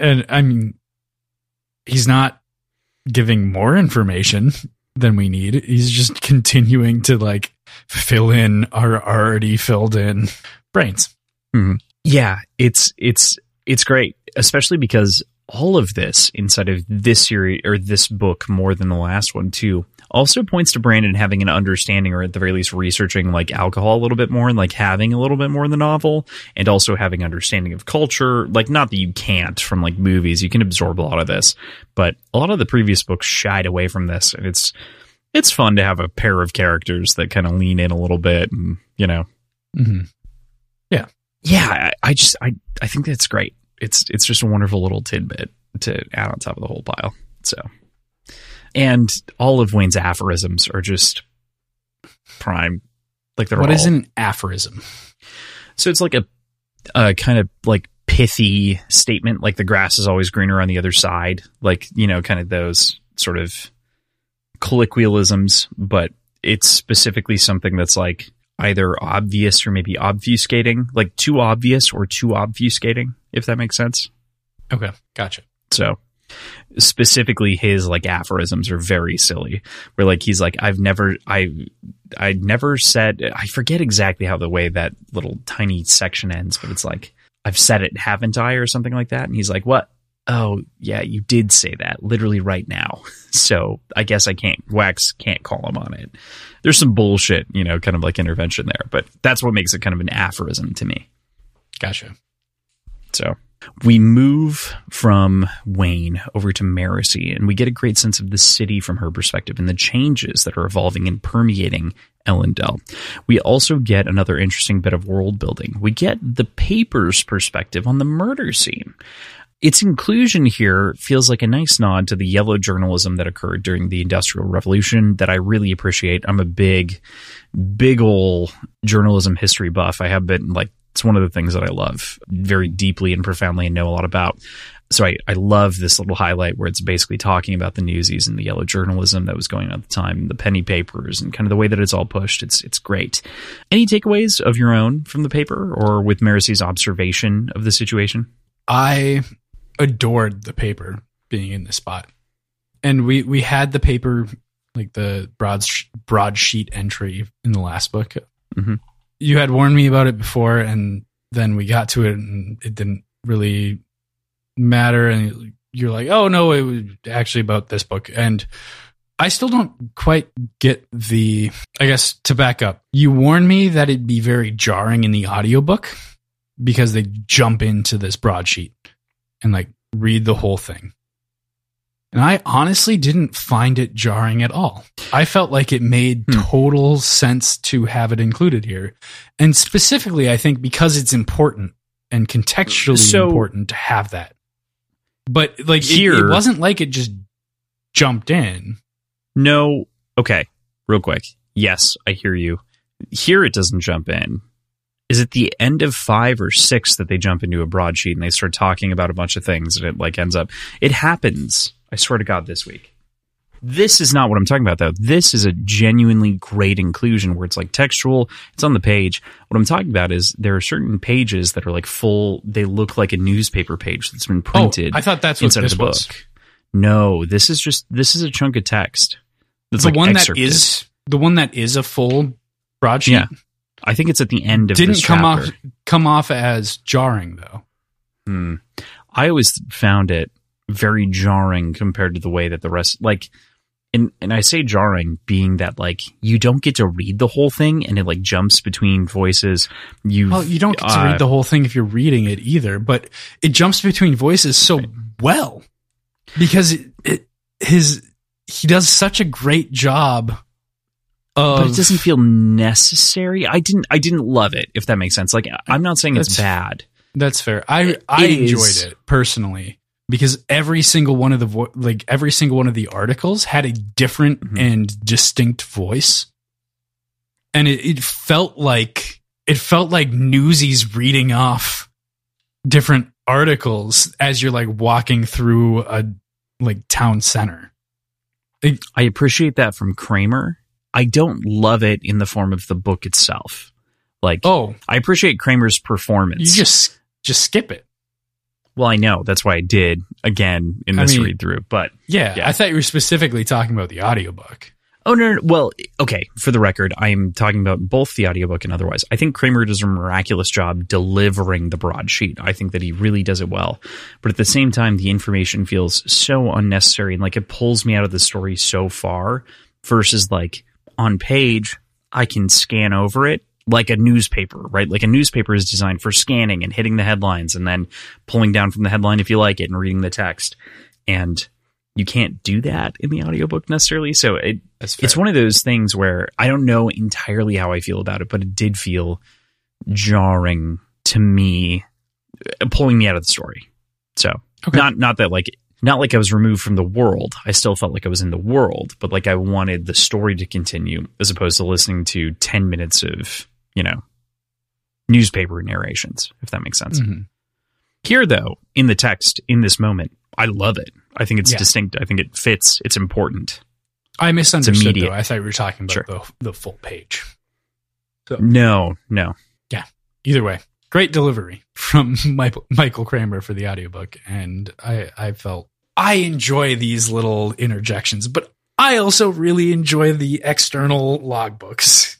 And I mean, he's not giving more information than we need. He's just continuing to like fill in our already filled in brains. Mm-hmm. Yeah, it's it's it's great, especially because all of this inside of this series or this book more than the last one too also points to Brandon having an understanding or at the very least researching like alcohol a little bit more and like having a little bit more in the novel and also having understanding of culture. Like not that you can't from like movies you can absorb a lot of this but a lot of the previous books shied away from this and it's it's fun to have a pair of characters that kind of lean in a little bit and you know. Mm-hmm. yeah. Yeah I, I just I I think that's great it's it's just a wonderful little tidbit to add on top of the whole pile. So, and all of Wayne's aphorisms are just prime. Like they're what all, is an aphorism? So it's like a, a kind of like pithy statement, like the grass is always greener on the other side, like you know, kind of those sort of colloquialisms, but it's specifically something that's like either obvious or maybe obfuscating, like too obvious or too obfuscating, if that makes sense. Okay, gotcha. So specifically his like aphorisms are very silly. Where like he's like i've never i i never said i forget exactly how the way that little tiny section ends but it's like i've said it haven't i? or something like that. And he's like what? Oh yeah you did say that literally right now. [laughs] So i guess i can't wax can't call him on it. There's some bullshit you know kind of like intervention there but that's what makes it kind of an aphorism to me. Gotcha so we move from Wayne over to Marasi, and we get a great sense of the city from her perspective and the changes that are evolving and permeating Elendel. We also get another interesting bit of world building. We get the paper's perspective on the murder scene. Its inclusion here feels like a nice nod to the yellow journalism that occurred during the Industrial Revolution that I really appreciate. I'm a big, big ol' journalism history buff. I have been like it's one of the things that I love very deeply and profoundly and know a lot about. So I, I love this little highlight where it's basically talking about the newsies and the yellow journalism that was going on at the time, the penny papers and kind of the way that it's all pushed. It's it's great. Any takeaways of your own from the paper or with Marasi's observation of the situation? I adored the paper being in the spot. And we we had the paper like the broad broadsheet entry in the last book. Mm-hmm you had warned me about it before, and then we got to it, and it didn't really matter. And you're like, oh no, it was actually about this book, and I still don't quite get the. I guess to back up, you warned me that it'd be very jarring in the audiobook because they jump into this broadsheet and like read the whole thing. And I honestly didn't find it jarring at all. I felt like it made hmm. total sense to have it included here. And specifically, I think because it's important and contextually so, important to have that. But like here, it, it wasn't like it just jumped in. No. Okay. Real quick. Yes, I hear you. Here it doesn't jump in. Is it the end of five or six that they jump into a broadsheet and they start talking about a bunch of things and it like ends up it happens I swear to God, this week. This is not what I'm talking about, though. This is a genuinely great inclusion where it's like textual, it's on the page. What I'm talking about is there are certain pages that are like full, they look like a newspaper page that's been oh, printed. Oh, I thought that's what inside this of the was. book. No, this is just, this is a chunk of text. That's the like one excerpted. that is, the one that is a full broadsheet. Yeah. I think it's at the end of. It Didn't come chapter. off, come off as jarring, though. Hmm. I always found it very jarring compared to the way that the rest like and and I say jarring being that like you don't get to read the whole thing and it like jumps between voices. You well, you don't get to read uh, the whole thing if you're reading it either, but it jumps between voices so well because it, it his he does such a great job. Of, but it doesn't feel necessary. I didn't I didn't love it if that makes sense. Like I'm not saying it's bad. That's fair. I I it enjoyed is, it personally because every single one of the vo- like every single one of the articles had a different mm-hmm. and distinct voice and it, it, felt like it felt like newsies reading off different articles as you're like walking through a like town center. I appreciate that from Kramer. I don't love it in the form of the book itself. Like, Oh, I appreciate Kramer's performance. you just just skip it. Well, I know that's why I did again in I this mean- read through, but Yeah, Yeah. I thought you were specifically talking about the audiobook. Oh no, no, well, okay. For the record, I am talking about both the audiobook and otherwise. I think Kramer does a miraculous job delivering the broadsheet. I think that he really does it well. But at the same time, the information feels so unnecessary and like it pulls me out of the story so far versus like on page, I can scan over it like a newspaper, right? Like a newspaper is designed for scanning and hitting the headlines and then pulling down from the headline if you like it and reading the text. And you can't do that in the audiobook necessarily. So it, it's one of those things where I don't know entirely how I feel about it, but it did feel jarring to me, uh, pulling me out of the story. So Okay. not not that like not like I was removed from the world. I still felt like I was in the world, but like I wanted the story to continue as opposed to listening to ten minutes of you know newspaper narrations, if that makes sense. Mhm. Here, though, in the text, in this moment, I love it. I think it's Yeah. distinct. I think it fits. It's important. I misunderstood though. I thought you were talking about Sure. the the full page. No, no. Yeah. Either way, great delivery from [laughs] Michael, Michael Kramer for the audiobook. And I, I felt I enjoy these little interjections, but I also really enjoy the external logbooks. [laughs]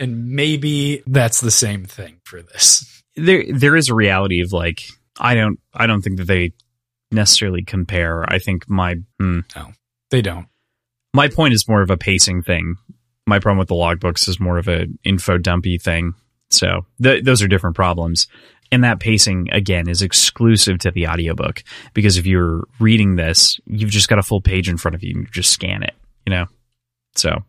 And maybe that's the same thing for this. There, there is a reality of like I don't, I don't think that they necessarily compare. I think my, hmm, They don't. my point is more of a pacing thing. My problem with the logbooks is more of a info dumpy thing. So th- those are different problems. And that pacing again is exclusive to the audiobook because if you're reading this, you've just got a full page in front of you and you just scan it, you know? So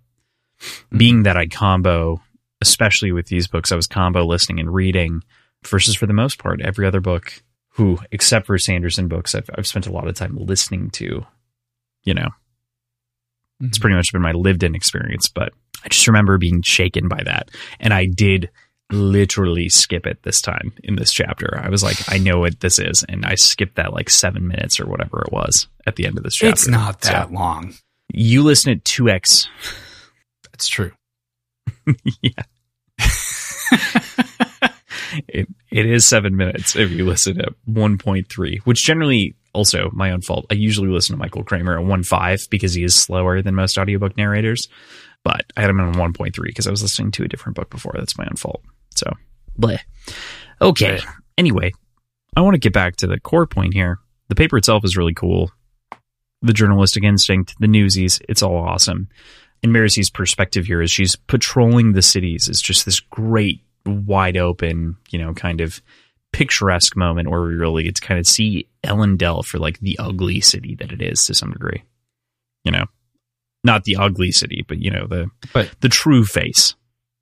being that I combo, especially with these books, I was combo listening and reading versus for the most part, every other book who, except for Sanderson books, I've, I've spent a lot of time listening to, you know, it's mm-hmm. pretty much been my lived in experience, but I just remember being shaken by that. And I did literally skip it this time in this chapter. I was like, I know what this is. And I skipped that like seven minutes or whatever it was at the end of this chapter. It's not that So, long. you listen at 2x. That's true. [laughs] yeah. it, it is seven minutes if you listen at 1.3, which generally also my own fault. I usually listen to Michael Kramer at 1.5 because he is slower than most audiobook narrators. But I had him on 1.3 because I was listening to a different book before. That's my own fault. So, bleh. Okay. Right. Anyway, I want to get back to the core point here. The paper itself is really cool. The journalistic instinct, the newsies, it's all awesome. And Marasi's perspective here is she's patrolling the cities. It's just this great, wide open, you know, kind of picturesque moment where we really get to kind of see Elendel for like the ugly city that it is to some degree. You know, not the ugly city, but you know the But- the true face.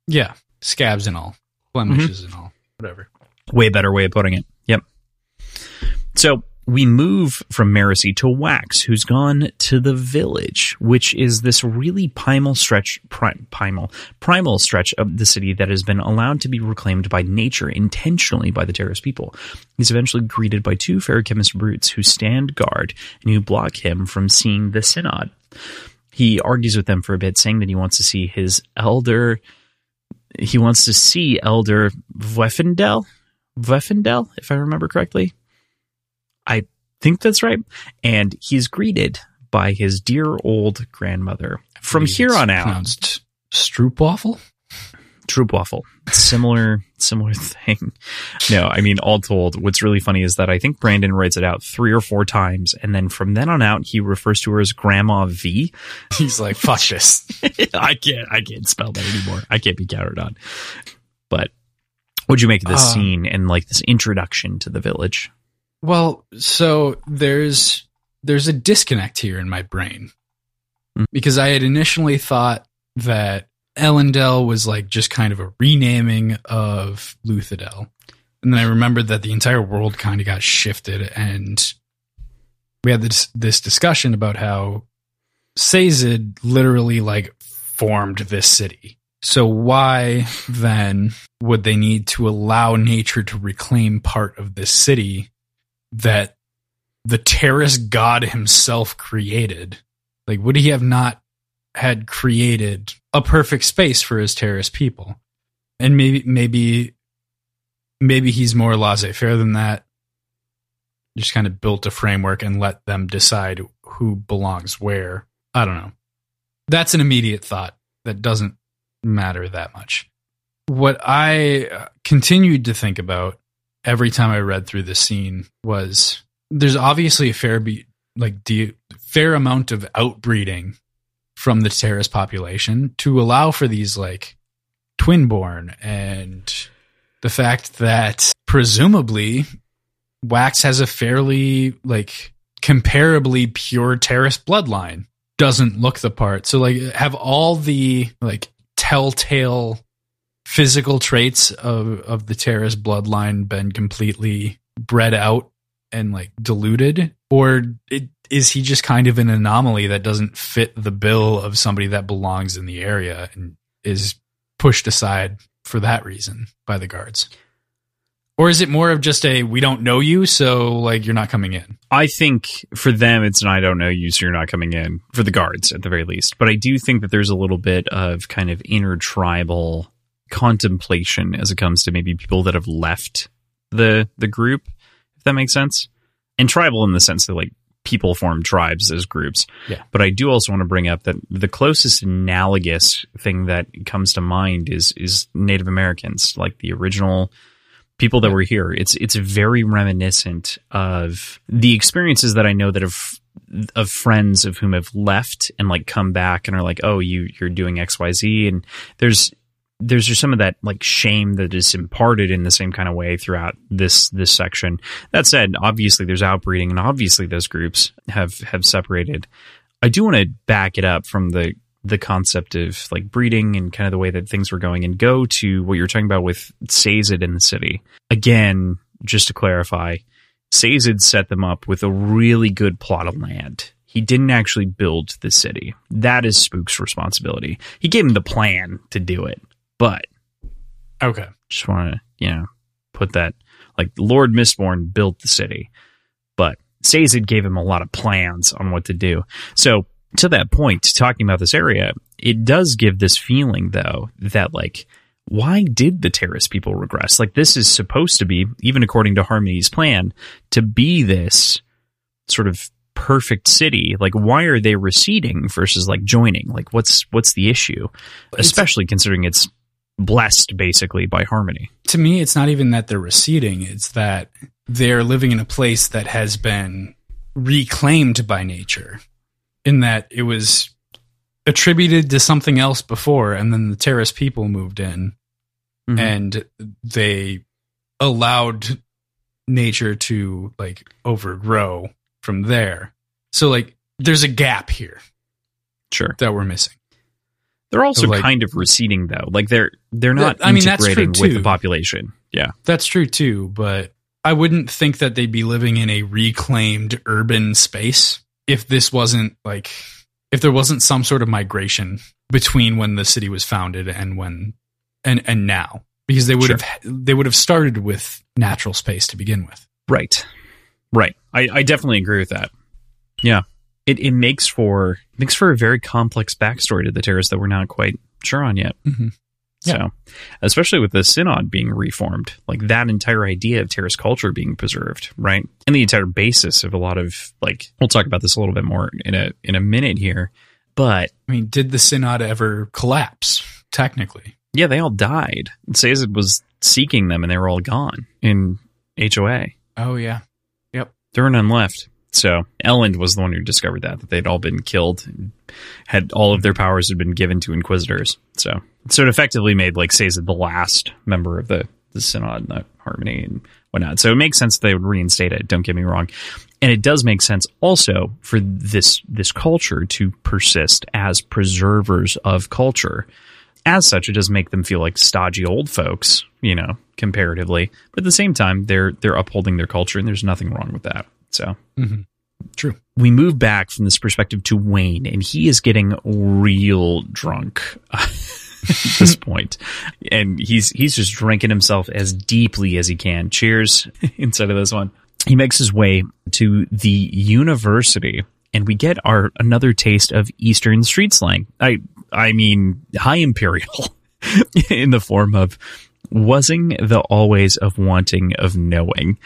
Yeah. Scabs and all, blemishes mm-hmm. and all, whatever. Way better way of putting it. Yep. So we move from Marasi to Wax, who's gone to the village, which is this really primal stretch, pri- primal, primal stretch of the city that has been allowed to be reclaimed by nature intentionally by the Terris people. He's eventually greeted by two Feruchemist brutes who stand guard and who block him from seeing the synod. He argues with them for a bit, saying that he wants to see his elder. He wants to see Elder Vwafendal, Vwafendal, if I remember correctly. Think that's right. And he's greeted by his dear old grandmother. From here on out, Pronounced Stroopwafel? Troopwaffle. Similar, similar [laughs] thing. No, I mean, all told, what's really funny is that I think Brandon writes it out three or four times, and then from then on out, he refers to her as Grandma V. [laughs] He's like, fuck this. [laughs] I can't, I can't spell that anymore. I can't be counted on. But what'd you make of this Uh, scene and like this introduction to the village? Well, so there's there's a disconnect here in my brain Mm. because I had initially thought that Elendel was like just kind of a renaming of Luthadel, and then I remembered that the entire world kind of got shifted, and we had this this discussion about how Sazed literally like formed this city. So why then would they need to allow nature to reclaim part of this city that the Terris god himself created, like would he have not had created a perfect space for his Terris people? And maybe maybe maybe he's more laissez-faire than that. Just kind of built a framework and let them decide who belongs where. I don't know. That's an immediate thought that doesn't matter that much. What I continued to think about every time I read through this scene was there's obviously a fair be like de- fair amount of outbreeding from the Terris population to allow for these like twinborn and the fact that presumably Wax has a fairly like comparably pure Terris bloodline doesn't look the part. So like have all the like telltale physical traits of of the Terris bloodline been completely bred out and like diluted or it, is he just kind of an anomaly that doesn't fit the bill of somebody that belongs in the area and is pushed aside for that reason by the guards? Or is it more of just a we don't know you, so like you're not coming in? I think for them it's an I don't know you, so you're not coming in for the guards at the very least. But I do think that there's a little bit of kind of intertribal contemplation as it comes to maybe people that have left the the group, if that makes sense. And tribal in the sense that like people form tribes as groups. Yeah. But I do also want to bring up that the closest analogous thing that comes to mind is is Native Americans, like the original people that were here. It's it's very reminiscent of the experiences that I know that have of friends of whom have left and like come back and are like, oh, you you're doing X Y Z, and there's there's just some of that like shame that is imparted in the same kind of way throughout this this section. That said, obviously there's outbreeding, and obviously those groups have have separated. I do want to back it up from the the concept of like breeding and kind of the way that things were going and go to what you're talking about with Sazed in the city. Again, just to clarify, Sazed set them up with a really good plot of land. He didn't actually build the city. That is Spook's responsibility. He gave him the plan to do it, but Okay. just want to, you know, put that like Lord Mistborn built the city, but Sazed gave him a lot of plans on what to do. So to that point, talking about this area, it does give this feeling though that like why did the Terris people regress? Like this is supposed to be, even according to Harmony's plan, to be this sort of perfect city. Like why are they receding versus like joining? Like what's what's the issue? Especially considering it's blessed basically by Harmony. To me, it's not even that they're receding, it's that they're living in a place that has been reclaimed by nature, in that it was attributed to something else before, and then the Terris people moved in Mhm. and they allowed nature to like overgrow from there. So like there's a gap here Sure. that we're missing. They're also like- kind of receding though. Like they're they're not I mean, that's true, integrating with too. the population. Yeah. That's true too, but I wouldn't think that they'd be living in a reclaimed urban space if this wasn't like if there wasn't some sort of migration between when the city was founded and when and and now because they would Sure. have they would have started with natural space to begin with. Right. Right. I, I definitely agree with that. Yeah. It it makes for makes for a very complex backstory to the Terris that we're not quite sure on yet. Mhm. So, especially with the synod being reformed, like that entire idea of Terris culture being preserved, right? And the entire basis of a lot of like we'll talk about this a little bit more in a in a minute here. But I mean, did the synod ever collapse technically? yeah, they all died. Sazed was seeking them and they were all gone in HOA. Oh yeah. Yep. There were none left. So Elend was the one who discovered that that they'd all been killed, had all of their powers had been given to Inquisitors. So so it effectively made like Sazed the last member of the the Synod and the Harmony and whatnot. So it makes sense they would reinstate it. Don't get me wrong, and it does make sense also for this this culture to persist as preservers of culture. As such, it does make them feel like stodgy old folks, you know, comparatively. But at the same time, they're they're upholding their culture, and there's nothing wrong with that. So Mm-hmm. True. we move back from this perspective to Wayne, and he is getting real drunk [laughs] at this [laughs] point, and he's he's just drinking himself as deeply as he can. Cheers [laughs] inside of this one. He makes his way to the university and we get our another taste of Eastern street slang. I I mean high imperial in the form of wasing the always of wanting of knowing,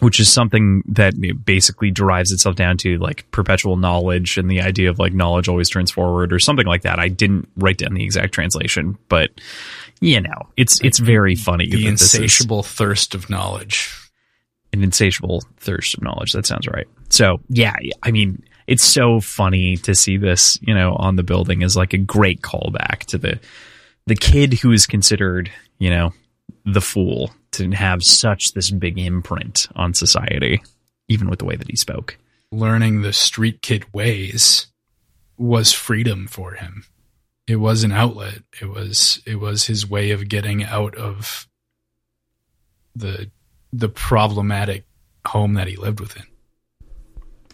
which is something that basically derives itself down to like perpetual knowledge and the idea of like knowledge always turns forward or something like that. I didn't write down the exact translation, but you know, it's it's very funny. The insatiable thirst of knowledge. An insatiable thirst of knowledge. That sounds right. So yeah, I mean, it's so funny to see this, you know, on the building as like a great callback to the the kid who is considered, you know, the fool to have such this big imprint on society, even with the way that he spoke. Learning the street kid ways was freedom for him. It was an outlet. It was it was his way of getting out of the the problematic home that he lived within.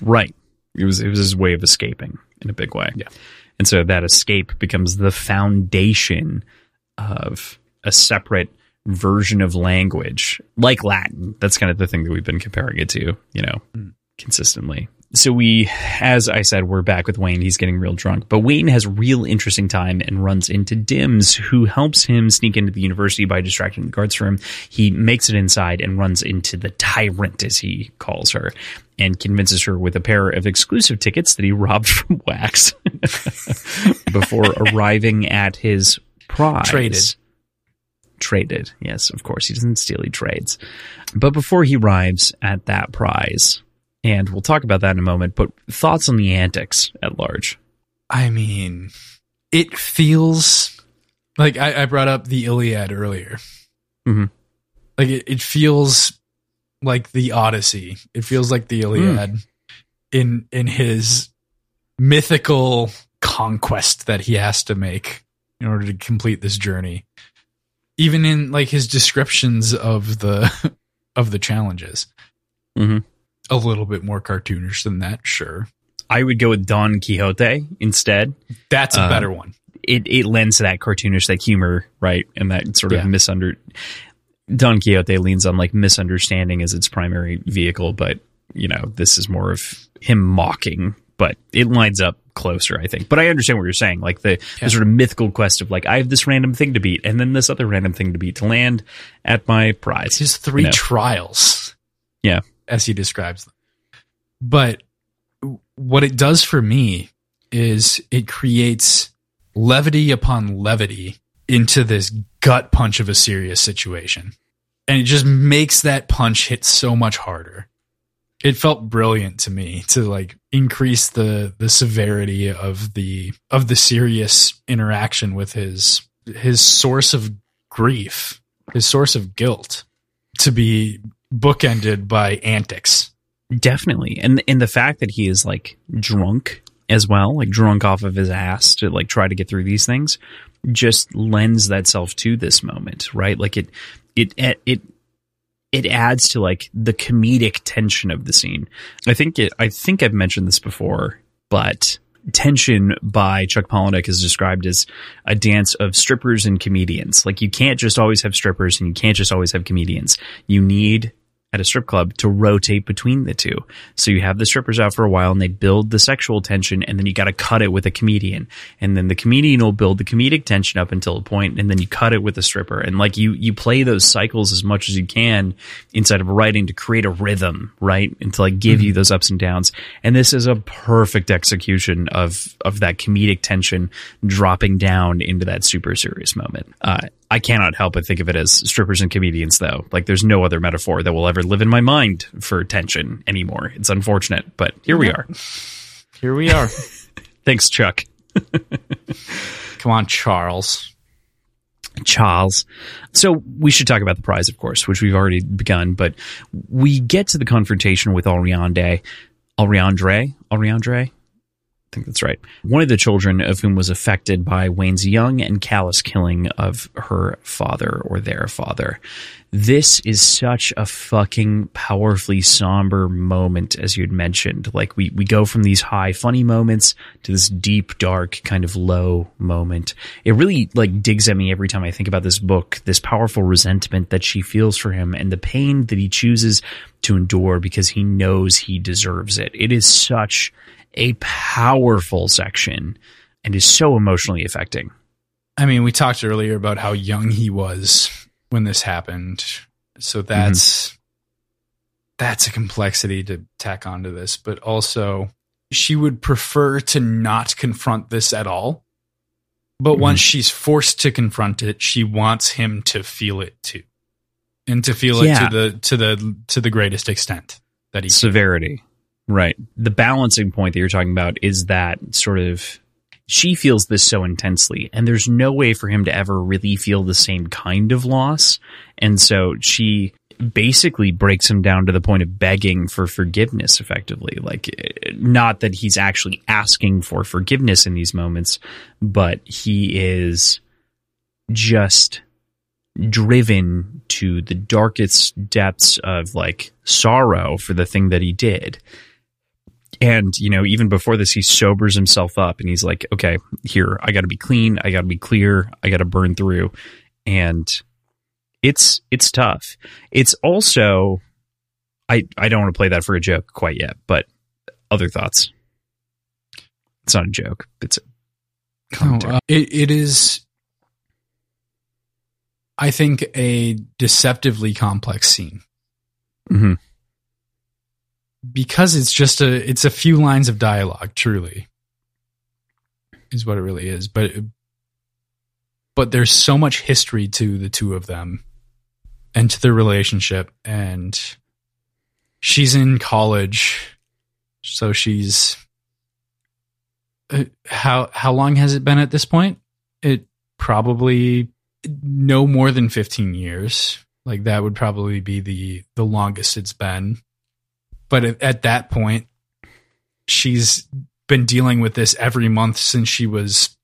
Right. It was it was his way of escaping in a big way. Yeah. And so that escape becomes the foundation of a separate version of language like Latin. That's kind of the thing that we've been comparing it to, you know, mm. consistently so we, as I said, we're back with Wayne. He's getting real drunk, but Wayne has real interesting time and runs into Dims, who helps him sneak into the university by distracting the guards from him. He makes it inside and runs into the tyrant, as he calls her, and convinces her with a pair of exclusive tickets that he robbed [laughs] from Wax [laughs] before [laughs] arriving at his prize. Traded. Traded, yes, of course. He doesn't steal, he trades. But before he arrives at that prize, and we'll talk about that in a moment. But thoughts on the antics at large? I mean, it feels like I, I brought up the Iliad earlier. Mm-hmm. Like it, it, feels like the Odyssey. It feels like the Iliad mm. in in his mythical conquest that he has to make in order to complete this journey. Even in like his descriptions of the [laughs] of the challenges. Mm-hmm a little bit more cartoonish than that, sure. I would go with Don Quixote instead. That's a uh, better one. It it lends to that cartoonish, that humor, right, and that sort of yeah. misunder. Don Quixote leans on like misunderstanding as its primary vehicle, but you know this is more of him mocking. But it lines up closer, I think. But I understand what you're saying, like the, yeah. the sort of mythical quest of like I have this random thing to beat, and then this other random thing to beat to land at my prize. His three you know? trials. Yeah, as he describes them. But what it does for me is it creates levity upon levity into this gut punch of a serious situation. And it just makes that punch hit so much harder. It felt brilliant to me to like increase the the severity of the of the serious interaction with his his source of grief, his source of guilt to be bookended by antics. Definitely. And and the fact that he is like drunk as well, like drunk off of his ass to like try to get through these things, just lends that self to this moment, right? Like it it it it adds to like the comedic tension of the scene. I think it I think I've mentioned this before, but tension by Chuck Palahniuk is described as a dance of strippers and comedians. Like you can't just always have strippers and you can't just always have comedians. You need at a strip club to rotate between the two. So you have the strippers out for a while and they build the sexual tension and then you got to cut it with a comedian. And then the comedian will build the comedic tension up until a point and then you cut it with a stripper. And like you, you play those cycles as much as you can inside of writing to create a rhythm, right? And to like give mm-hmm. you those ups and downs. And this is a perfect execution of, of that comedic tension dropping down into that super serious moment. Uh, I cannot help but think of it as strippers and comedians, though. Like, there's no other metaphor that will ever live in my mind for tension anymore. It's unfortunate, but here we are. Here we are. [laughs] Thanks, Chuck. [laughs] Come on, Charles. Charles. So we should talk about the prize, of course, which we've already begun, but we get to the confrontation with Ariande. Ariandre? Ariandre? think that's right. One of the children of whom was affected by Wayne's young and callous killing of her father or their father. This is such a fucking powerfully somber moment, as you'd mentioned. Like we, we go from these high funny moments to this deep, dark, kind of low moment. It really like digs at me every time I think about this book, this powerful resentment that she feels for him and the pain that he chooses to endure because he knows he deserves it. It is such a powerful section and is so emotionally affecting. I mean, we talked earlier about how young he was when this happened. So that's mm-hmm. that's a complexity to tack onto this, but also she would prefer to not confront this at all. But mm-hmm. once she's forced to confront it, she wants him to feel it too. And to feel yeah. it to the to the to the greatest extent that he severity. Can. Right. The balancing point that you're talking about is that sort of she feels this so intensely, and there's no way for him to ever really feel the same kind of loss. And so she basically breaks him down to the point of begging for forgiveness effectively like not that he's actually asking for forgiveness in these moments but he is just driven to the darkest depths of like sorrow for the thing that he did and, you know, even before this, he sobers himself up and he's like, okay, here, I got to be clean. I got to be clear. I got to burn through. And it's, it's tough. It's also, I, I don't want to play that for a joke quite yet, but other thoughts. It's not a joke. It's a. Oh, uh, it, it is, I think, a deceptively complex scene. Mm-hmm because it's just a it's a few lines of dialogue truly is what it really is. But but there's so much history to the two of them and to their relationship. And she's in college so she's uh, how how long has it been at this point? It probably no more than 15 years. Like that would probably be the the longest it's been but at that point, she's been dealing with this every month since she was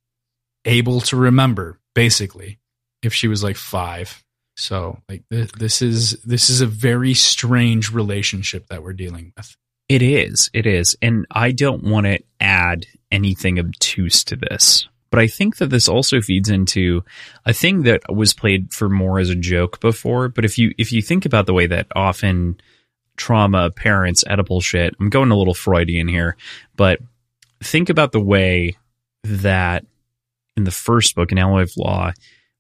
able to remember, basically, if she was like five. So like th- this is this is a very strange relationship that we're dealing with. It is. It is. And I don't want to add anything obtuse to this. But I think that this also feeds into a thing that was played for more as a joke before. But if you if you think about the way that often trauma parents edible shit. I'm going a little Freudian here, but think about the way that in the first book in Alloy of Law,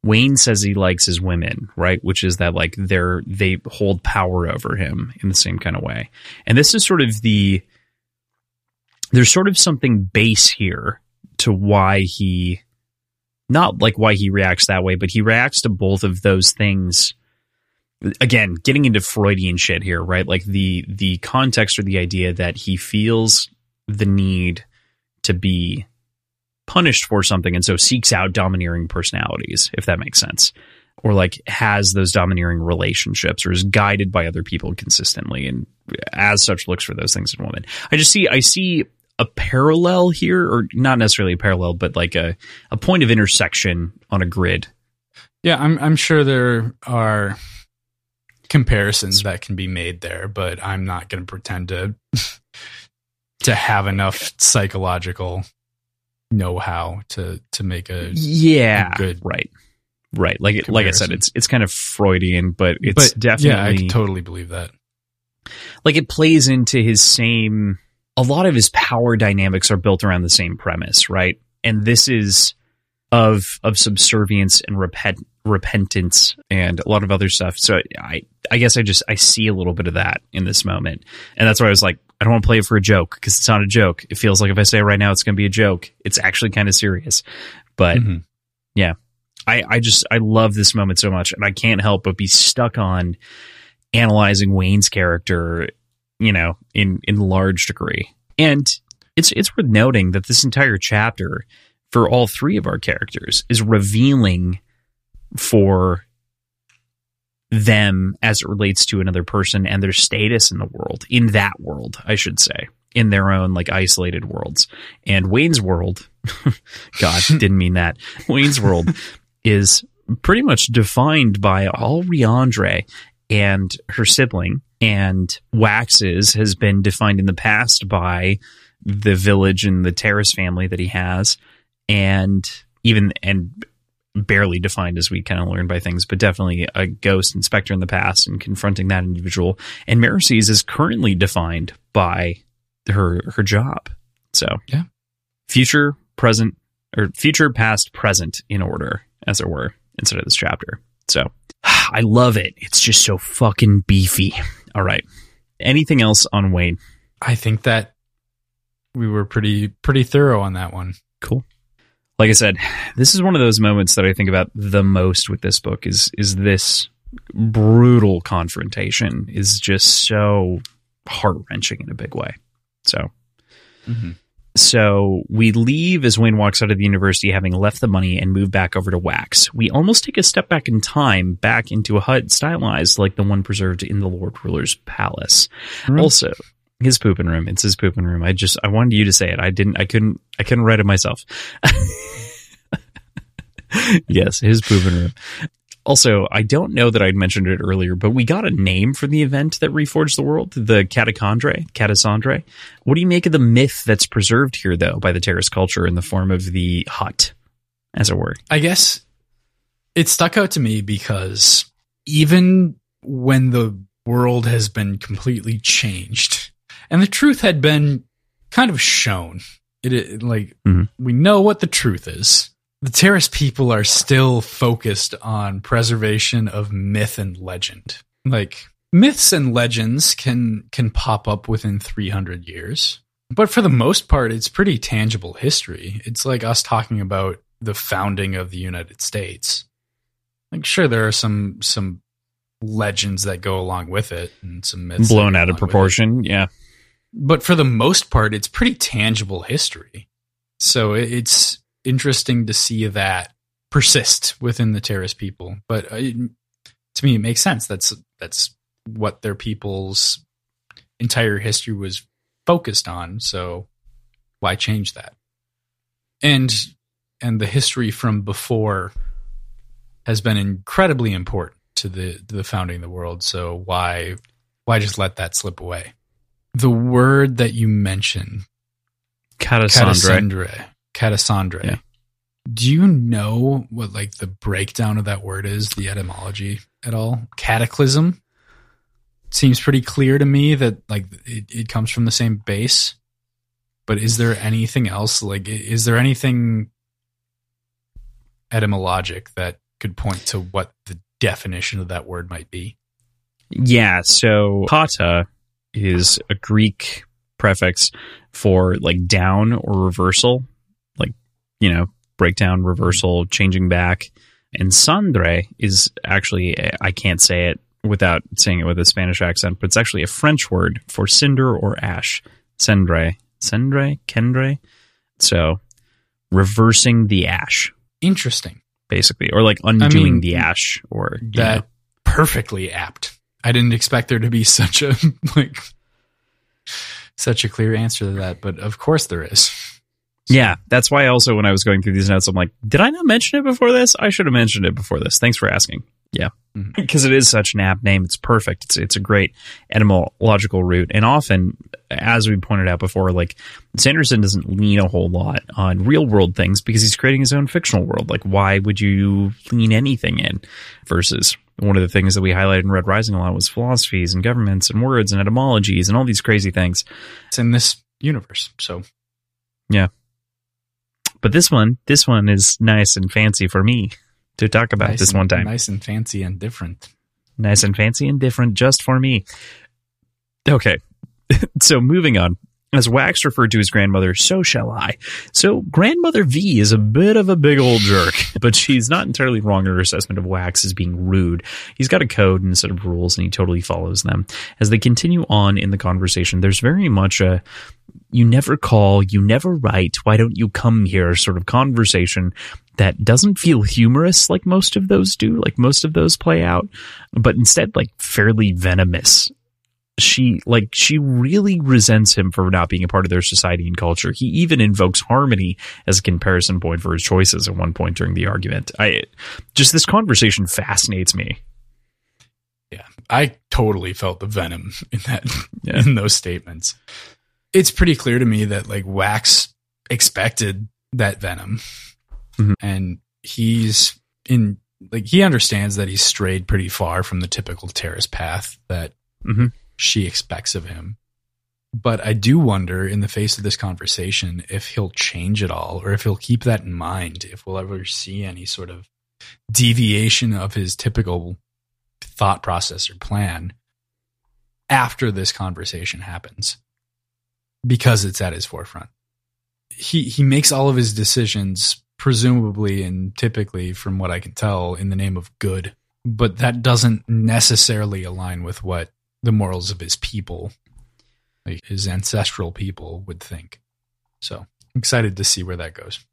Wayne says he likes his women, right? Which is that like they're they hold power over him in the same kind of way. And this is sort of the there's sort of something base here to why he not like why he reacts that way, but he reacts to both of those things again getting into freudian shit here right? Like the the context or the idea that he feels the need to be punished for something and so seeks out domineering personalities if that makes sense. Or like has those domineering relationships or is guided by other people consistently and as such looks for those things in women i just see i see a parallel here or not necessarily a parallel but like a, a point of intersection on a grid. Yeah i'm i'm sure there are comparisons that can be made there, but I'm not going to pretend to [laughs] to have enough psychological know-how to to make a yeah a good right right like like I said it's it's kind of Freudian, but it's but, definitely yeah I totally believe that. Like it plays into his same. A lot of his power dynamics are built around the same premise, right? And this is of of subservience and repent, repentance and a lot of other stuff. So I I guess I just I see a little bit of that in this moment, and that's why I was like, I don't want to play it for a joke because it's not a joke. It feels like if I say it right now, it's going to be a joke. It's actually kind of serious, but mm-hmm. yeah, I I just I love this moment so much, and I can't help but be stuck on analyzing Wayne's character, you know, in in large degree, and it's it's worth noting that this entire chapter for all three of our characters is revealing for them as it relates to another person and their status in the world, in that world, I should say. in their own like isolated worlds. And Wayne's World, [laughs] God, [laughs] didn't mean that. Wayne's World is pretty much defined by all Riandre and her sibling. And Wax's has been defined in the past by the village and the Terris family that he has. And even, and barely defined as we kind of learned by things, but definitely a ghost and specter in the past and confronting that individual. And Marasi's is currently defined by her her job. So yeah, future, present, or future, past, present in order, as it were, instead of this chapter. So [sighs] I love it. It's just so fucking beefy. All right. Anything else on Wayne? I think that we were pretty pretty thorough on that one. Cool like I said, this is one of those moments that I think about the most with this book is is this brutal confrontation is just so heart wrenching in a big way. So, mm-hmm. so we leave as Wayne walks out of the university, having left the money and moved back over to Wax. We almost take a step back in time, back into a hut stylized like the one preserved in the Lord Ruler's palace. Mm-hmm. Also, his pooping room. It's his pooping room. I just I wanted you to say it. I didn't. I couldn't. I couldn't write it myself. [laughs] [laughs] yes, his pooping room. Also, I don't know that I'd mentioned it earlier, but we got a name for the event that reforged the world, the Catacendre, Catacendre. What do you make of the myth that's preserved here, though, by the Terris culture in the form of the hut, as it were? I guess it stuck out to me because even when the world has been completely changed, and the truth had been kind of shown. It, it like mm-hmm. we know what the truth is. The Terris people are still focused on preservation of myth and legend. Like myths and legends can can pop up within 300 years, but for the most part it's pretty tangible history. It's like us talking about the founding of the United States. Like sure there are some some legends that go along with it and some myths blown out of proportion, yeah but for the most part, it's pretty tangible history. So it's interesting to see that persist within the Terris people. But uh, to me, it makes sense. That's that's what their people's entire history was focused on. So why change that? And and the history from before has been incredibly important to the to the founding of the world. So why why just let that slip away? the word that you mentioned, Catacendre. Catacendre. Yeah. Do you know what like the breakdown of that word is, the etymology at all? Cataclysm seems pretty clear to me that like it, it comes from the same base. But is there anything else? Like, is there anything etymologic that could point to what the definition of that word might be? Yeah. So kata is a Greek prefix for like down or reversal, you know, breakdown, mm-hmm. reversal, changing back. And sandre is actually, I can't say it without saying it with a Spanish accent, but it's actually a French word for cinder or ash. Cendre, cendre, kendre. So reversing the ash. Interesting. Basically, or like undoing I mean, the ash or that know. perfectly apt. I didn't expect there to be [laughs] such a like such a clear answer to that, but of course there is. So. Yeah, that's why also when I was going through these notes, I'm like, did I not mention it before this? I should have mentioned it before this. Thanks for asking. Yeah, because mm-hmm. [laughs] it is such an apt name. It's perfect. It's it's a great etymological root, and often, as we pointed out before, like Sanderson doesn't lean a whole lot on real world things because he's creating his own fictional world. Like, why would you lean anything in versus one of the things that we highlighted in Red Rising a lot was philosophies and governments and words and etymologies and all these crazy things. It's in this universe, so yeah. But this one, this one is nice and fancy for me to talk about nice this and, one time. Nice and fancy and different. Nice and fancy and different just for me. Okay. [laughs] so moving on. As Wax referred to his grandmother, so shall I. So grandmother V is a bit of a big old jerk, [laughs] but she's not entirely wrong in her assessment of Wax as being rude. He's got a code and a set of rules and he totally follows them. As they continue on in the conversation, there's very much a you never call, you never write, why don't you come here sort of conversation that doesn't feel humorous like most of those do, like most of those play out, but instead like fairly venomous she like she really resents him for not being a part of their society and culture. He even invokes Harmony as a comparison point for his choices at one point during the argument. I just this conversation fascinates me. Yeah, I totally felt the venom in that yeah. in those statements. It's pretty clear to me that like Wax expected that venom, mm-hmm. and he's in like he understands that he's strayed pretty far from the typical Terris path that mm-hmm. she expects of him. But I do wonder, in the face of this conversation, if he'll change it all, or if he'll keep that in mind, if we'll ever see any sort of deviation of his typical thought process or plan after this conversation happens, because it's at his forefront. He he makes all of his decisions presumably and typically, from what I can tell, in the name of good. But that doesn't necessarily align with what the morals of his people, like his ancestral people, would think. So I'm excited to see where that goes.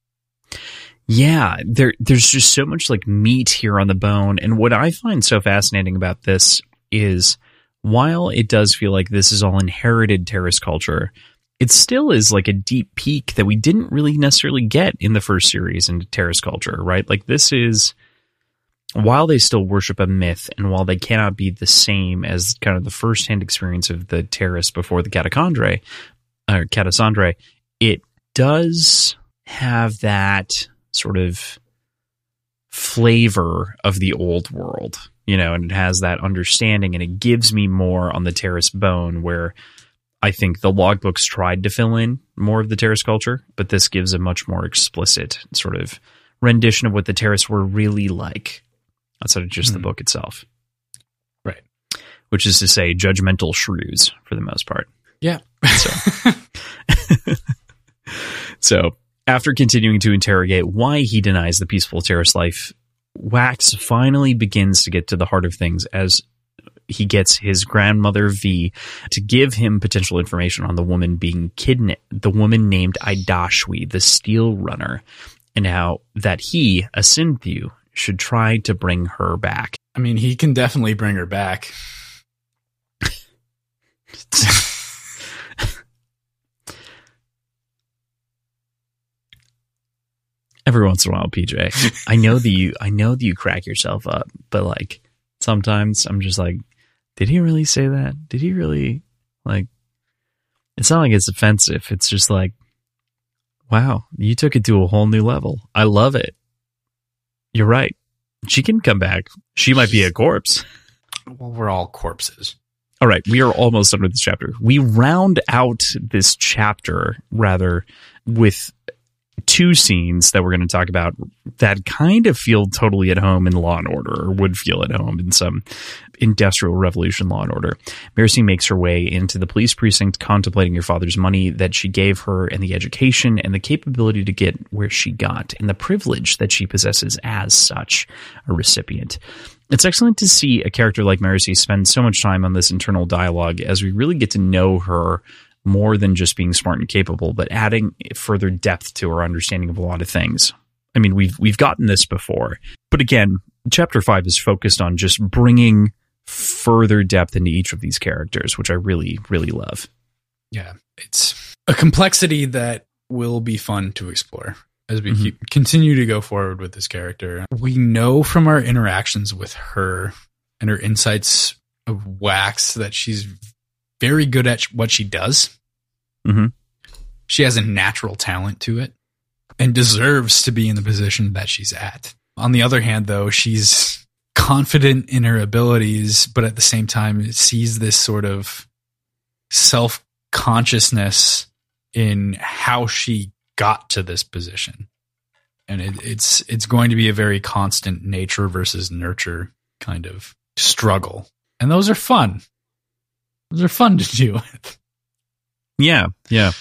Yeah, there there's just so much like meat here on the bone. And what I find so fascinating about this is while it does feel like this is all inherited Terris culture, it still is like a deep peek that we didn't really necessarily get in the first series into Terris culture, right? Like this is while they still worship a myth and while they cannot be the same as kind of the first-hand experience of the Terris before the Catacendre or uh, Catacendre, it does have that sort of flavor of the old world, you know, and it has that understanding and it gives me more on the Terris bone where I think the logbooks tried to fill in more of the Terris culture, but this gives a much more explicit sort of rendition of what the Terris were really like outside of just mm-hmm. the hmm. book itself. Right. Which is to say, judgmental shrews for the most part. Yeah. So, [laughs] [laughs] so after continuing to interrogate why he denies the peaceful Terris life, Wax finally begins to get to the heart of things as he gets his grandmother V to give him potential information on the woman being kidnapped, the woman named Idashwi, the steel runner, and how that he, a Synthew, should try to bring her back. I mean, he can definitely bring her back. [laughs] Every once in a while, PJ, I know that you, I know that you crack yourself up, but like sometimes I'm just like, did he really say that? Did he really like? It's not like it's offensive. It's just like, wow, you took it to a whole new level. I love it. You're right. She can come back. She might be a corpse. Well, we're all corpses. All right, we are almost done with this chapter. We round out this chapter rather with two scenes that we're going to talk about that kind of feel totally at home in Law and Order, or would feel at home in some industrial revolution Law and Order. Marasi makes her way into the police precinct, contemplating your father's money that she gave her, and the education and the capability to get where she got, and the privilege that she possesses as such a recipient. It's excellent to see a character like Marasi spend so much time on this internal dialogue as we really get to know her more than just being smart and capable, but adding further depth to our understanding of a lot of things. I mean, we've we've gotten this before, but again, chapter five is focused on just bringing further depth into each of these characters, which I really really love. Yeah, it's a complexity that will be fun to explore as we mm-hmm. continue to go forward with this character. We know from our interactions with her and her insights of Wax that she's very good at what she does. Mm-hmm. She has a natural talent to it and deserves to be in the position that she's at. On the other hand, though, she's confident in her abilities, but at the same time sees this sort of self consciousness in how she got to this position. And it, it's it's going to be a very constant nature versus nurture kind of struggle. And those are fun. Those are fun to do. [laughs] Yeah, yeah.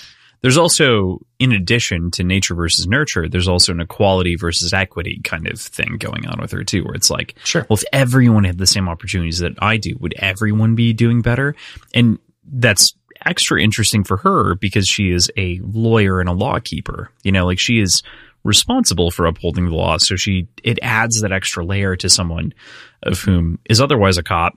There's also, in addition to nature versus nurture, there's also an equality versus equity kind of thing going on with her too, where it's like, sure, well, if everyone had the same opportunities that I do, would everyone be doing better? And that's extra interesting for her because she is a lawyer and a law keeper. You know, like she is responsible for upholding the law. So she, it adds that extra layer to someone of whom is otherwise a cop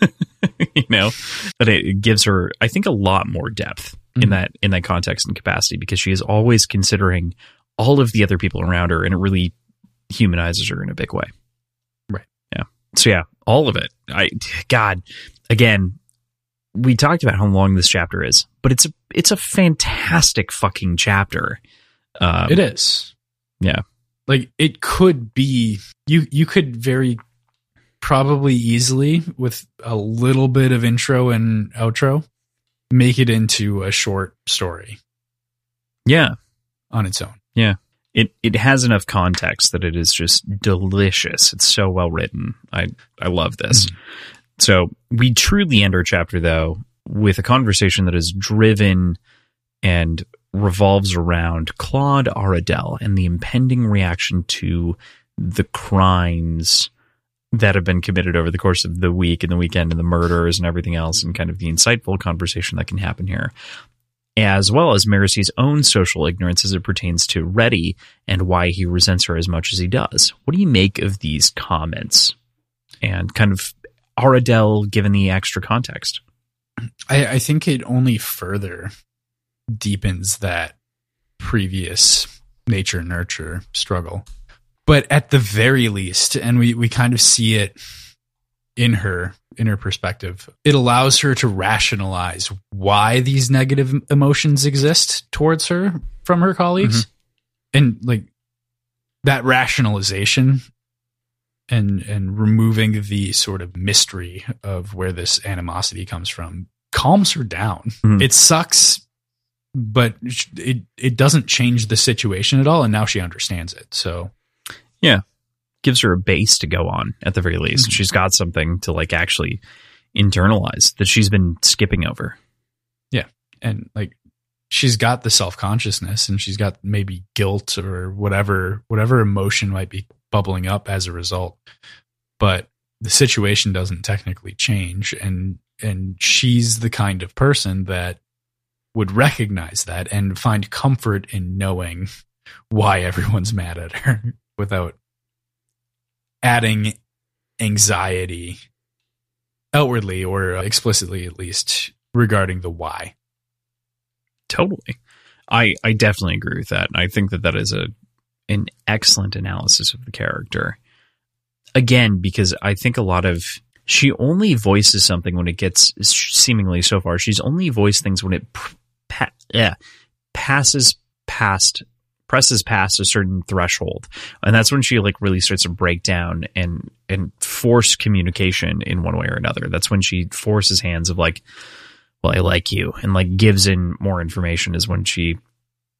[laughs] [laughs] you know, but it gives her, I think, a lot more depth in Mhm. that in that context and capacity because she is always considering all of the other people around her, and it really humanizes her in a big way. Right. Yeah. So yeah, all of it. I God, again, we talked about how long this chapter is, but it's a it's a fantastic fucking chapter. Um, it is. yeah. Like it could be you you could very probably easily with a little bit of intro and outro make it into a short story Yeah. on its own. Yeah. It it has enough context that it is just delicious. It's so well written. I I love this. Mm-hmm. So we truly end our chapter though with a conversation that is driven and revolves around Claude Aradel and the impending reaction to the crimes that have been committed over the course of the week and the weekend and the murders and everything else and kind of the insightful conversation that can happen here as well as Marasi's own social ignorance as it pertains to Reddi and why he resents her as much as he does. What do you make of these comments and kind of Aradel given the extra context? I, I think it only further deepens that previous nature nurture struggle. But at the very least, and we, we kind of see it in her in her perspective, it allows her to rationalize why these negative emotions exist towards her from her colleagues. And like that rationalization and and removing the sort of mystery of where this animosity comes from calms her down. Mhm. It sucks, but it it doesn't change the situation at all and now she understands it. So Gives her a base to go on at the very least. Mhm. She's got something to like actually internalize that she's been skipping over. Yeah. And like she's got the self-consciousness and she's got maybe guilt or whatever whatever emotion might be bubbling up as a result but the situation doesn't technically change and and she's the kind of person that would recognize that and find comfort in knowing [laughs] why everyone's mad at her without adding anxiety outwardly or explicitly at least regarding the why Totally. I I definitely agree with that. I think that that is a an excellent analysis of the character. Again, because I think a lot of she only voices something when it gets seemingly so far. She's only voiced things when it pa- yeah, passes past presses past a certain threshold. And that's when she like really starts to break down and and force communication in one way or another. That's when she forces hands of like well, I like you, and like gives in more information is when she,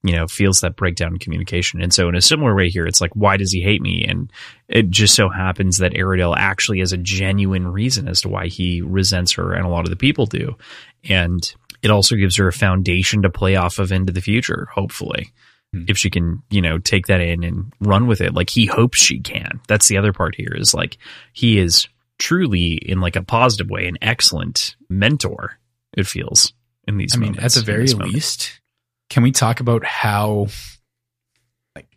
you know, feels that breakdown in communication. And so, in a similar way here, it's like, why does he hate me? And it just so happens that Aradel actually has a genuine reason as to why he resents her, and a lot of the people do. And it also gives her a foundation to play off of into the future, hopefully. Hmm. If she can, you know, take that in and run with it, like he hopes she can. That's the other part here is like he is truly, in like a positive way, an excellent mentor it feels in these I mean, moments, at the very this moment. least, can we talk about how like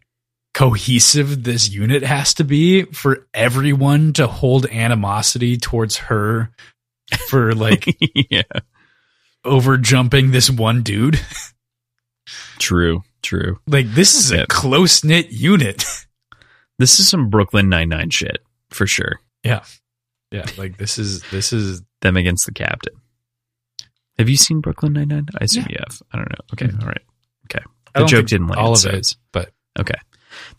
cohesive this unit has to be for everyone to hold animosity towards her for [laughs] like yeah over jumping this one dude? true true. Like this is a close knit unit. [laughs] this is some brooklyn 99 shit for sure. Yeah, yeah. like this is this is [laughs] them against the captain. Have you seen brooklyn 99 i assume Yeah. you have. I don't know. Okay Mhm. all right okay the joke didn't land all of so it, but okay.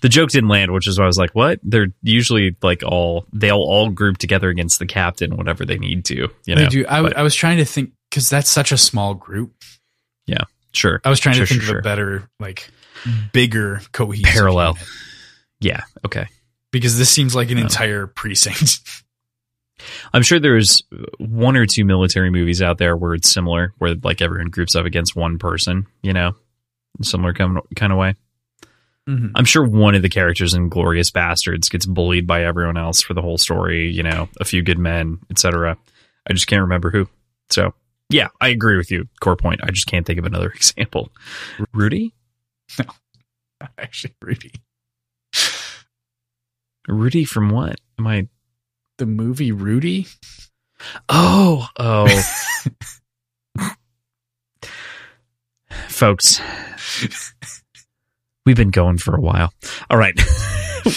The joke didn't land which is why i was like what? They're usually like all they'll all group together against the captain whenever they need to you know? they do. I, but- I was trying to think because that's such a small group. Sure I was trying Sure, to think sure, of a better, like, bigger cohesive Parallel. yeah okay because this seems like an Oh. entire precinct. [laughs] I'm sure there's one or two military movies out there where it's similar, where like everyone groups up against one person, you know, similar kind kind of way. Mhm. I'm sure one of the characters in Glorious Bastards gets bullied by everyone else for the whole story, you know, a few good men, etc. I just can't remember who. So, yeah, I agree with you. Core point. I just can't think of another [laughs] example. Rudy? No. [laughs] Actually, Rudy. Rudy from what? Am I The movie Rudy. Oh, oh. [laughs] Folks, we've been going for a while. All right.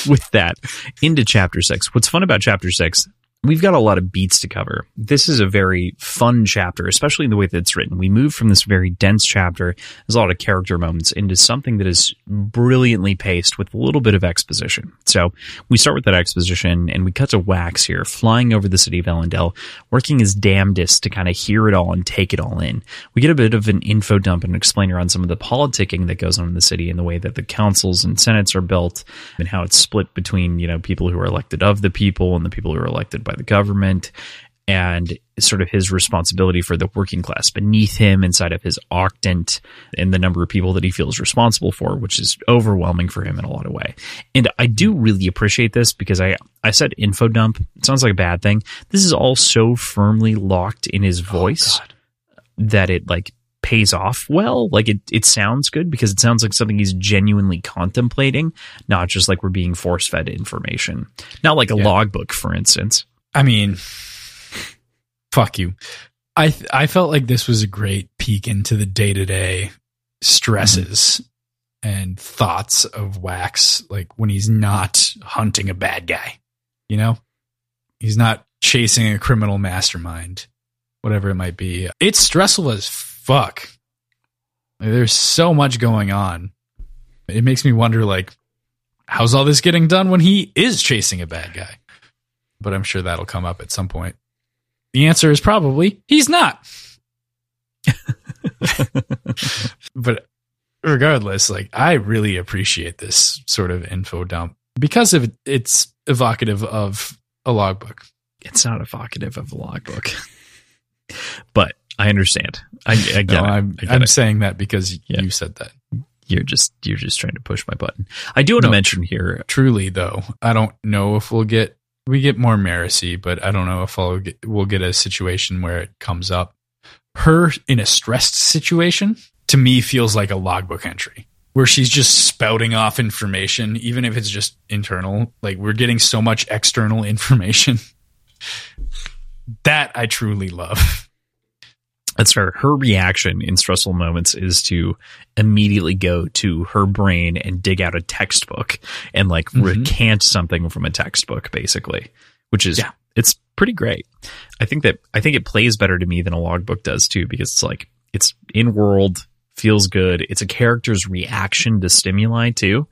With that, into chapter six. What's fun about chapter six We've got a lot of beats to cover. This is a very fun chapter, especially in the way that it's written. We move from this very dense chapter, there's a lot of character moments, into something that is brilliantly paced with a little bit of exposition. So we start with that exposition and we cut to Wax here, flying over the city of Elendel, working his damnedest to kind of hear it all and take it all in. We get a bit of an info dump and explainer on some of the politicking that goes on in the city and the way that the councils and senates are built and how it's split between, you know, people who are elected of the people and the people who are elected by the government and sort of his responsibility for the working class beneath him inside of his octant and the number of people that he feels responsible for, which is overwhelming for him in a lot of way. And I do really appreciate this because I, I said info dump. It sounds like a bad thing. This is all so firmly locked in his oh, voice oh, that it like pays off well. Like it, it sounds good because it sounds like something he's genuinely contemplating, not just like we're being force fed information. Not like a yeah. logbook, for instance. I mean, fuck you. I th- I felt like this was a great peek into the day to day stresses mm-hmm. and thoughts of Wax, like when he's not hunting a bad guy. You know, he's not chasing a criminal mastermind, whatever it might be. It's stressful as fuck. Like, there's so much going on. It makes me wonder, like, how's all this getting done when he is chasing a bad guy? But I'm sure that'll come up at some point. The answer is probably he's not. [laughs] but regardless, like I really appreciate this sort of info dump because of it's evocative of a logbook. It's not evocative of a logbook, [laughs] but I understand. I, I get no, I'm, I am saying that because yeah. you said that. You're just you're just trying to push my button. I do want no, to mention here. Truly, though, I don't know if we'll get we get more Marasi, but I don't know if I'll get, we'll get a situation where it comes up. Her in a stressed situation to me feels like a logbook entry where she's just spouting off information, even if it's just internal. Like we're getting so much external [laughs] information. that I truly love. That's fair. Her reaction in stressful moments is to immediately go to her brain and dig out a textbook and like mm-hmm. recant something from a textbook, basically, which is, yeah. it's pretty great. I think that, I think it plays better to me than a logbook does too, because it's like, it's in world, feels good. It's a character's reaction to stimuli too.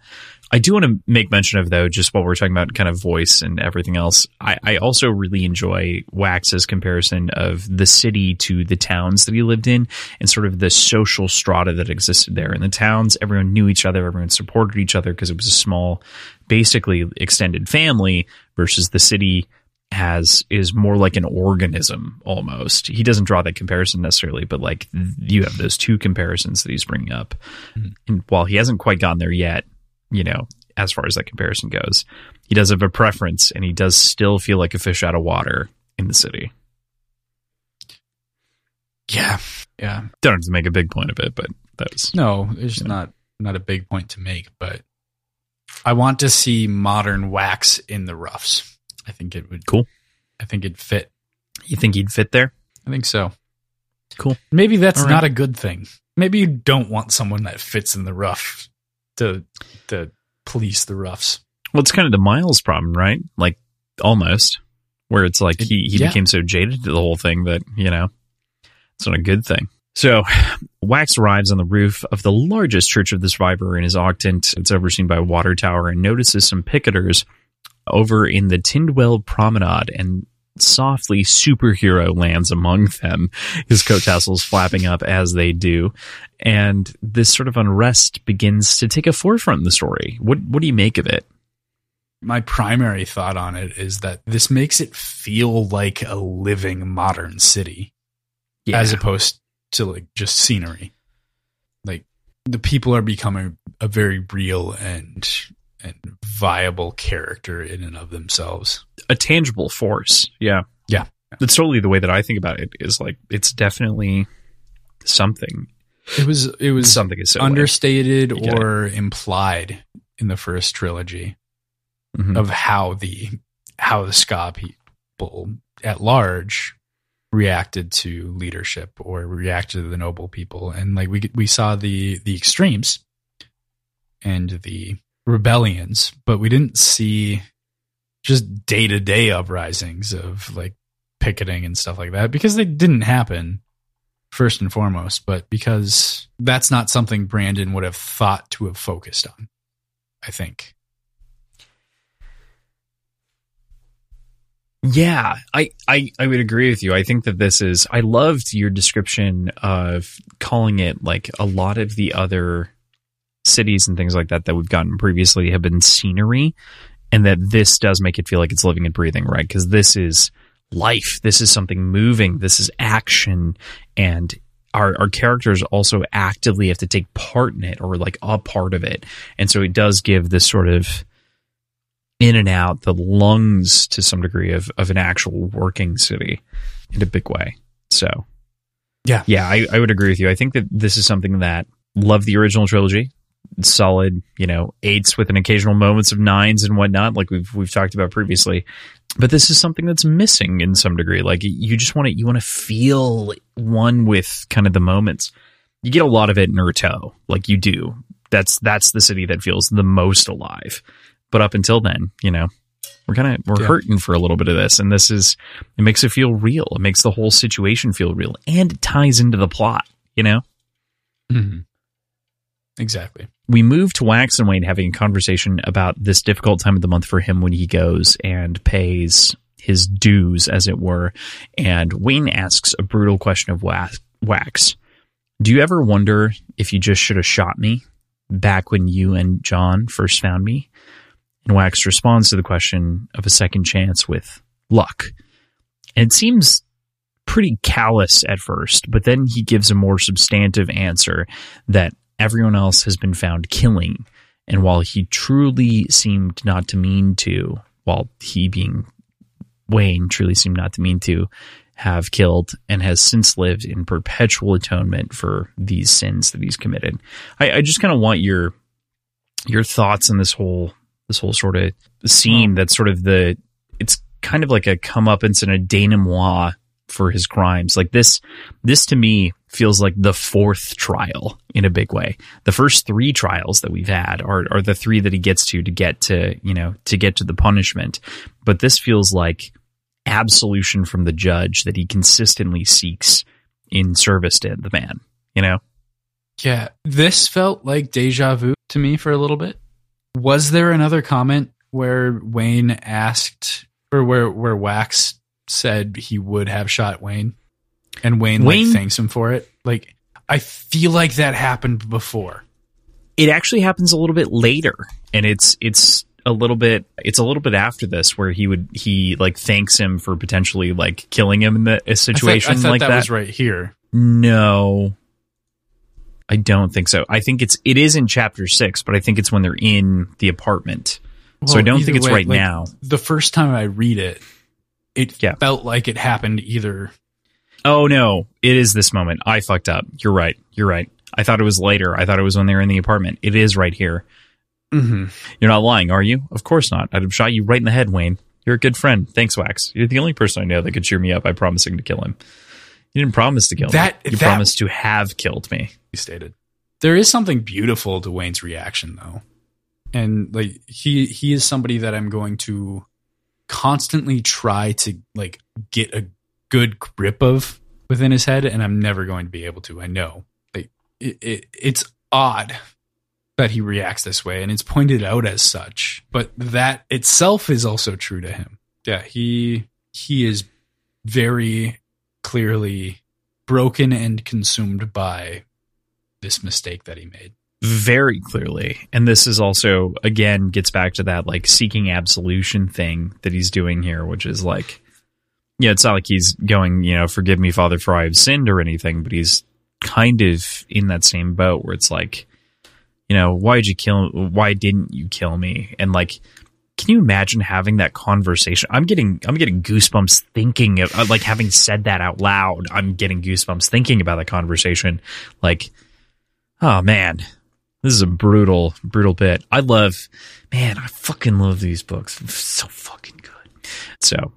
I do want to make mention of though, just while we're talking about kind of voice and everything else, I, I, also really enjoy Wax's comparison of the city to the towns that he lived in and sort of the social strata that existed there. In the towns, everyone knew each other, everyone supported each other because it was a small, basically extended family versus the city has is more like an organism almost. He doesn't draw that comparison necessarily, but like you have those two comparisons that he's bringing up. Mm-hmm. And while he hasn't quite gotten there yet, you know, as far as that comparison goes. He does have a preference, and he does still feel like a fish out of water in the city. Yeah, yeah. Don't have to make a big point of it, but that's no. It's not not a big point to make, but I want to see modern wax in the roughs. I think it would cool. I think it'd fit. You think he'd fit there? I think so. Cool. Maybe that's right. not a good thing. Maybe you don't want someone that fits in the rough to to police the roughs. Well, it's kind of the Miles problem, right? Like almost where it's like he he yeah. became so jaded to the whole thing that you know it's not a good thing. So, Wax arrives on the roof of the largest church of the survivor in his octant. It's overseen by a water tower and notices some picketers over in the Tindwyl Promenade and softly superhero lands among them, his coat tassels flapping up as they do. And this sort of unrest begins to take a forefront in the story. What what do you make of it? My primary thought on it is that this makes it feel like a living modern city yeah. as opposed to like just scenery. Like the people are becoming a very real and and viable character in and of themselves. A tangible force. Yeah. Yeah. That's totally the way that I think about it is like it's definitely something. It was it was something is so understated or it. implied in the first trilogy mm-hmm. of how the how the skaa people at large reacted to leadership or reacted to the noble people and like we we saw the the extremes and the rebellions but we didn't see just day-to-day uprisings of like picketing and stuff like that because they didn't happen first and foremost but because that's not something Brandon would have thought to have focused on I think Yeah, I, I, I would agree with you. I think that this is, I loved your description of calling it like a lot of the other cities and things like that that we've gotten previously have been scenery and that this does make it feel like it's living and breathing, right? Because this is life. This is something moving. This is action. And our, our characters also actively have to take part in it or like a part of it. And so it does give this sort of, in and out the lungs to some degree of, of an actual working city in a big way. So, yeah, yeah, I, I would agree with you. I think that this is something that love the original trilogy, solid, you know, eights with an occasional moments of nines and whatnot, like we've we've talked about previously. But this is something that's missing in some degree. Like you just want to you want to feel one with kind of the moments. You get a lot of it in Urteau, like you do. That's that's the city that feels the most alive. But up until then, you know, we're kind of we're yeah. hurting for a little bit of this, and this is it makes it feel real. It makes the whole situation feel real, and it ties into the plot. You know. Mm-hmm. Exactly. We move to Wax and Wayne having a conversation about this difficult time of the month for him when he goes and pays his dues, as it were. And Wayne asks a brutal question of Wax Do you ever wonder if you just should have shot me back when you and John first found me? And Wax responds to the question of a second chance with luck. And it seems pretty callous at first, but then he gives a more substantive answer that everyone else has been found killing. And while he truly seemed not to mean to, while he being Wayne truly seemed not to mean to have killed and has since lived in perpetual atonement for these sins that he's committed. I, I just kind of want your your thoughts on this whole this whole sort of scene hmm. that's sort of the it's kind of like a comeuppance and a denouement for his crimes. Like this, this to me feels like the fourth trial in a big way. The first three trials that we've had are, are the three that he gets to to get to, you know, to get to the punishment. But this feels like absolution from the judge that he consistently seeks in service to the man, you know? Yeah. This felt like deja vu to me for a little bit. Was there another comment where Wayne asked, or where where Wax said he would have shot Wayne, and Wayne, Wayne like thanks him for it? Like, I feel like that happened before. It actually happens a little bit later, and it's it's a little bit it's a little bit after this where he would he like thanks him for potentially like killing him in the, a situation I thought, I thought like that, that was right here. No, I don't think so. I think it's it is in chapter six, but I think it's when they're in the apartment. Well, so I don't think it's way, right like, now. The first time I read it, it yeah. felt like it happened either. Oh no, it is this moment. I fucked up. You're right. You're right. I thought it was later. I thought it was when they were in the apartment. It is right here. Mm-hmm. You're not lying, are you? Of course not. I'd have shot you right in the head, Wayne. You're a good friend. Thanks, Wax. You're the only person I know that could cheer me up by promising to kill him. You didn't promise to kill that, me. You that, promised to have killed me. He stated. There is something beautiful to Wayne's reaction though. And like he he is somebody that I'm going to constantly try to like get a good grip of within his head and I'm never going to be able to. I know. Like it, it it's odd that he reacts this way and it's pointed out as such, but that itself is also true to him. Yeah, he he is very clearly broken and consumed by this mistake that he made very clearly and this is also again gets back to that like seeking absolution thing that he's doing here which is like yeah it's not like he's going you know forgive me father for i have sinned or anything but he's kind of in that same boat where it's like you know why did you kill why didn't you kill me and like can you imagine having that conversation? I'm getting I'm getting goosebumps thinking of uh, like having said that out loud. I'm getting goosebumps thinking about that conversation. Like, oh man, this is a brutal brutal bit. I love, man, I fucking love these books. so fucking good. So,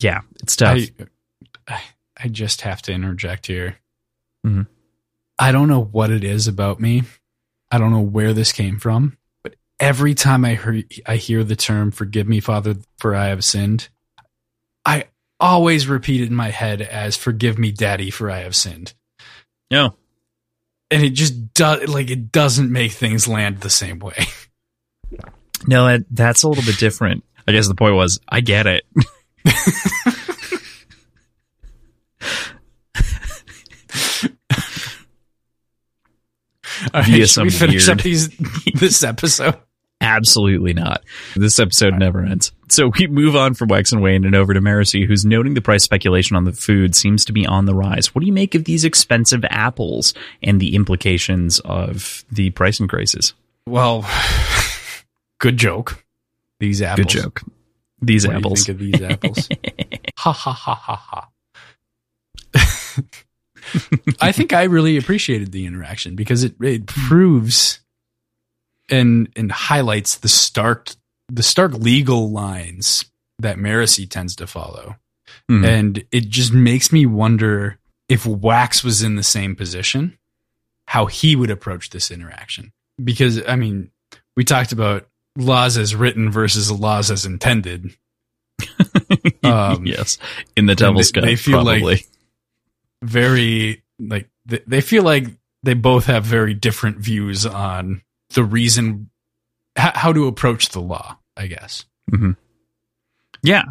yeah, it's tough. I, I just have to interject here. Mhm. I don't know what it is about me. I don't know where this came from, but every time I hear I hear the term "Forgive me, Father, for I have sinned," I always repeat it in my head as "Forgive me, Daddy, for I have sinned," No. and it just does like it doesn't make things land the same way. No, that, that's a little bit different. I guess the point was, I get it. [laughs] [laughs] All Via should we finish weird- up these [laughs] this episode? Absolutely not. This episode never ends. So we move on from Wax and Wayne and over to Marasi, who's noting the price speculation on the food seems to be on the rise. What do you make of these expensive apples and the implications of the price increases? Well, [sighs] good joke. These apples. Good joke. These What apples. think of these apples? [laughs] ha ha ha ha ha. [laughs] I think I really appreciated the interaction because it it proves and and highlights the stark the stark legal lines that Marasi tends to follow. Mhm. And it just makes me wonder if Wax was in the same position, how he would approach this interaction. Because I mean, we talked about laws as written versus laws as intended. [laughs] um, yes. In the devil's they- they feel like- probably. very like they, they feel like they both have very different views on the reason h- how to approach the law i guess Yeah.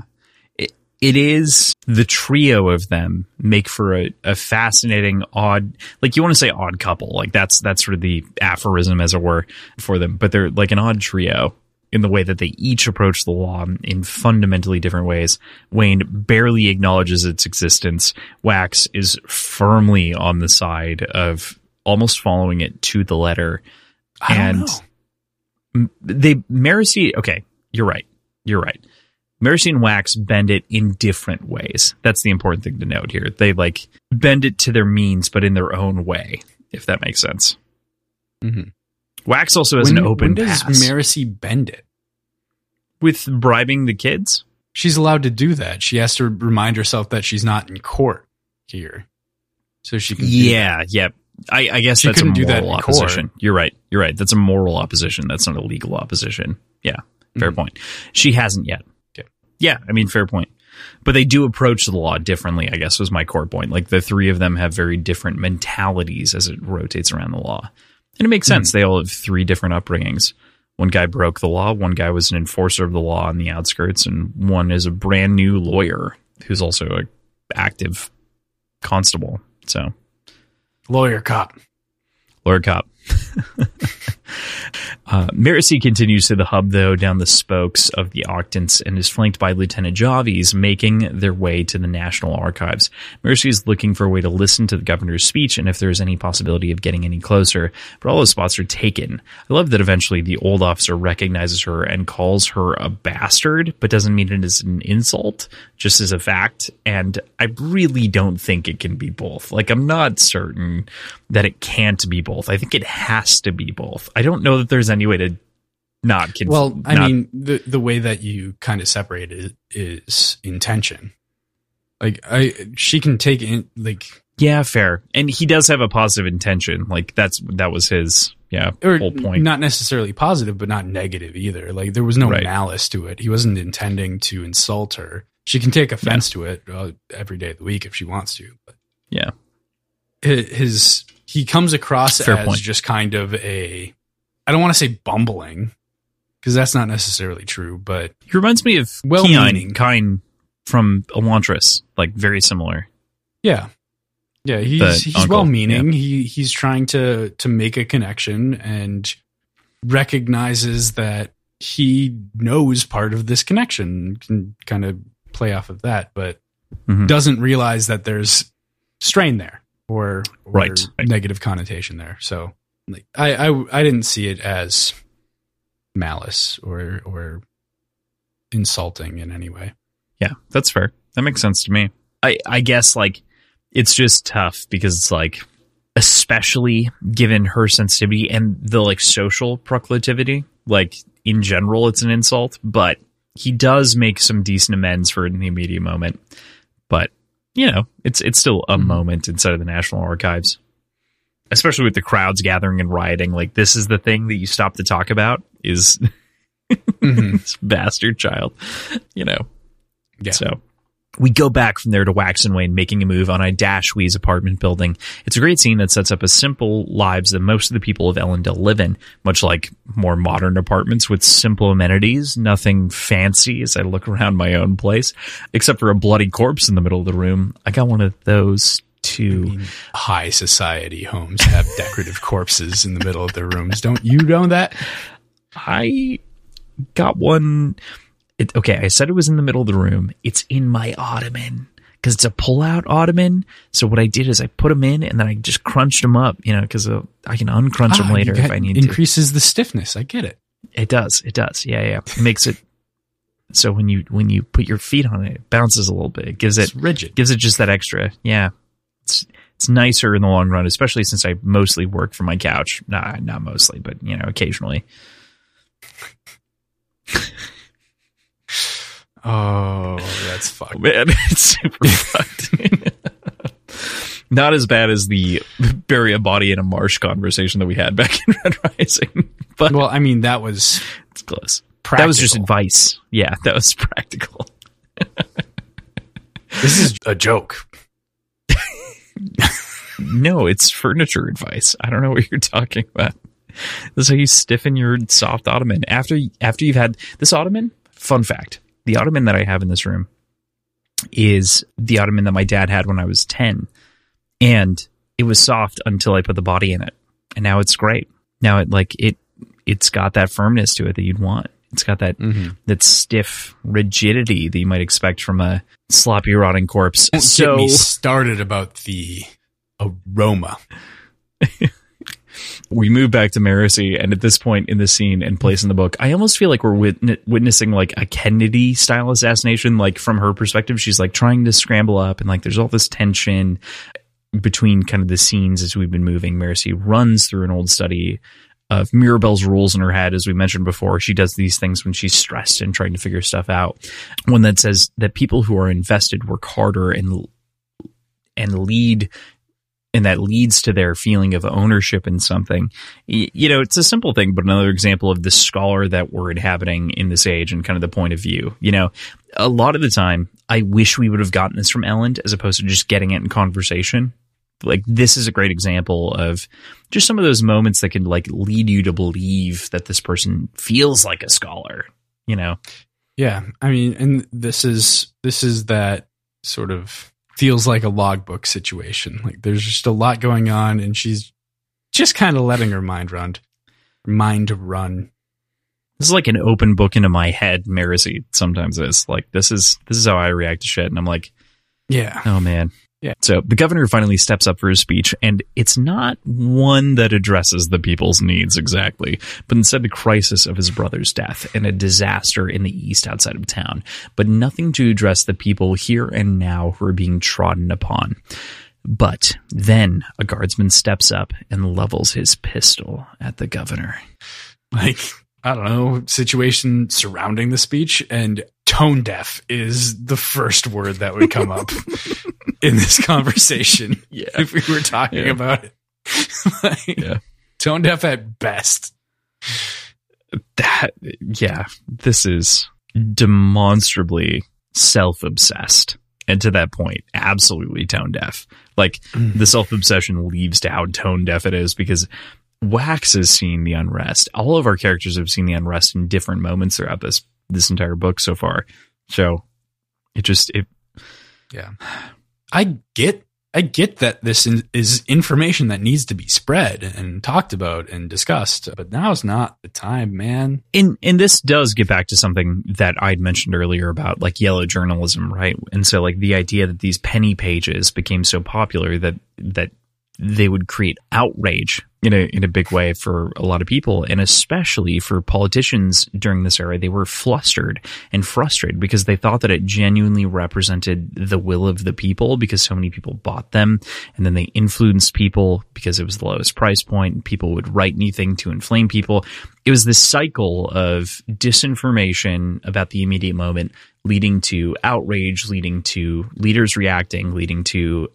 It, is the trio of them make for a, a fascinating, odd, like you want to say odd couple. Like that's, that's sort of the aphorism as it were for them, but they're like an odd trio in the way that they each approach the law in fundamentally different ways. Wayne barely acknowledges its existence. Wax is firmly on the side of almost following it to the letter. And- know. They Marasi okay you're right you're right Marasi and Wax bend it in different ways. That's the important thing to note here. They like bend it to their means but in their own way if that makes sense. Mm-hmm. Wax also has when, an open when does pass. Marasi bend it? With bribing the kids? She's allowed to do that. She has to remind herself that she's not in court here so she can yeah yeah I, I guess She that's a moral that in court. opposition. You're right. You're right. That's a moral opposition. That's not a legal opposition. Yeah fair Mhm. point. She hasn't yet. Yeah i mean fair point. But they do approach the law differently i guess was my core point. Like the three of them have very different mentalities as it rotates around the law. And it makes hmm. sense. They all have three different upbringings. One guy broke the law. One guy was an enforcer of the law on the outskirts. And one is a brand new lawyer who's also a active constable. So lawyer cop. Lawyer Cop. [laughs] [laughs] uh, Marasi continues to the hub, though, down the spokes of the Octants and is flanked by Lieutenant Javis, making their way to the National Archives. Marasi is looking for a way to listen to the governor's speech and if there is any possibility of getting any closer, but all those spots are taken. I love that eventually the old officer recognizes her and calls her a bastard, but doesn't mean it as an insult, just as a fact. And I really don't think it can be both. Like, I'm not certain that it can't be both. I think it has to be both. I don't know that there's any way to not conf- well i not- mean the the way that you kind of separate it is intention like i she can take in like yeah, fair. And he does have a positive intention. Like that's that was his yeah whole point. not necessarily positive, but not negative either. Like there was no Right. malice to it. He wasn't intending to insult her. She can take offense to it uh, every day of the week if she wants to. But yeah, his he comes across Fair as point. just kind of a I don't want to say bumbling because that's not necessarily true, but he reminds me of Well-meaning. Keon Kine from Elantris. Like very similar. yeah. Yeah, he's The he's well meaning. He he's trying to to make a connection and recognizes that he knows part of this connection can kind of play off of that, but Mhm. doesn't realize that there's strain there or, or Right. negative connotation there. So like I, I I didn't see it as malice or or insulting in any way. Yeah, that's fair. That makes sense to me. I I guess like it's just tough because it's like especially given her sensitivity and the like social proclivity, like in general it's an insult, but he does make some decent amends for it in the immediate moment. But you know, it's it's still a Mhm. moment inside of the National Archives, especially with the crowds gathering and rioting. Like this is the thing that you stop to talk about is Mhm. [laughs] this bastard child, you know. Yeah. So we go back from there to Wax and Wayne making a move on a Dashwee's apartment building. It's a great scene that sets up a simple lives that most of the people of Elendel live in, much like more modern apartments with simple amenities, nothing fancy as I look around my own place, except for a bloody corpse in the middle of the room. I got one of those too. High society homes have decorative corpses in the middle of their rooms. Don't you know that? I got one. It, okay, I said it was in the middle of the room. It's in my ottoman because it's a pull-out ottoman. So what I did is I put them in and then I just crunched them up, you know, because uh, I can uncrunch them Ah, later you if I need to. increases the stiffness. I get it. It does. It does. Yeah, yeah. It makes it so when you when you put your feet on it, it bounces a little bit. It gives it rigid. gives it just that extra. Yeah, it's nicer in the long run, especially since I mostly work from my couch. Nah, not mostly, but you know, occasionally. [laughs] Oh, that's fucked. [laughs] man, it's super fucked. [laughs] Not as bad as the bury a body in a marsh conversation that we had back in Red Rising, but Well, I mean, that was it's close. practical. That was just advice. Yeah, that was practical. This is a joke. No, it's furniture advice. I don't know what you're talking about. This is how you stiffen your soft ottoman after after you've had this ottoman. Fun fact: the ottoman that I have in this room is the ottoman that my dad had when I was ten, and it was soft until I put the body in it, and now it's great. Now it like it it's got that firmness to it that you'd want. It's got that Mm-hmm. that stiff rigidity that you might expect from a sloppy rotting corpse. Don't so get me started about the aroma. [laughs] we move back to Marasi, and at this point in the scene and place in the book, I almost feel like we're witn- witnessing like a Kennedy style assassination. Like from her perspective, she's like trying to scramble up, and like there's all this tension between kind of the scenes as we've been moving. Marasi runs through an old study of Mirabelle's rules in her head, as we mentioned before. She does these things when she's stressed and trying to figure stuff out. One that says that people who are invested work harder and and lead and that leads to their feeling of ownership in something. You know, it's a simple thing, but another example of the scholar that we're inhabiting in this age and kind of the point of view. You know, a lot of the time, I wish we would have gotten this from Elend as opposed to just getting it in conversation. Like this is a great example of just some of those moments that can like lead you to believe that this person feels like a scholar. You know, Yeah, I mean, and this is this is that sort of feels like a logbook situation. Like there's just a lot going on, and she's just kind of letting her mind run, mind run. this is like an open book into my head. Marasi sometimes is like this is this is how I react to shit, and I'm like, Yeah, Oh man. Yeah. So the governor finally steps up for his speech, and it's not one that addresses the people's needs exactly, but instead the crisis of his brother's death and a disaster in the east outside of town, but nothing to address the people here and now who are being trodden upon. But then a guardsman steps up and levels his pistol at the governor. like I don't know situation surrounding the speech, and tone deaf is the first word that would come up [laughs] in this conversation [laughs] Yeah. if we were talking Yeah. about it. [laughs] Like, Yeah. tone deaf at best. that yeah this is demonstrably self-obsessed and to that point absolutely tone deaf like mm. the self-obsession leads to how tone deaf it is because wax has seen the unrest all of our characters have seen the unrest in different moments throughout this this entire book so far so it just it Yeah. [sighs] [sighs] [sighs] I get I get that this is information that needs to be spread and talked about and discussed, but now's not the time, man. and and this does get back to something that I'd mentioned earlier about like yellow journalism, right? And so like the idea that these penny pages became so popular that that they would create outrage in a in a big way for a lot of people and especially for politicians during this era. They were flustered and frustrated because they thought that it genuinely represented the will of the people because so many people bought them and then they influenced people because it was the lowest price point people would write anything to inflame people. It was this cycle of disinformation about the immediate moment leading to outrage leading to leaders reacting leading to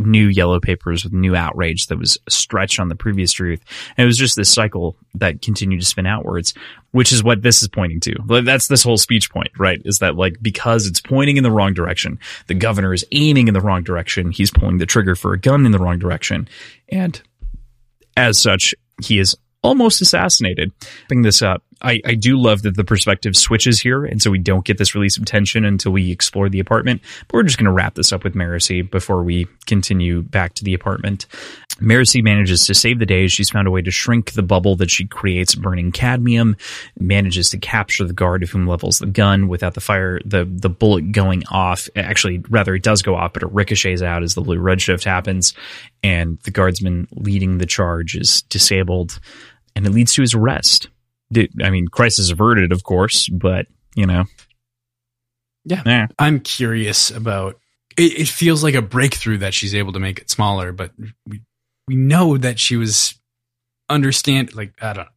new yellow papers with new outrage that was stretched on the previous truth. And it was just this cycle that continued to spin outwards, which is what this is pointing to. That's this whole speech point, right? Is that like because it's pointing in the wrong direction, the governor is aiming in the wrong direction, he's pulling the trigger for a gun in the wrong direction. And as such, he is almost assassinated. Bring this up. I, I do love that the perspective switches here, and so we don't get this release of tension until we explore the apartment. But we're just going to wrap this up with Marasi before we continue back to the apartment. Marasi manages to save the day. She's found a way to shrink the bubble that she creates, burning cadmium. Manages to capture the guard of whom levels the gun without the fire, the the bullet going off. Actually, rather, it does go off, but it ricochets out as the blue redshift happens, and the guardsman leading the charge is disabled, and it leads to his arrest. I mean, crisis averted, of course, but you know, yeah. yeah. I'm curious about. It, it feels like a breakthrough that she's able to make it smaller, but we we know that she was understand like I don't.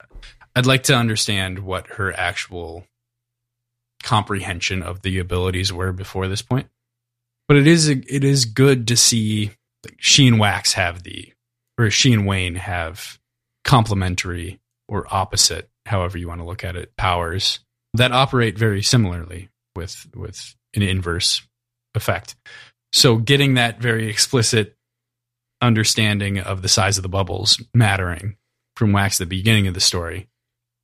I'd like to understand what her actual comprehension of the abilities were before this point. But it is it is good to see like, she and Wax have the or she and Wayne have complementary or opposite however you want to look at it, powers that operate very similarly with with an inverse effect. So getting that very explicit understanding of the size of the bubbles mattering from wax at the beginning of the story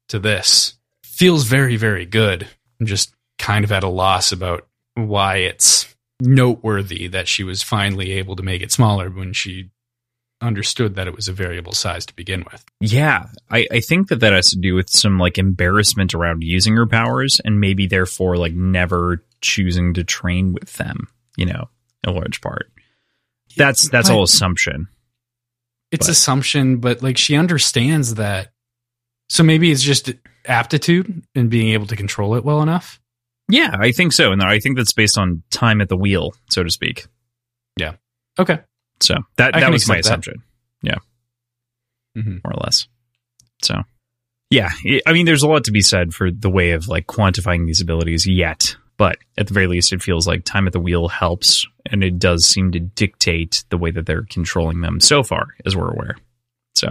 to this feels very very good. I'm just kind of at a loss about why it's noteworthy that she was finally able to make it smaller when she understood that it was a variable size to begin with. Yeah, I, I think that that has to do with some like embarrassment around using her powers and maybe therefore like never choosing to train with them, you know, in large part. That's that's all assumption. It's but. assumption, but like she understands that. So maybe it's just aptitude and being able to control it well enough. Yeah, I think so. And I think that's based on time at the wheel, so to speak. Yeah. Okay. So that that was my assumption. Yeah, mm-hmm. more or less. So yeah, I mean, there's a lot to be said for the way of like quantifying these abilities yet, but at the very least, it feels like time at the wheel helps, and it does seem to dictate the way that they're controlling them so far, as we're aware. So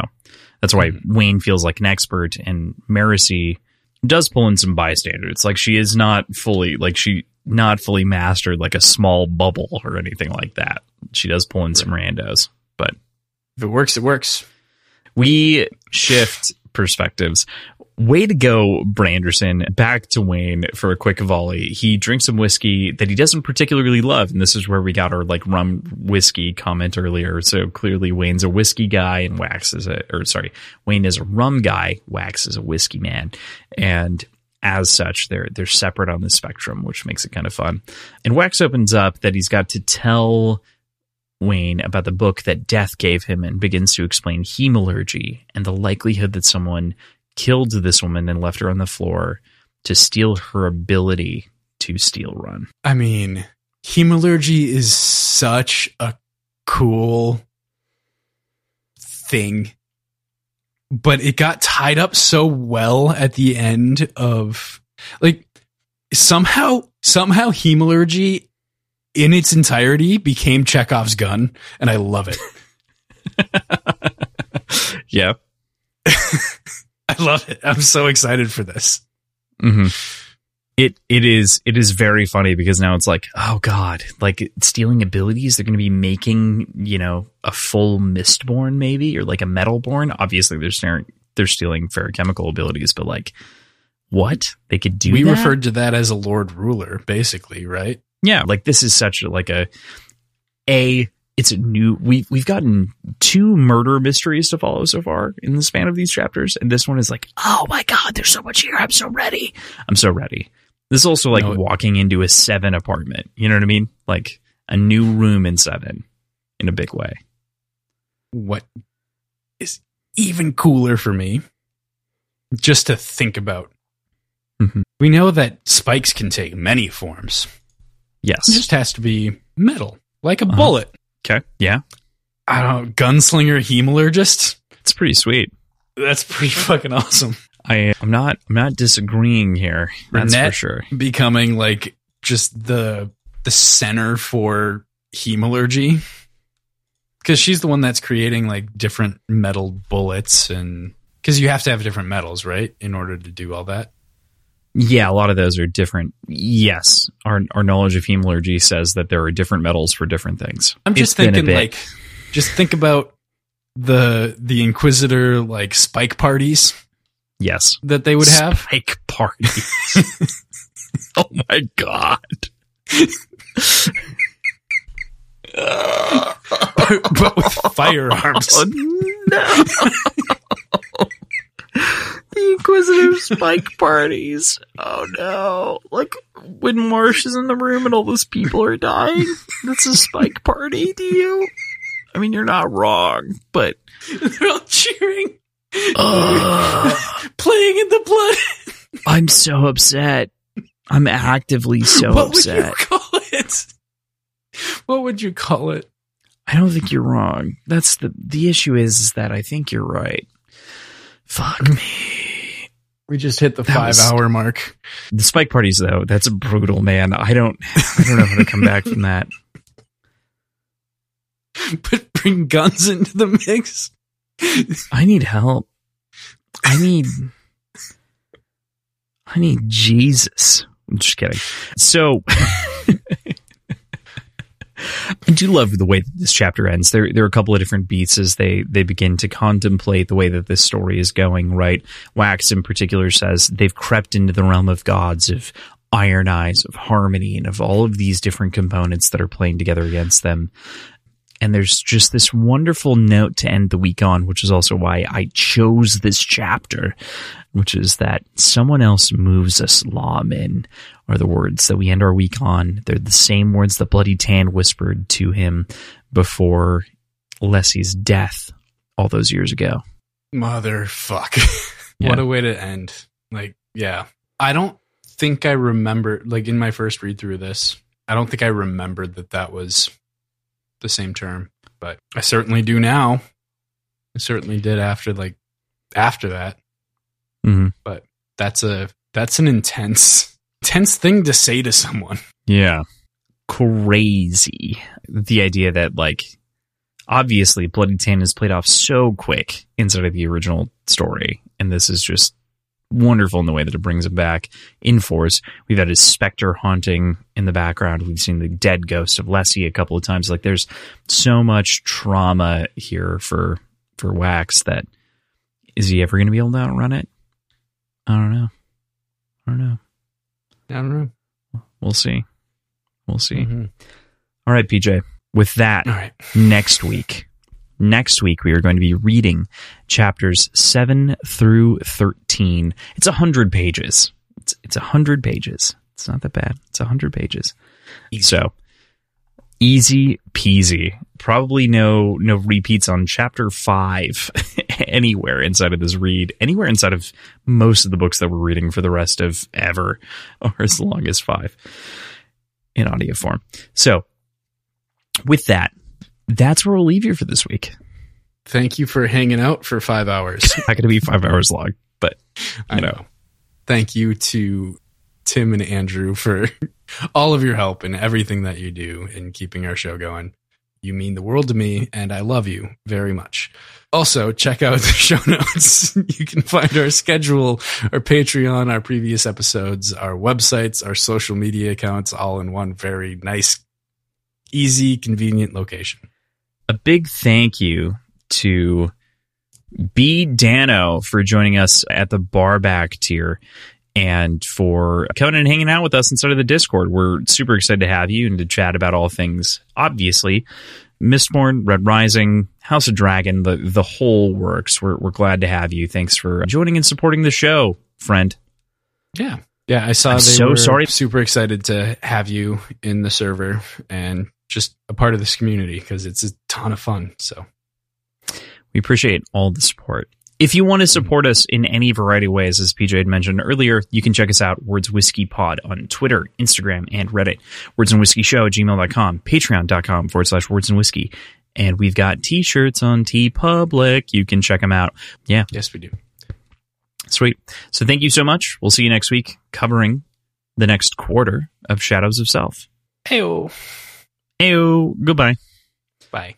that's why mm-hmm. Wayne feels like an expert, and Marasi does pull in some bystanders. Like she is not fully like she not fully mastered like a small bubble or anything like that. She does pull in some randos, but if it works, it works. We shift perspectives. Way to go, Branderson. Back to Wayne for a quick volley. He drinks some whiskey that he doesn't particularly love, and this is where we got our like rum whiskey comment earlier. So clearly, Wayne's a whiskey guy, and Wax is a, or sorry, Wayne is a rum guy. Wax is a whiskey man, and as such, they're they're separate on the spectrum, which makes it kind of fun. And Wax opens up that he's got to tell Wayne about the book that death gave him and begins to explain hemalurgy and the likelihood that someone killed this woman and left her on the floor to steal her ability to steel run. I mean, hemalurgy is such a cool thing but it got tied up so well at the end of like somehow somehow hemalurgy in its entirety became Chekhov's gun, and I love it. [laughs] yeah, [laughs] I love it. I'm so excited for this. Mm-hmm it it is it is very funny because now it's like oh god like stealing abilities they're going to be making you know a full mistborn maybe or like a metalborn. Obviously they're stealing they're stealing feruchemical abilities but like what? They could do we that? referred to that as a lord ruler basically right? Yeah like this is such a, like a a it's a new we we've gotten two murder mysteries to follow so far in the span of these chapters and this one is like oh my god there's so much here i'm so ready. I'm so ready this is also like no, walking into a seven apartment. You know what I mean? Like a new room in seven in a big way. what is even cooler for me, just to think about. Mhm. We know that spikes can take many forms. Yes. It just has to be metal, like a Uh-huh. bullet. okay. Yeah. I don't know, gunslinger, hemalurgist. It's pretty sweet. That's pretty fucking awesome. I I'm not I'm not disagreeing here. That's for sure. Becoming like just the the center for hemalurgy. Because she's the one that's creating like different metal bullets and because you have to have different metals, right? In order to do all that. Yeah, a lot of those are different. Yes, our our knowledge of hemalurgy says that there are different metals for different things. I'm just It's thinking like just think about the the Inquisitor like spike parties yes, that they would have. spike parties. [laughs] oh my god! but with [laughs] firearms. Oh, no. the Inquisitive spike parties. Oh no. Like when Marsh is in the room and all those people are dying, that's a spike party to you? I mean, you're not wrong, but. [laughs] They're all cheering, [laughs] Playing in the blood. I'm so upset. I'm actively so upset. what would you call it? What would you call it? I don't think you're wrong. That's the the issue is, is that I think you're right. Fuck me. We just hit the That five was- hour mark. The spike parties though, that's brutal, man. I don't I don't know how to come back from that. [laughs] But bring guns into the mix. I need help. I need I need Jesus. I'm just kidding. So I do love the way that this chapter ends. There there are a couple of different beats as they they begin to contemplate the way that this story is going, right? Wax in particular says they've crept into the realm of gods of Ironeyes, of harmony, and of all of these different components that are playing together against them. And there's just this wonderful note to end the week on, which is also why I chose this chapter, which is that someone else moves us, lawmen, are the words that we end our week on. They're the same words that Bloody Tan whispered to him before Lessie's death all those years ago. Motherfuck. [laughs] Yeah. What a way to end. Like, yeah. I don't think I remember, like, in my first read through this, I don't think I remembered that that was the same term, but I certainly do now. I certainly did after, like, after that. Mhm. But that's a, that's an intense, [laughs] intense thing to say to someone. Yeah. Crazy. The idea that, like, obviously Bloody Tan is played off so quick inside of the original story. And this is just wonderful in the way that it brings him back in force. We've had his specter haunting in the background. We've seen the dead ghost of Lessie a couple of times. Like, there's so much trauma here for, for Wax that is he ever going to be able to outrun it? I don't know. I don't know. I don't know. We'll see. We'll see. Mhm. All right, PJ. With that, All right. next week, next week we are going to be reading chapters seven through thirteen. It's a hundred pages. It's it's a hundred pages. It's not that bad. It's a hundred pages. So easy peasy. Probably no no repeats on chapter five [laughs] anywhere inside of this read. Anywhere inside of most of the books that we're reading for the rest of ever, [laughs] or as long as five in audio form. So with that, that's where we'll leave you for this week. Thank you for hanging out for five hours. Not going to be five hours long, but I know. know. Thank you to Tim and Andrew for [laughs] all of your help and everything that you do in keeping our show going. You mean the world to me, and I love you very much. Also, check out [laughs] the show notes. [laughs] you can find our schedule, our Patreon, our previous episodes, our websites, our social media accounts, all in one very nice, easy, convenient location. A big thank you to B Dano for joining us at the barback tier and for coming and hanging out with us inside of the Discord. We're super excited to have you and to chat about all things, obviously. Mistborn, Red Rising, House of Dragon, the the whole works. We're we're glad to have you. Thanks for joining and supporting the show, friend. Yeah. Yeah, I saw I'm they so were sorry. super excited to have you in the server and just a part of this community because it's ton of fun. So We appreciate all the support. If you want to support us in any variety of ways, as PJ had mentioned earlier, you can check us out, Words Whiskey Pod, on Twitter, Instagram, and Reddit. Words and Whiskey Show at gmail.com, patreon.com forward slash words and whiskey. And we've got t shirts on TeePublic. You can check them out. Yeah, Yes, we do. sweet. So thank you so much. We'll see you next week covering the next quarter of Shadows of Self. Heyo. Heyo, goodbye. Bye.